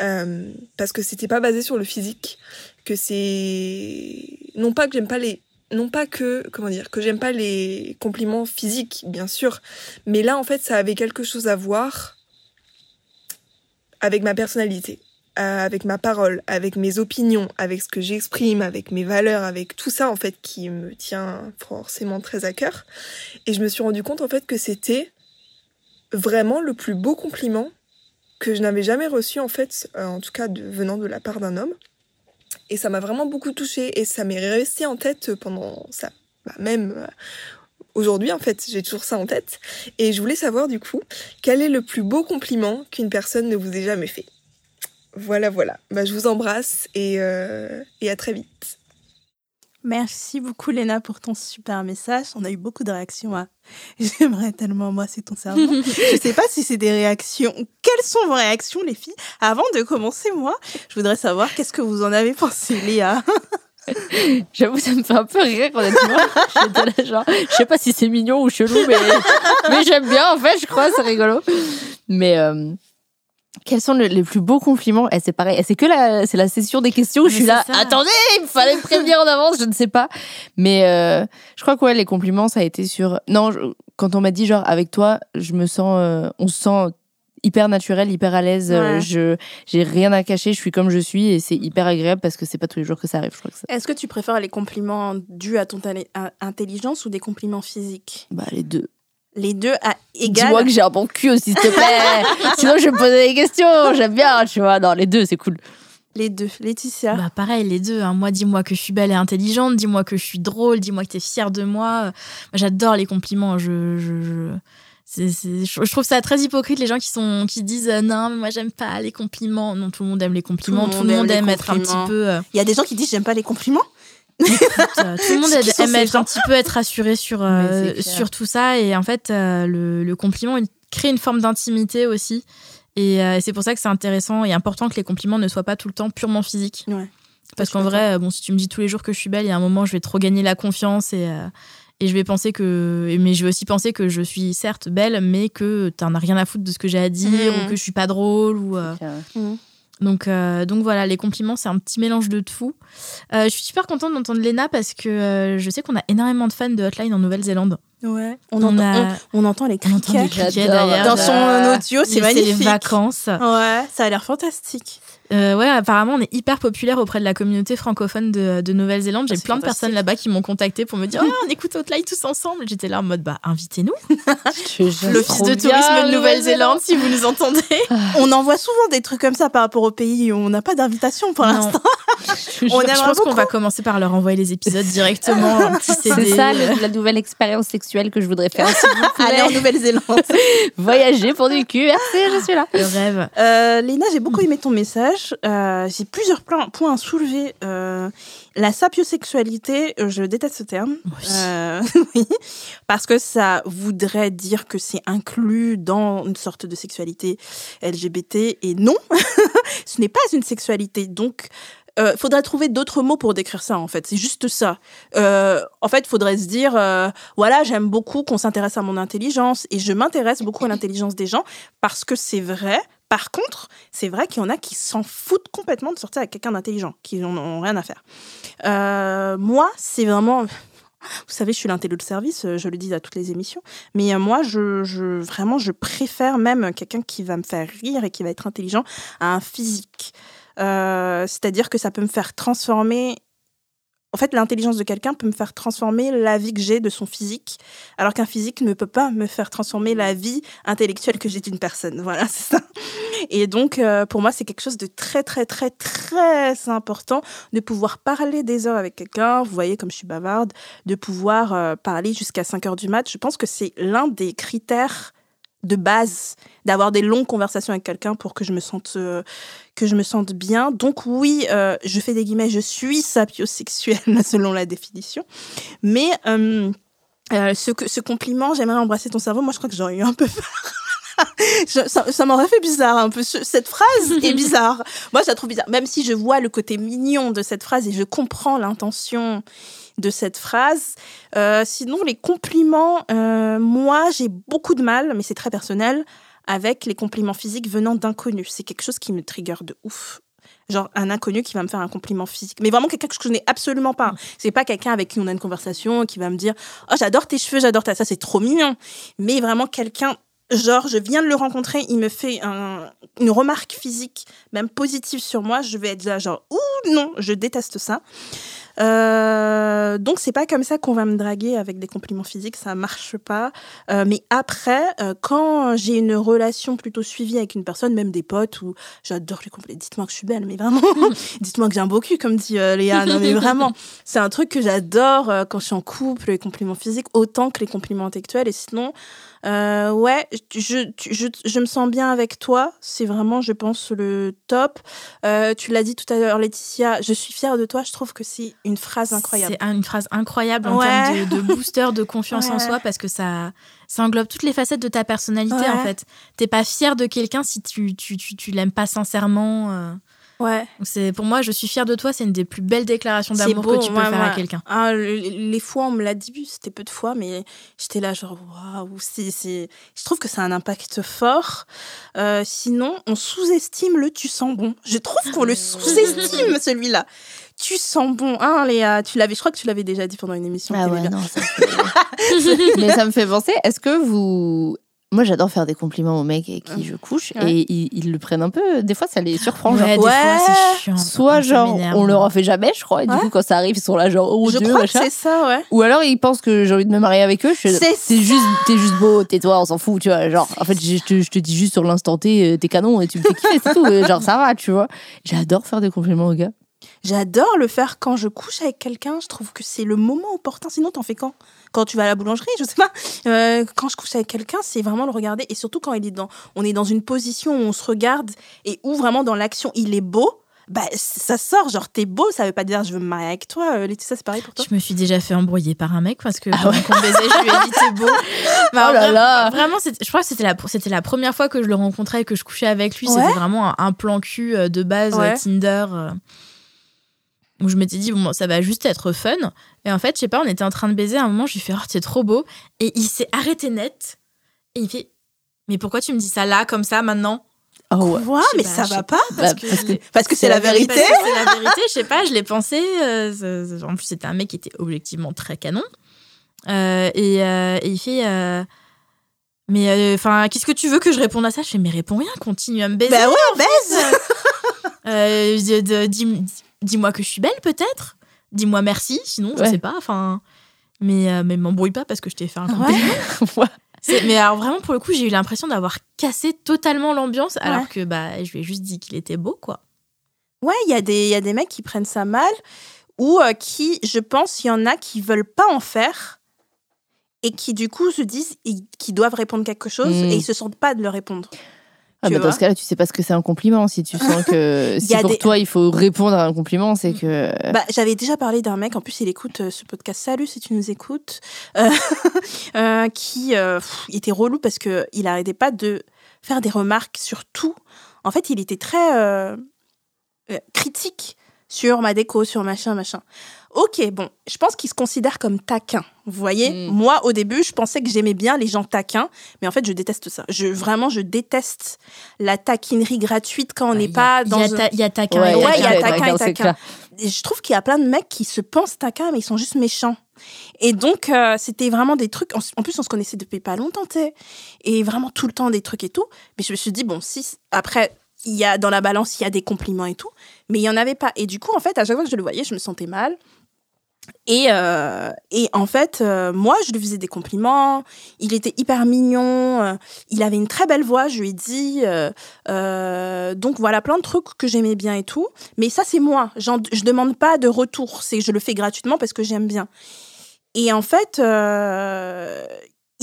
Euh, parce que c'était pas basé sur le physique, que c'est non pas que j'aime pas les non pas que comment dire que j'aime pas les compliments physiques bien sûr. Mais là en fait ça avait quelque chose à voir avec ma personnalité, avec ma parole, avec mes opinions, avec ce que j'exprime, avec mes valeurs, avec tout ça en fait qui me tient forcément très à cœur. Et je me suis rendu compte en fait que c'était vraiment le plus beau compliment que je n'avais jamais reçu en fait, euh, en tout cas de, venant de la part d'un homme. Et ça m'a vraiment beaucoup touchée et ça m'est resté en tête pendant ça, bah, même euh, aujourd'hui en fait, j'ai toujours ça en tête. Et je voulais savoir du coup, quel est le plus beau compliment qu'une personne ne vous ait jamais fait? Voilà, voilà. Bah, je vous embrasse et, euh, et à très vite. Merci beaucoup Léna pour ton super message. On a eu beaucoup de réactions à J'aimerais tellement moi c'est ton cerveau. je sais pas si c'est des réactions. Quelles sont vos réactions les filles? Avant de commencer moi, je voudrais savoir qu'est-ce que vous en avez pensé Léa? J'avoue, ça me fait un peu rire, honnêtement. J'étais là, genre, je sais pas si c'est mignon ou chelou, mais, mais j'aime bien, en fait, je crois, c'est rigolo. Mais euh, quels sont le- les plus beaux compliments? Et c'est pareil, c'est que la, c'est la session des questions où je suis là, ça. attendez, il me fallait me prévenir en avance, je ne sais pas. Mais euh, je crois que ouais, les compliments, ça a été sur. Non, je- quand on m'a dit, genre, avec toi, je me sens. euh, on se sent hyper naturelle, hyper à l'aise. euh, Ouais. Je j'ai rien à cacher, je suis comme je suis et c'est hyper agréable parce que c'est pas tous les jours que ça arrive. Je crois que ça. Est-ce que tu préfères les compliments dus à ton intelligence ou des compliments physiques? Bah les deux. Les deux à égal. Dis-moi que j'ai un bon cul aussi, s'il te plaît. Sinon je vais me poser des questions. J'aime bien, tu vois. Non, les deux, c'est cool. Les deux. Laetitia. Bah pareil, les deux. hein. Moi, dis-moi que je suis belle et intelligente, dis-moi que je suis drôle, dis-moi que t'es fière de moi. Moi, J'adore les compliments. Je, je, je... c'est- c'est- je je trouve ça très hypocrite les gens qui sont qui disent euh, non mais moi j'aime pas les compliments non tout le monde aime les compliments tout le monde, aime être un petit peu euh, Il y a des gens qui disent j'aime pas les compliments. Euh, tout le monde aime être un petit peu être rassuré sur euh, sur tout ça. Et en fait euh, le, le compliment il crée une forme d'intimité aussi. Et euh, c'est pour ça que c'est intéressant et important que les compliments ne soient pas tout le temps purement physiques. Ouais. parce qu'en vrai bon si tu me dis tous les jours que je suis belle il y a un moment je vais trop gagner la confiance et euh, et je vais penser que mais je vais aussi penser que je suis certes belle mais que t'en as rien à foutre de ce que j'ai à dire Mhm. ou que je suis pas drôle ou euh, donc, euh, donc voilà, les compliments, c'est un petit mélange de tout. Euh, je suis super contente d'entendre Léna parce que euh, je sais qu'on a énormément de fans de Hotline en Nouvelle-Zélande. Ouais. On, On entend, a- on, on entend les entend criquets derrière. dans son audio, c'est les- les magnifique. vacances. Ouais, ça a l'air fantastique. Euh, ouais, apparemment, on est hyper populaire auprès de la communauté francophone de, de Nouvelle-Zélande. J'ai Ah, plein de personnes là-bas qui m'ont contacté pour me dire Ah, on écoute Hotline tous ensemble. J'étais là en mode bah invitez-nous. L'office de tourisme de Nouvelle-Zélande, si vous nous entendez. On envoie souvent des trucs comme ça par rapport au pays où on n'a pas d'invitation pour l'instant. Je On pense qu'on va commencer par leur envoyer les épisodes directement. C'est ça le- la nouvelle expérience sexuelle que je voudrais faire. vous plaît. Aller en Nouvelle-Zélande. Voyager pour du cul. Merci, je suis là. Le rêve. Euh, Léna, j'ai beaucoup aimé ton message. Euh, j'ai plusieurs plans- points à soulever. Euh, la sapiosexualité, euh, je déteste ce terme. Euh, oui, parce que ça voudrait dire que c'est inclus dans une sorte de sexualité LGBT. Et non, ce n'est pas une sexualité. Donc, euh, faudrait trouver d'autres mots pour décrire ça, en fait. C'est juste ça. Euh, en fait, faudrait se dire, euh, voilà, j'aime beaucoup qu'on s'intéresse à mon intelligence et je m'intéresse beaucoup à l'intelligence des gens parce que c'est vrai. Par contre, c'est vrai qu'il y en a qui s'en foutent complètement de sortir avec quelqu'un d'intelligent, qui n'en ont rien à faire. Euh, moi, c'est vraiment... Vous savez, je suis l'intello de service, euh, je le dis à toutes les émissions. Mais euh, moi, je, vraiment, je préfère même quelqu'un qui va me faire rire et qui va être intelligent à un physique. C'est-à-dire que ça peut me faire transformer. En fait, l'intelligence de quelqu'un peut me faire transformer la vie que j'ai de son physique, alors qu'un physique ne peut pas me faire transformer la vie intellectuelle que j'ai d'une personne. Voilà, c'est ça. Et donc, euh, pour moi, c'est quelque chose de très, très, très, très important de pouvoir parler des heures avec quelqu'un. Vous voyez, comme je suis bavarde, de pouvoir euh, parler jusqu'à 5 heures du mat. Je pense que c'est l'un des critères de base d'avoir des longues conversations avec quelqu'un pour que je me sente euh, que je me sente bien. Donc oui, je fais des guillemets, je suis sapiosexuelle selon la définition. Mais euh, ce, ce compliment, j'aimerais embrasser ton cerveau. Moi, je crois que j'aurais eu un peu peur. Je- ça ça m'aurait fait bizarre un peu. Ce- Cette phrase est bizarre. Moi, je la trouve bizarre. Même si je vois le côté mignon de cette phrase et je comprends l'intention de cette phrase. Euh, sinon, les compliments, euh, moi, j'ai beaucoup de mal, mais c'est très personnel, avec les compliments physiques venant d'inconnus. C'est quelque chose qui me trigger de ouf. Genre un inconnu qui va me faire un compliment physique. Mais vraiment quelqu'un que je connais absolument pas. C'est pas quelqu'un avec qui on a une conversation qui va me dire Oh, j'adore tes cheveux, j'adore ta. Ça, c'est trop mignon. Mais vraiment quelqu'un, genre, je viens de le rencontrer, il me fait un- une remarque physique, même positive sur moi. Je vais être là, genre, ouh, non, je déteste ça. Euh, donc c'est pas comme ça qu'on va me draguer avec des compliments physiques, ça marche pas. Euh, mais après, euh, quand j'ai une relation plutôt suivie avec une personne, même des potes, où j'adore les compliments, dites-moi que je suis belle, mais vraiment, dites-moi que j'ai un beau cul, comme dit euh, Léa. Non mais vraiment, c'est un truc que j'adore quand je suis en couple, les compliments physiques, autant que les compliments intellectuels. Et sinon, ouais, je, je, je, me sens bien avec toi. C'est vraiment, je pense, le top. Tu l'as dit tout à l'heure, Laetitia, je suis fière de toi. Je trouve que c'est une phrase incroyable. C'est une phrase incroyable en Ouais. termes de, de booster de confiance en soi parce que ça, ça englobe toutes les facettes de ta personnalité Ouais. en fait. T'es pas fier de quelqu'un si tu, tu, tu, tu l'aimes pas sincèrement. euh. Ouais. C'est pour moi, je suis fière de toi. C'est une des plus belles déclarations d'amour que tu peux ouais, faire ouais. à quelqu'un. Ah, le- les fois, on me l'a dit, c'était peu de fois, mais j'étais là, genre, waouh, c'est... je trouve que ça a un impact fort. Euh, sinon, on sous-estime le tu sens bon. Je trouve qu'on le sous-estime, celui-là. Tu sens bon, hein, Léa Tu l'avais, je crois que tu l'avais déjà dit pendant une émission. Ah ouais, non, ça fait- Mais ça me fait penser, est-ce que vous Moi, j'adore faire des compliments aux mecs avec qui je couche et ils, ils le prennent un peu. Des fois, ça les surprend. Ouais, genre, des fois, c'est chiant. Soit genre, on leur en fait jamais, je crois, et du Ouais. coup, quand ça arrive, ils sont là, genre, oh Je Dieu, crois machin. que c'est ça, ouais. Ou alors ils pensent que j'ai envie de me marier avec eux. Je fais, C'est T'es juste, t'es juste beau, tais-toi, on s'en fout, tu vois. Genre, en fait, je te, je te dis juste sur l'instant T, euh, t'es canon et tu me fais kiffer, c'est tout. Euh, Genre, ça va, tu vois. J'adore faire des compliments aux gars. J'adore le faire quand je couche avec quelqu'un. Je trouve que c'est le moment opportun. Sinon, t'en fais quand? Quand tu vas à la boulangerie, je sais pas. Euh, quand je couche avec quelqu'un, c'est vraiment le regarder. Et surtout quand il est dans, on est dans une position où on se regarde et où vraiment dans l'action il est beau. Bah, ça sort. Genre, t'es beau, ça veut pas dire je veux me marier avec toi. Euh, Laetitia, c'est pareil pour toi? Je me suis déjà fait embrouiller par un mec parce que pendant qu'on baisait, je lui ai dit t'es beau. Bah, Oh là là. Vraiment, je crois que c'était la, c'était la première fois que je le rencontrais et que je couchais avec lui. Ouais. C'était vraiment un, un plan cul euh, de base, Ouais. euh, Tinder. Où je m'étais dit, bon, ça va juste être fun. Et en fait, je sais pas, on était en train de baiser. À un moment, je lui fais, oh, t'es trop beau. Et il s'est arrêté net. Et il fait, mais pourquoi tu me dis ça là, comme ça, maintenant? Oh ouais. Quoi? Mais pas, ça va pas parce que Parce que c'est la vérité. c'est la vérité, je sais pas, je l'ai pensé. euh, en plus, c'était un mec qui était objectivement très canon. Euh, et, euh, et il fait. mais enfin, qu'est-ce que tu veux que je réponde à ça? Je fais, mais réponds rien, continue à me baiser. Bah ouais, baise. Euh, Dis-moi que je suis belle, peut-être. Dis-moi merci, sinon, je Ouais. sais pas. Enfin, mais, euh, mais m'embrouille pas parce que je t'ai fait un compliment. Ouais. Mais alors, vraiment, pour le coup, j'ai eu l'impression d'avoir cassé totalement l'ambiance, alors Ouais. que bah, je lui ai juste dit qu'il était beau, quoi. Ouais, il y, a des- y a des mecs qui prennent ça mal ou euh, qui, je pense, il y en a qui veulent pas en faire et qui, du coup, se disent qu'ils doivent répondre quelque chose Mm. et ils se sentent pas de le répondre. Ah, bah, dans ce cas-là, tu sais pas ce que c'est un compliment. Si tu sens que si pour des- toi il faut répondre à un compliment, c'est que. Bah, J'avais déjà parlé d'un mec, en plus il écoute euh, ce podcast, salut si tu nous écoutes, euh, euh, qui euh, pff, était relou parce que il arrêtait pas de faire des remarques sur tout. En fait, il était très critique sur ma déco, sur machin, machin. Ok, bon, je pense qu'il se considère comme taquin. Vous voyez, Mm. moi au début, je pensais que j'aimais bien les gens taquins, mais en fait, je déteste ça. Je vraiment, je déteste la taquinerie gratuite quand on Bah, n'est pas il dans y un- il y a taquin Ouais, il y a taquin. et taquin. Et je trouve qu'il y a plein de mecs qui se pensent taquins, mais ils sont juste méchants. Et donc, euh, c'était vraiment des trucs. En, plus, on se connaissait depuis pas longtemps, t'sais. Et vraiment tout le temps des trucs et tout. Mais je me suis dit, bon, si. Après, il y a dans la balance, il y a des compliments et tout. Mais il y en avait pas. Et du coup, en fait, à chaque fois que je le voyais, je me sentais mal. Et, euh, et en fait, euh, moi, je lui faisais des compliments. Il était hyper mignon. euh, il avait une très belle voix, je lui ai dit. donc voilà, plein de trucs que j'aimais bien et tout. Mais ça, c'est moi. Je demande pas de retour. C'est je le fais gratuitement parce que j'aime bien. Et en fait,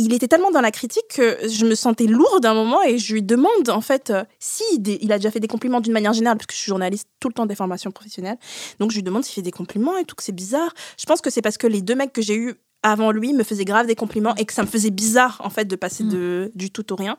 il était tellement dans la critique que je me sentais lourde d'un moment et je lui demande en fait euh, si des- il a déjà fait des compliments d'une manière générale parce que je suis journaliste tout le temps des formations professionnelles. Donc je lui demande s'il fait des compliments et tout que c'est bizarre. Je pense que c'est parce que les deux mecs que j'ai eus avant lui me faisaient grave des compliments et que ça me faisait bizarre en fait de passer de, du tout au rien.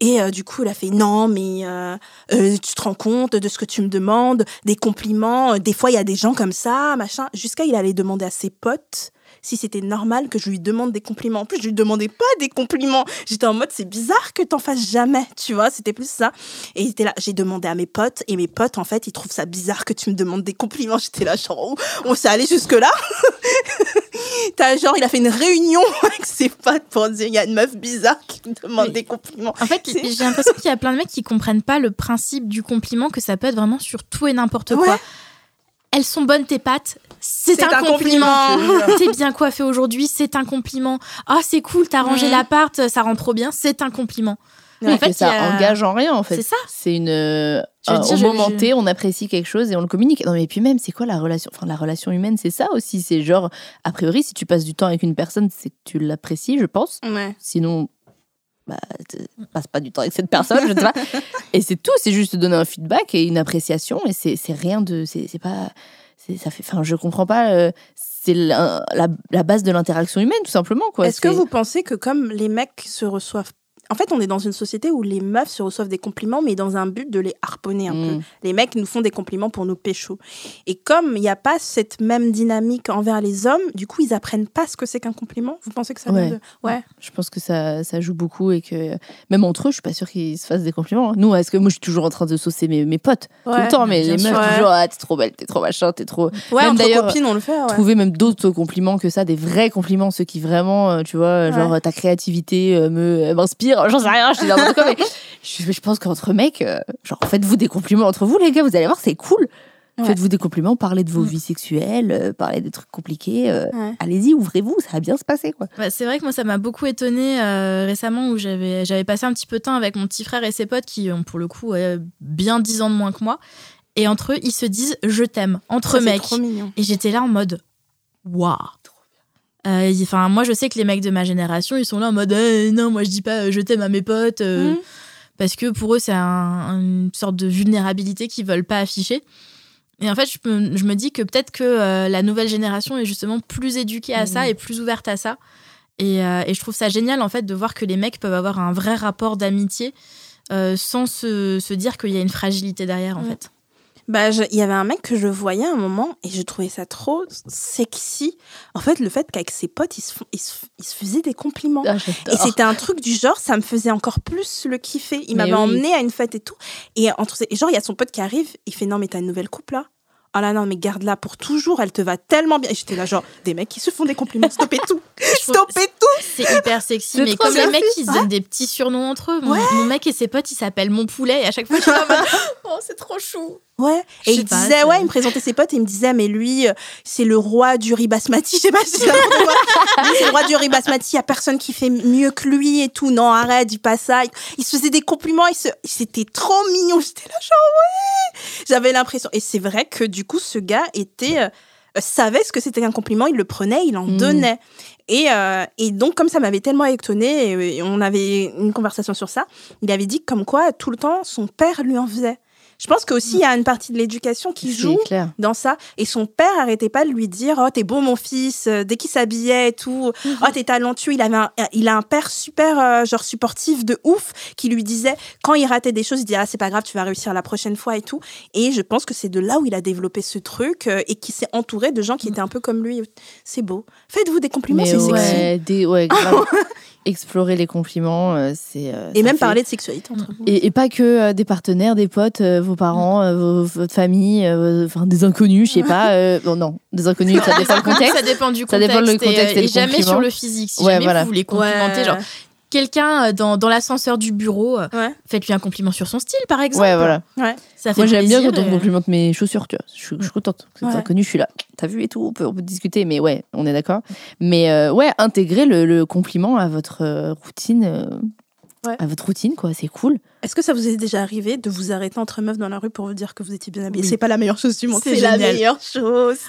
Et euh, du coup, il a fait non, mais euh, euh, tu te rends compte de ce que tu me demandes, des compliments. Des fois, il y a des gens comme ça, machin. Jusqu'à il allait demander à ses potes si c'était normal que je lui demande des compliments. En plus, je lui demandais pas des compliments. J'étais en mode, c'est bizarre que t'en fasses jamais, tu vois. C'était plus ça. Et il était là, j'ai demandé à mes potes, et mes potes, en fait, ils trouvent ça bizarre que tu me demandes des compliments. J'étais là, genre, oh, on s'est allé jusque-là. T'as genre, il a fait une réunion avec ses potes pour dire, il y a une meuf bizarre qui me demande des compliments. En fait, j'ai l'impression qu'il y a plein de mecs qui comprennent pas le principe du compliment, que ça peut être vraiment sur tout et n'importe quoi. Elles sont bonnes tes pattes, c'est un, un compliment. compliment. T'es bien coiffé aujourd'hui, c'est un compliment. Ah, c'est cool, t'as rangé l'appart, ça rend trop bien, c'est un compliment. Ouais, en fait, ça a- engage en rien en fait. C'est ça. C'est une. euh, dire, au je- moment je- T, on apprécie quelque chose et on le communique. Non mais puis même, c'est quoi la relation Enfin, la relation humaine, c'est ça aussi. C'est genre, a priori, si tu passes du temps avec une personne, c'est que tu l'apprécies, je pense. Ouais. Sinon, bah, passe pas du temps avec cette personne, je sais pas. Et c'est tout. C'est juste te donner un feedback et une appréciation. Et c'est rien de. C'est pas. Ça fait. Enfin, je comprends pas. euh, c'est la, la, la base de l'interaction humaine, tout simplement. quoi. Est-ce que vous pensez que comme les mecs se reçoivent en fait, on est dans une société où les meufs se reçoivent des compliments, mais dans un but de les harponner un peu. Mm. Les mecs nous font des compliments pour nous pécho. Et comme il n'y a pas cette même dynamique envers les hommes, du coup, ils apprennent pas ce que c'est qu'un compliment. Vous pensez que ça Ouais. de... Ouais. Je pense que ça, ça joue beaucoup et que même entre eux, je suis pas sûre qu'ils se fassent des compliments. Nous, est-ce que moi, je suis toujours en train de saucer mes, mes potes tout Ouais, le temps, mais les meufs, Ouais. toujours, ah, t'es trop belle, t'es trop machin, t'es trop. Ouais, Même d'ailleurs, copines, on le fait. Trouver même d'autres compliments que ça, des vrais compliments, ceux qui vraiment, euh, tu vois, genre Ouais. ta créativité euh, me euh, J'en sais rien, je dis n'importe quoi, mais je, je pense qu'entre mecs, euh, genre faites-vous des compliments entre vous, les gars, vous allez voir, c'est cool. Ouais. Faites-vous des compliments, parlez de vos Mm. vies sexuelles, euh, parlez des trucs compliqués. euh, Ouais. Allez-y, ouvrez-vous, ça va bien se passer, quoi. Bah, c'est vrai que moi, ça m'a beaucoup étonnée euh, récemment où j'avais j'avais passé un petit peu de temps avec mon petit frère et ses potes qui ont pour le coup bien 10 ans de moins que moi. Et entre eux, ils se disent je t'aime, entre mecs. trop mignon. Et j'étais là en mode waouh. Euh, Enfin, moi, je sais que les mecs de ma génération, ils sont là en mode Eh, non, moi, je dis pas euh, je t'aime à mes potes. euh, Mhm. Parce que pour eux, c'est un- une sorte de vulnérabilité qu'ils veulent pas afficher. Et en fait, je me, je me dis que peut-être que euh, la nouvelle génération est justement plus éduquée à ça et plus ouverte à ça. Et, euh, et je trouve ça génial, en fait, de voir que les mecs peuvent avoir un vrai rapport d'amitié euh, sans se, se dire qu'il y a une fragilité derrière, en Mm. fait. Bah, je- il y avait un mec que je voyais à un moment et je trouvais ça trop sexy. En fait, le fait qu'avec ses potes, ils se, ils se, ils se faisaient des compliments. Ah, Et c'était un truc du genre, ça me faisait encore plus le kiffer. Il m'avait oui. emmené à une fête et tout. Et entre et genre, il y a son pote qui arrive, il fait Non, mais t'as une nouvelle coupe là Ah là, non, mais garde-la pour toujours, elle te va tellement bien. Et j'étais là, genre, des mecs qui se font des compliments, stoppez tout Stoppez tout C'est hyper sexy, C'est mais comme les mecs, ils se donnent des petits surnoms entre eux. Mon, mon mec et ses potes, ils s'appellent Mon Poulet, et à chaque fois, je suis là Oh, c'est trop chou Ouais, et il pas, disait, ouais, il me présentait ses potes et il me disait, mais lui, euh, c'est le roi du riz basmati. Je sais pas. Lui, c'est le roi du riz basmati. Il y a personne qui fait mieux que lui et tout. Non, arrête, dis pas ça. Il se faisait des compliments. Il se... C'était trop mignon. J'étais là, genre, ouais. J'avais l'impression. Et c'est vrai que du coup, ce gars était, euh, euh, savait ce que c'était qu'un compliment. Il le prenait, il en Mm. donnait. Et, euh, et donc, comme ça m'avait tellement étonnée, et on avait une conversation sur ça, il avait dit comme quoi, tout le temps, son père lui en faisait. Je pense qu'aussi, il y a une partie de l'éducation qui joue clair. dans ça. Et son père arrêtait pas de lui dire Oh, t'es beau, mon fils, euh, dès qu'il s'habillait et tout. Oh, t'es talentueux. Il, avait un, il a un père super, euh, genre, supportif de ouf, qui lui disait, quand il ratait des choses, il dit Ah, c'est pas grave, tu vas réussir la prochaine fois et tout. Et je pense que c'est de là où il a développé ce truc euh, et qui s'est entouré de gens qui étaient un peu comme lui. C'est beau. Faites-vous des compliments, c'est sexy. ouais, des, ouais, grave. explorer les compliments, euh, c'est. euh, Et ça même fait- parler de sexualité entre vous. Et, et pas que euh, des partenaires, des potes, euh, vos parents, euh, vos- votre famille, euh, enfin des inconnus, je sais pas. euh, bon, non, des inconnus, ça dépend le contexte. Ça dépend du Ça contexte. dépend le et, contexte et jamais compliment. sur le physique. Si Ouais, jamais voilà. vous voulez complimenter, Ouais. genre quelqu'un euh, dans, dans l'ascenseur du bureau, euh, Ouais. faites-lui un compliment sur son style, par exemple. Ouais, voilà. Ouais. Ça fait Moi, j'aime bien quand on complimente mes chaussures, tu vois. Je, suis- je suis contente. C'est Ouais. inconnu, je suis là. T'as vu et tout, on peut, on peut discuter, mais ouais, on est d'accord. Mais euh, ouais, intégrer le, le compliment à votre routine. euh, Ouais. À votre routine, quoi, c'est cool. Est-ce que ça vous est déjà arrivé de vous arrêter entre meufs dans la rue pour vous dire que vous étiez bien habillée? Oui. C'est pas la meilleure chose du monde, C'est la meilleure chose.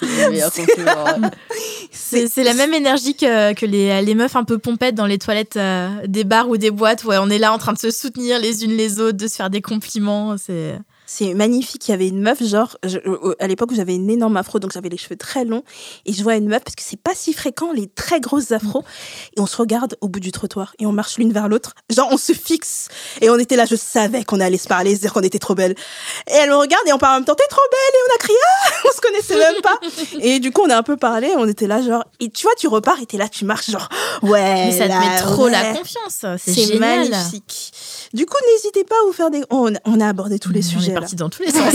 C'est c'est la même énergie que, que les, les meufs un peu pompettes dans les toilettes euh, des bars ou des boîtes. Ouais, on est là en train de se soutenir les unes les autres, de se faire des compliments. C'est C'est magnifique. Il y avait une meuf, genre, je- à l'époque où j'avais une énorme afro, donc j'avais les cheveux très longs, et je vois une meuf, parce que c'est pas si fréquent, les très grosses afros, et on se regarde au bout du trottoir, et on marche l'une vers l'autre, genre, on se fixe, et on était là, je savais qu'on allait se parler, se dire qu'on était trop belle. Et elle me regarde, et on parle en même temps, t'es trop belle, et on a crié, ah on se connaissait même pas. Et du coup, on a un peu parlé, on était là, genre, et tu vois, tu repars, et t'es là, tu marches, genre, ouais. Mais ça te met trop ouais. la confiance. C'est magnifique. Du coup, n'hésitez pas à vous faire des. On, on a abordé tous les On est sujets. là. parti dans tous les sens.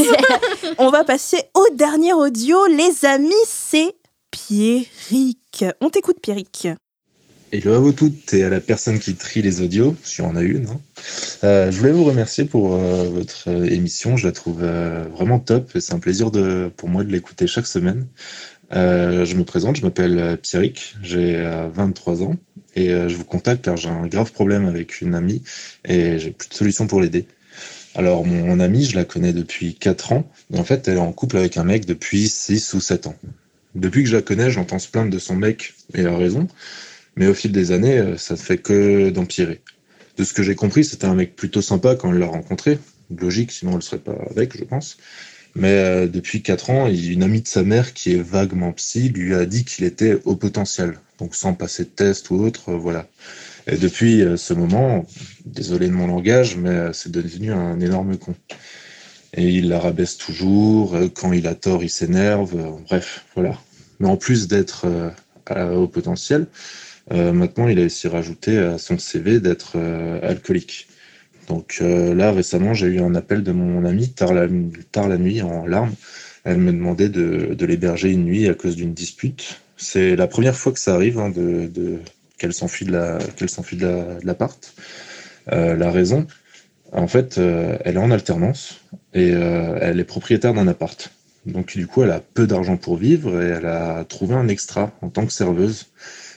On va passer au dernier audio. Les amis, c'est Pierrick. On t'écoute, Pierrick. Hello à vous toutes et à la personne qui trie les audios, si on en a une. hein. Euh, je voulais vous remercier pour euh, votre euh, émission, je la trouve euh, vraiment top et c'est un plaisir de, pour moi de l'écouter chaque semaine. Euh, je me présente, je m'appelle Pierrick, j'ai euh, 23 ans et euh, je vous contacte car j'ai un grave problème avec une amie et j'ai plus de solution pour l'aider. Alors mon, amie, je la connais depuis 4 ans et en fait elle est en couple avec un mec depuis 6 ou 7 ans. Depuis que je la connais, j'entends se plaindre de son mec et elle a raison. Mais au fil des années, euh, ça ne fait que d'empirer. De ce que j'ai compris, c'était un mec plutôt sympa quand elle l'a rencontré. Logique, sinon elle ne serait pas avec, je pense. Mais euh, depuis 4 ans, une amie de sa mère qui est vaguement psy lui a dit qu'il était au potentiel. Donc sans passer de test ou autre, euh, voilà. Et depuis euh, ce moment, désolé de mon langage, mais euh, c'est devenu un énorme con. Et il la rabaisse toujours. Quand il a tort, il s'énerve. Bref, voilà. Mais en plus d'être au potentiel, maintenant il a aussi rajouté à son CV d'être alcoolique. Donc là, récemment, j'ai eu un appel de mon amie tard la, nuit en larmes. Elle me demandait de, de l'héberger une nuit à cause d'une dispute. C'est la première fois que ça arrive hein, de, qu'elle s'enfuit de la qu'elle l'appart. Euh, la raison, en fait, euh, elle est en alternance et euh, elle est propriétaire d'un appart. Donc du coup, elle a peu d'argent pour vivre et elle a trouvé un extra en tant que serveuse.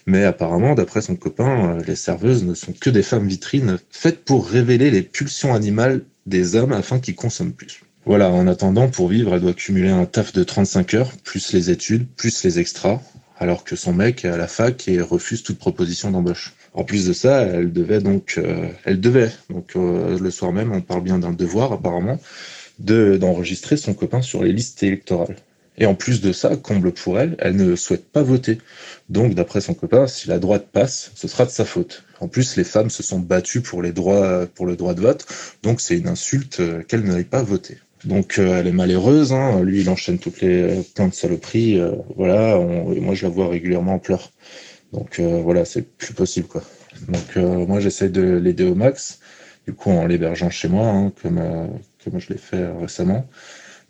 Mais apparemment, d'après son copain, les serveuses ne sont que des femmes vitrines faites pour révéler les pulsions animales des hommes afin qu'ils consomment plus. Voilà, en attendant, pour vivre, elle doit cumuler un taf de 35 heures, plus les études, plus les extras, alors que son mec est à la fac et refuse toute proposition d'embauche. En plus de ça, elle devait donc, euh, elle devait, donc euh, le soir même, on parle bien d'un devoir apparemment, de d'enregistrer son copain sur les listes électorales. Et en plus de ça, comble pour elle, elle ne souhaite pas voter. Donc, d'après son copain, si la droite passe, ce sera de sa faute. En plus, les femmes se sont battues pour les droits, pour le droit de vote, donc c'est une insulte euh, qu'elle n'aille pas voter. Donc, euh, elle est malheureuse. Hein. Lui, il enchaîne toutes les plein de saloperies. euh, voilà. Et moi, je la vois régulièrement en pleurs. Donc euh, voilà, c'est plus possible quoi. Donc moi, j'essaie de l'aider au max. Du coup, en l'hébergeant chez moi, hein, comme comme je l'ai fait récemment.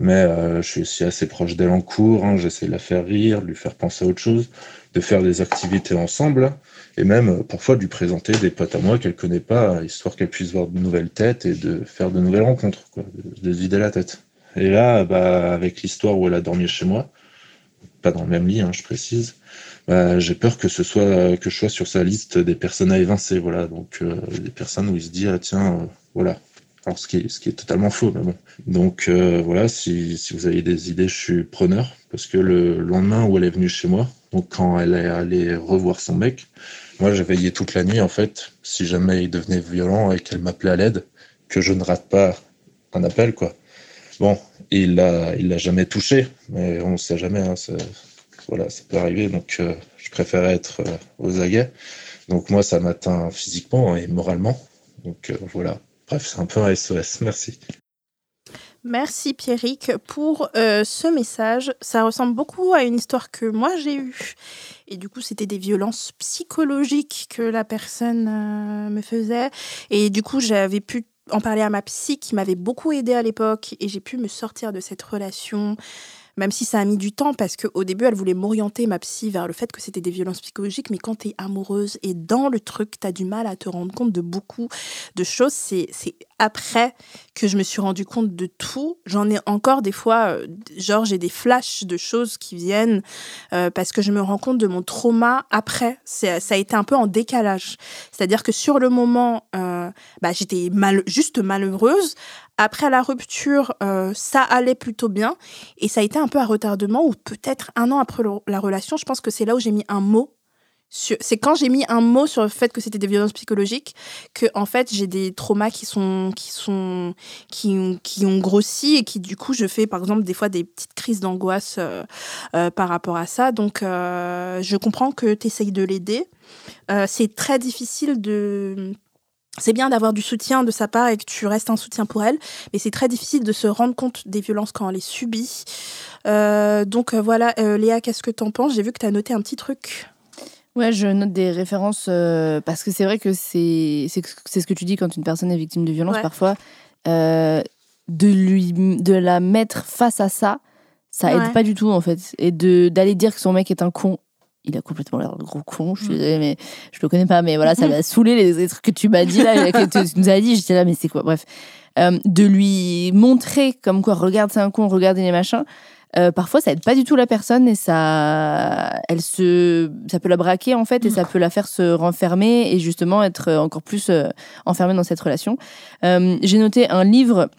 Mais je suis aussi assez proche d'elle en cours. Hein, J'essaie de la faire rire, de lui faire penser à autre chose, de faire des activités ensemble, et même euh, parfois de lui présenter des potes à moi qu'elle connaît pas, histoire qu'elle puisse voir de nouvelles têtes et de faire de nouvelles rencontres, de, se vider la tête. Et là, bah, avec l'histoire où elle a dormi chez moi, pas dans le même lit, hein, je précise, bah, j'ai peur que ce soit que je sois sur sa liste des personnes à évincer, voilà. Donc euh, des personnes où il se dit ah tiens, euh, voilà. Alors ce qui est ce qui est totalement faux, mais bon. Donc voilà, si si vous avez des idées, je suis preneur parce que le lendemain où elle est venue chez moi, donc quand elle est allée revoir son mec, moi j'ai veillé toute la nuit en fait. Si jamais il devenait violent et qu'elle m'appelait à l'aide, que je ne rate pas un appel quoi. Bon, il l'a il l'a jamais touché, mais on ne sait jamais. Hein, voilà, ça peut arriver. Donc, euh, je préfère être euh, aux aguets. Donc, moi, ça m'atteint physiquement et moralement. Donc, euh, voilà. Bref, c'est un peu un SOS. Merci. Merci Pierrick pour euh, ce message. Ça ressemble beaucoup à une histoire que moi j'ai eue. Et du coup, c'était des violences psychologiques que la personne euh, me faisait. Et du coup, j'avais pu en parler à ma psy qui m'avait beaucoup aidée à l'époque. Et j'ai pu me sortir de cette relation. Même si ça a mis du temps, parce qu'au début, elle voulait m'orienter, ma psy, vers le fait que c'était des violences psychologiques. Mais quand tu es amoureuse et dans le truc, tu as du mal à te rendre compte de beaucoup de choses. C'est après que je me suis rendu compte de tout. J'en ai encore des fois, euh, genre j'ai des flashs de choses qui viennent euh, parce que je me rends compte de mon trauma après. Ça a été un peu en décalage. C'est-à-dire que sur le moment, euh, bah, j'étais juste malheureuse. Après la rupture, euh, ça allait plutôt bien. Et ça a été un peu un retardement ou peut-être un an après la relation. Je pense que c'est là où j'ai mis un mot. C'est quand j'ai mis un mot sur le fait que c'était des violences psychologiques que en fait j'ai des traumas qui sont qui sont qui, ont- grossi et qui du coup je fais par exemple des fois des petites crises d'angoisse euh, euh, par rapport à ça donc je comprends que tu essayes de l'aider c'est très difficile de c'est bien d'avoir du soutien de sa part et que tu restes un soutien pour elle, mais c'est très difficile de se rendre compte des violences quand on les subit. Euh, donc euh, voilà, euh, Léa, qu'est-ce que t'en penses? J'ai vu que t'as noté un petit truc. Ouais, je note des références euh, parce que c'est vrai que c'est ce que tu dis quand une personne est victime de violence Ouais. parfois de lui de la mettre face à ça, ça aide Ouais. pas du tout en fait et d'aller dire que son mec est un con. Il a complètement l'air de gros con, je suis désolée, mais je le connais pas, mais voilà, ça m'a saoulé les, les trucs que tu m'as dit là, que tu, nous as dit, j'étais là, mais c'est quoi Bref, Euh, de lui montrer comme quoi, regarde, c'est un con, regarde, les machins. Euh, parfois, ça aide pas du tout la personne et ça, elle se, ça peut la braquer en fait et ça peut la faire se renfermer et justement être encore plus euh, enfermée dans cette relation. J'ai noté un livre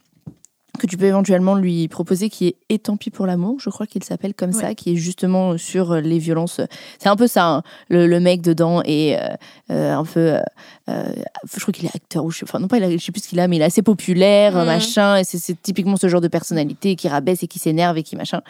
que tu peux éventuellement lui proposer qui est Et tant pis pour l'amour, je crois qu'il s'appelle comme ça, qui est justement sur les violences. C'est un peu ça, hein. le, le mec dedans est euh, euh, un peu. euh, euh, je crois qu'il est acteur ou je sais, enfin, non pas, il a- je sais plus ce qu'il a, mais il est assez populaire, Mhm. machin, et c'est- c'est typiquement ce genre de personnalité qui rabaisse et qui s'énerve et qui machin.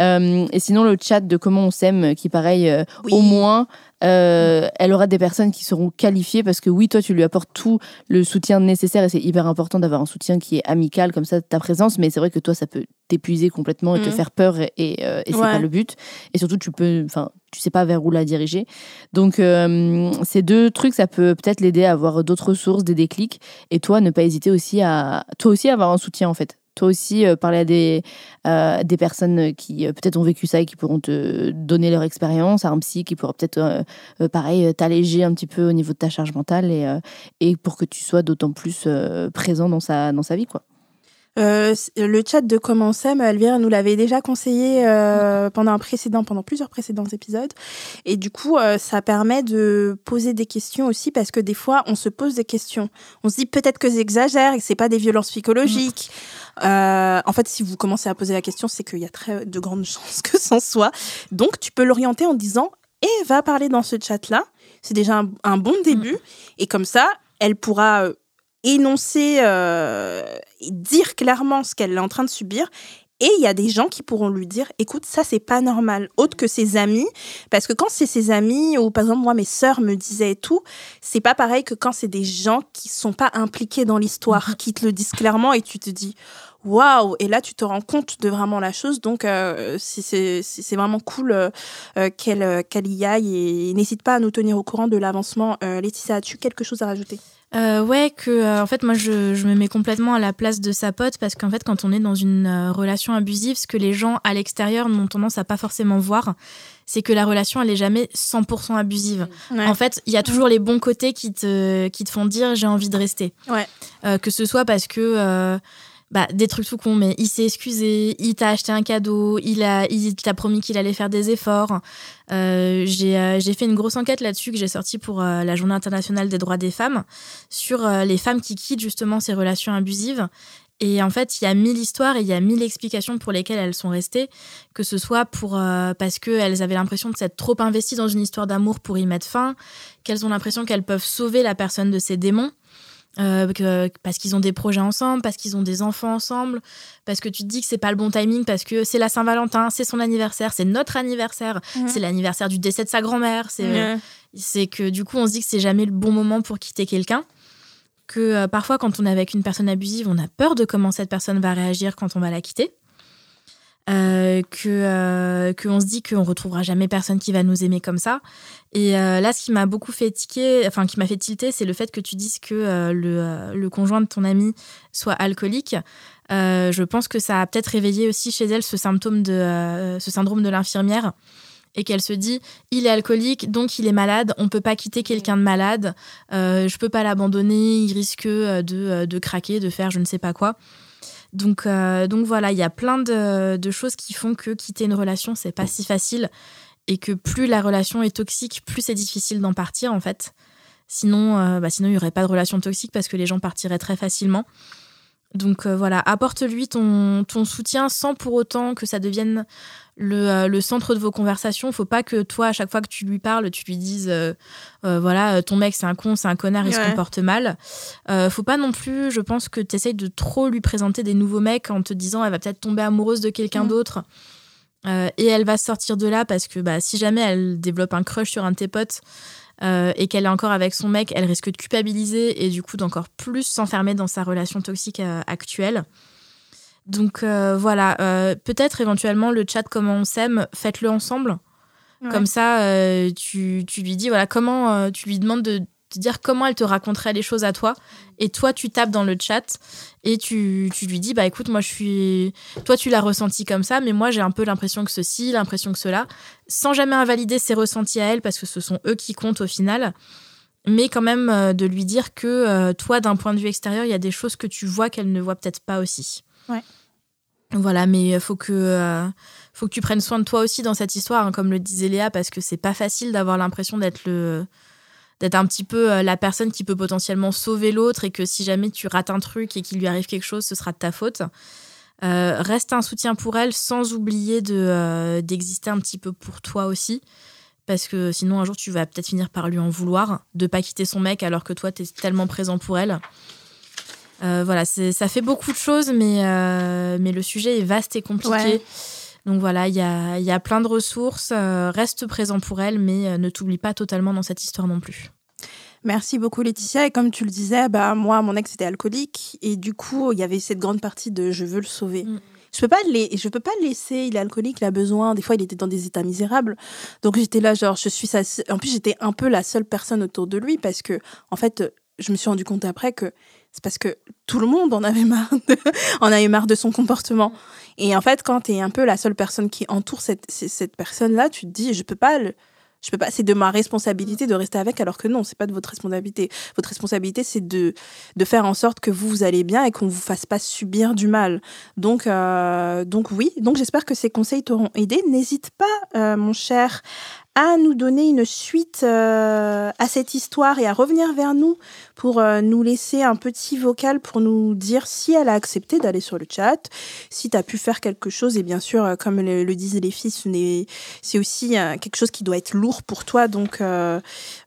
Euh, et sinon, le chat de comment on s'aime, qui pareil, euh, au moins, euh, elle aura des personnes qui seront qualifiées parce que oui, toi, tu lui apportes tout le soutien nécessaire et c'est hyper important d'avoir un soutien qui est amical comme ça, ta présence. Mais c'est vrai que toi, ça peut t'épuiser complètement et te Mhm. faire peur et, et, euh, et c'est Ouais. pas le but. Et surtout, tu peux, enfin, tu sais pas vers où la diriger. Donc, euh, ces deux trucs, ça peut peut-être l'aider à avoir d'autres ressources, des déclics. Et toi, ne pas hésiter aussi à, toi aussi, avoir un soutien en fait. Toi aussi, euh, parler à des, euh, des personnes qui euh, peut-être ont vécu ça et qui pourront te donner leur expérience, à un psy qui pourra peut-être, pareil, t'alléger un petit peu au niveau de ta charge mentale et, et pour que tu sois d'autant plus présent dans sa, dans sa vie, quoi. Euh, le chat de Comment s'aime, Elvire nous l'avait déjà conseillé euh, pendant un précédent, pendant plusieurs précédents épisodes. Et du coup, euh, ça permet de poser des questions aussi parce que des fois, on se pose des questions. On se dit peut-être que j'exagère et que c'est pas des violences psychologiques. En fait, si vous commencez à poser la question, c'est qu'il y a très de grandes chances que c'en soit. Donc, tu peux l'orienter en disant et va parler dans ce chat-là. C'est déjà un, un bon début. Et comme ça, elle pourra énoncer, euh, dire clairement ce qu'elle est en train de subir. Et il y a des gens qui pourront lui dire, écoute, ça c'est pas normal, autre que ses amis, parce que quand c'est ses amis ou par exemple moi mes sœurs me disaient tout, c'est pas pareil que quand c'est des gens qui sont pas impliqués dans l'histoire, qui te le disent clairement et tu te dis waouh. Et là tu te rends compte de vraiment la chose. Donc euh, c'est- vraiment cool euh, qu'elle euh, qu'elle y aille. Et n'hésite pas à nous tenir au courant de l'avancement. Euh, Laetitia, as-tu quelque chose à rajouter? Euh, ouais, que euh, en fait, moi, je, je me mets complètement à la place de sa pote parce qu'en fait, quand on est dans une euh, relation abusive, ce que les gens à l'extérieur n'ont tendance à pas forcément voir, c'est que la relation, elle est jamais 100% abusive. Ouais. En fait, il y a toujours les bons côtés qui te, qui te font dire j'ai envie de rester. Ouais. Euh, que ce soit parce que. Bah, des trucs tout cons, mais il s'est excusé, il t'a acheté un cadeau, il a, il t'a promis qu'il allait faire des efforts. Euh, j'ai, euh, j'ai fait une grosse enquête là-dessus que j'ai sortie pour euh, la Journée internationale des droits des femmes sur les femmes qui quittent justement ces relations abusives. Et en fait, il y a mille histoires et il y a mille explications pour lesquelles elles sont restées, que ce soit pour parce qu'elles avaient l'impression de s'être trop investies dans une histoire d'amour pour y mettre fin, qu'elles ont l'impression qu'elles peuvent sauver la personne de ses démons. Euh, que- parce qu'ils ont des projets ensemble, parce qu'ils ont des enfants ensemble, parce que tu te dis que c'est pas le bon timing, parce que c'est la Saint-Valentin, c'est son anniversaire, c'est notre anniversaire, c'est l'anniversaire du décès de sa grand-mère, c'est Ouais. c'est que du coup on se dit que c'est jamais le bon moment pour quitter quelqu'un que euh, parfois quand on est avec une personne abusive on a peur de comment cette personne va réagir quand on va la quitter Euh, que euh, qu'on se dit qu'on retrouvera jamais personne qui va nous aimer comme ça. Et euh, là ce qui m'a beaucoup fait tiquer enfin qui m'a fait tilter c'est le fait que tu dises que le, le conjoint de ton ami soit alcoolique. Je pense que ça a peut-être réveillé aussi chez elle ce symptôme de ce syndrome de l'infirmière et qu'elle se dit il est alcoolique donc il est malade on peut pas quitter quelqu'un de malade. Je peux pas l'abandonner il risque de, de craquer de faire je ne sais pas quoi donc euh, donc voilà il y a plein de, choses qui font que quitter une relation c'est pas si facile et que plus la relation est toxique plus c'est difficile d'en partir en fait. Sinon euh, bah, sinon il y aurait pas de relation toxique parce que les gens partiraient très facilement donc euh, voilà, apporte-lui ton, ton soutien sans pour autant que ça devienne le, euh, le centre de vos conversations. Faut pas que toi, à chaque fois que tu lui parles, tu lui dises euh, voilà, ton mec c'est un con, c'est un connard, il se comporte mal. Faut pas non plus, je pense, que tu essayes de trop lui présenter des nouveaux mecs en te disant elle va peut-être tomber amoureuse de quelqu'un Mm. d'autre. Et elle va sortir de là parce que bah, si jamais elle développe un crush sur un de tes potes euh, et qu'elle est encore avec son mec, elle risque de culpabiliser et du coup d'encore plus s'enfermer dans sa relation toxique euh, actuelle. Donc euh, voilà, peut-être éventuellement le chat comment on s'aime, faites-le ensemble. Ouais. Comme ça, tu, tu lui dis voilà comment tu lui demandes de te dire comment elle te raconterait les choses à toi. Et toi tu tapes dans le chat et tu, tu lui dis bah écoute moi je suis toi tu l'as ressenti comme ça mais moi j'ai un peu l'impression que ceci l'impression que cela. Sans jamais invalider ses ressentis à elle parce que ce sont eux qui comptent au final. Mais quand même euh, de lui dire que euh, toi d'un point de vue extérieur il y a des choses que tu vois qu'elle ne voit peut-être pas aussi. Ouais. voilà mais euh, faut que euh, faut que tu prennes soin de toi aussi dans cette histoire hein, comme le disait Léa parce que c'est pas facile d'avoir l'impression d'être le d'être un petit peu euh, la personne qui peut potentiellement sauver l'autre et que si jamais tu rates un truc et qu'il lui arrive quelque chose, ce sera de ta faute. Euh, reste un soutien pour elle sans oublier euh, d'exister un petit peu pour toi aussi. Parce que sinon, un jour, tu vas peut-être finir par lui en vouloir de pas quitter son mec alors que toi, tu es tellement présent pour elle. Voilà, ça fait beaucoup de choses, mais, mais le sujet est vaste et compliqué. Donc voilà, il y a, y a, plein de ressources. reste présent pour elle, mais ne t'oublie pas totalement dans cette histoire non plus. Merci beaucoup Laetitia. Et comme tu le disais, bah, moi, mon ex était alcoolique. Et du coup, il y avait cette grande partie de je veux le sauver. Mm. Je peux pas je peux pas le laisser, il est alcoolique, il a besoin. Des fois, il était dans des états misérables. Donc j'étais là genre je suis sa... en plus j'étais un peu la seule personne autour de lui parce que en fait, je me suis rendu compte après que c'est parce que tout le monde en avait marre de, en avait marre de son comportement. Et en fait, quand tu es un peu la seule personne qui entoure cette, cette personne-là, tu te dis, je peux pas je peux pas, c'est de ma responsabilité de rester avec, alors que non, c'est pas de votre responsabilité. Votre responsabilité, c'est de, de faire en sorte que vous, vous allez bien et qu'on vous fasse pas subir du mal. Donc, euh, donc oui, donc j'espère que ces conseils t'auront aidé. N'hésite pas, euh, mon cher, à nous donner une suite euh, à cette histoire et à revenir vers nous pour euh, nous laisser un petit vocal pour nous dire si elle a accepté d'aller sur le chat, si tu as pu faire quelque chose. Et bien sûr, euh, comme le, disaient les filles, c'est aussi quelque chose qui doit être lourd pour toi. Donc,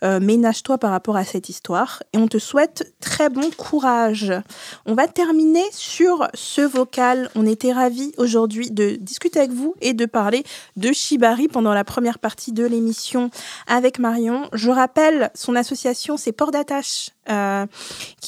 ménage-toi par rapport à cette histoire. Et on te souhaite très bon courage. On va terminer sur ce vocal. On était ravis aujourd'hui de discuter avec vous et de parler de Shibari pendant la première partie de l'émission émission avec Marion. Je rappelle, son association, c'est Port d'Attache. Euh,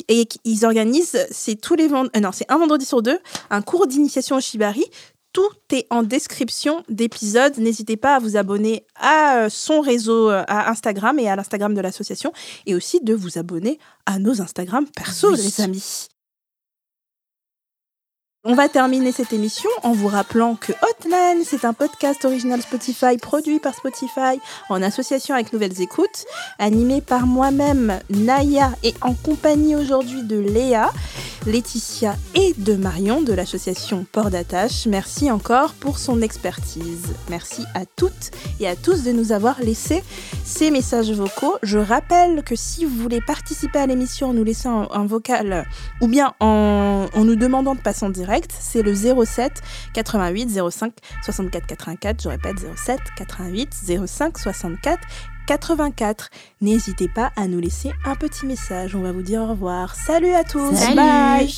et ils organisent, c'est tous les euh, non, c'est un vendredi sur deux, un cours d'initiation au Shibari. Tout est en description d'épisode. N'hésitez pas à vous abonner à euh, son réseau, à Instagram et à l'Instagram de l'association, et aussi de vous abonner à nos Instagram perso, les amis. On va terminer cette émission en vous rappelant que Hotline, c'est un podcast original Spotify produit par Spotify en association avec Nouvelles Écoutes, animé par moi-même, Naya, et en compagnie aujourd'hui de Léa, Laetitia et de Marion de l'association Port d'Attache. Merci encore pour son expertise. Merci à toutes et à tous de nous avoir laissé ces messages vocaux. Je rappelle que si vous voulez participer à l'émission en nous laissant un, vocal ou bien en, en nous demandant de passer en direct, c'est le 07 88 05 64 84. Je répète 07 88 05 64 84. N'hésitez pas à nous laisser un petit message. On va vous dire au revoir. Salut à tous. Bye.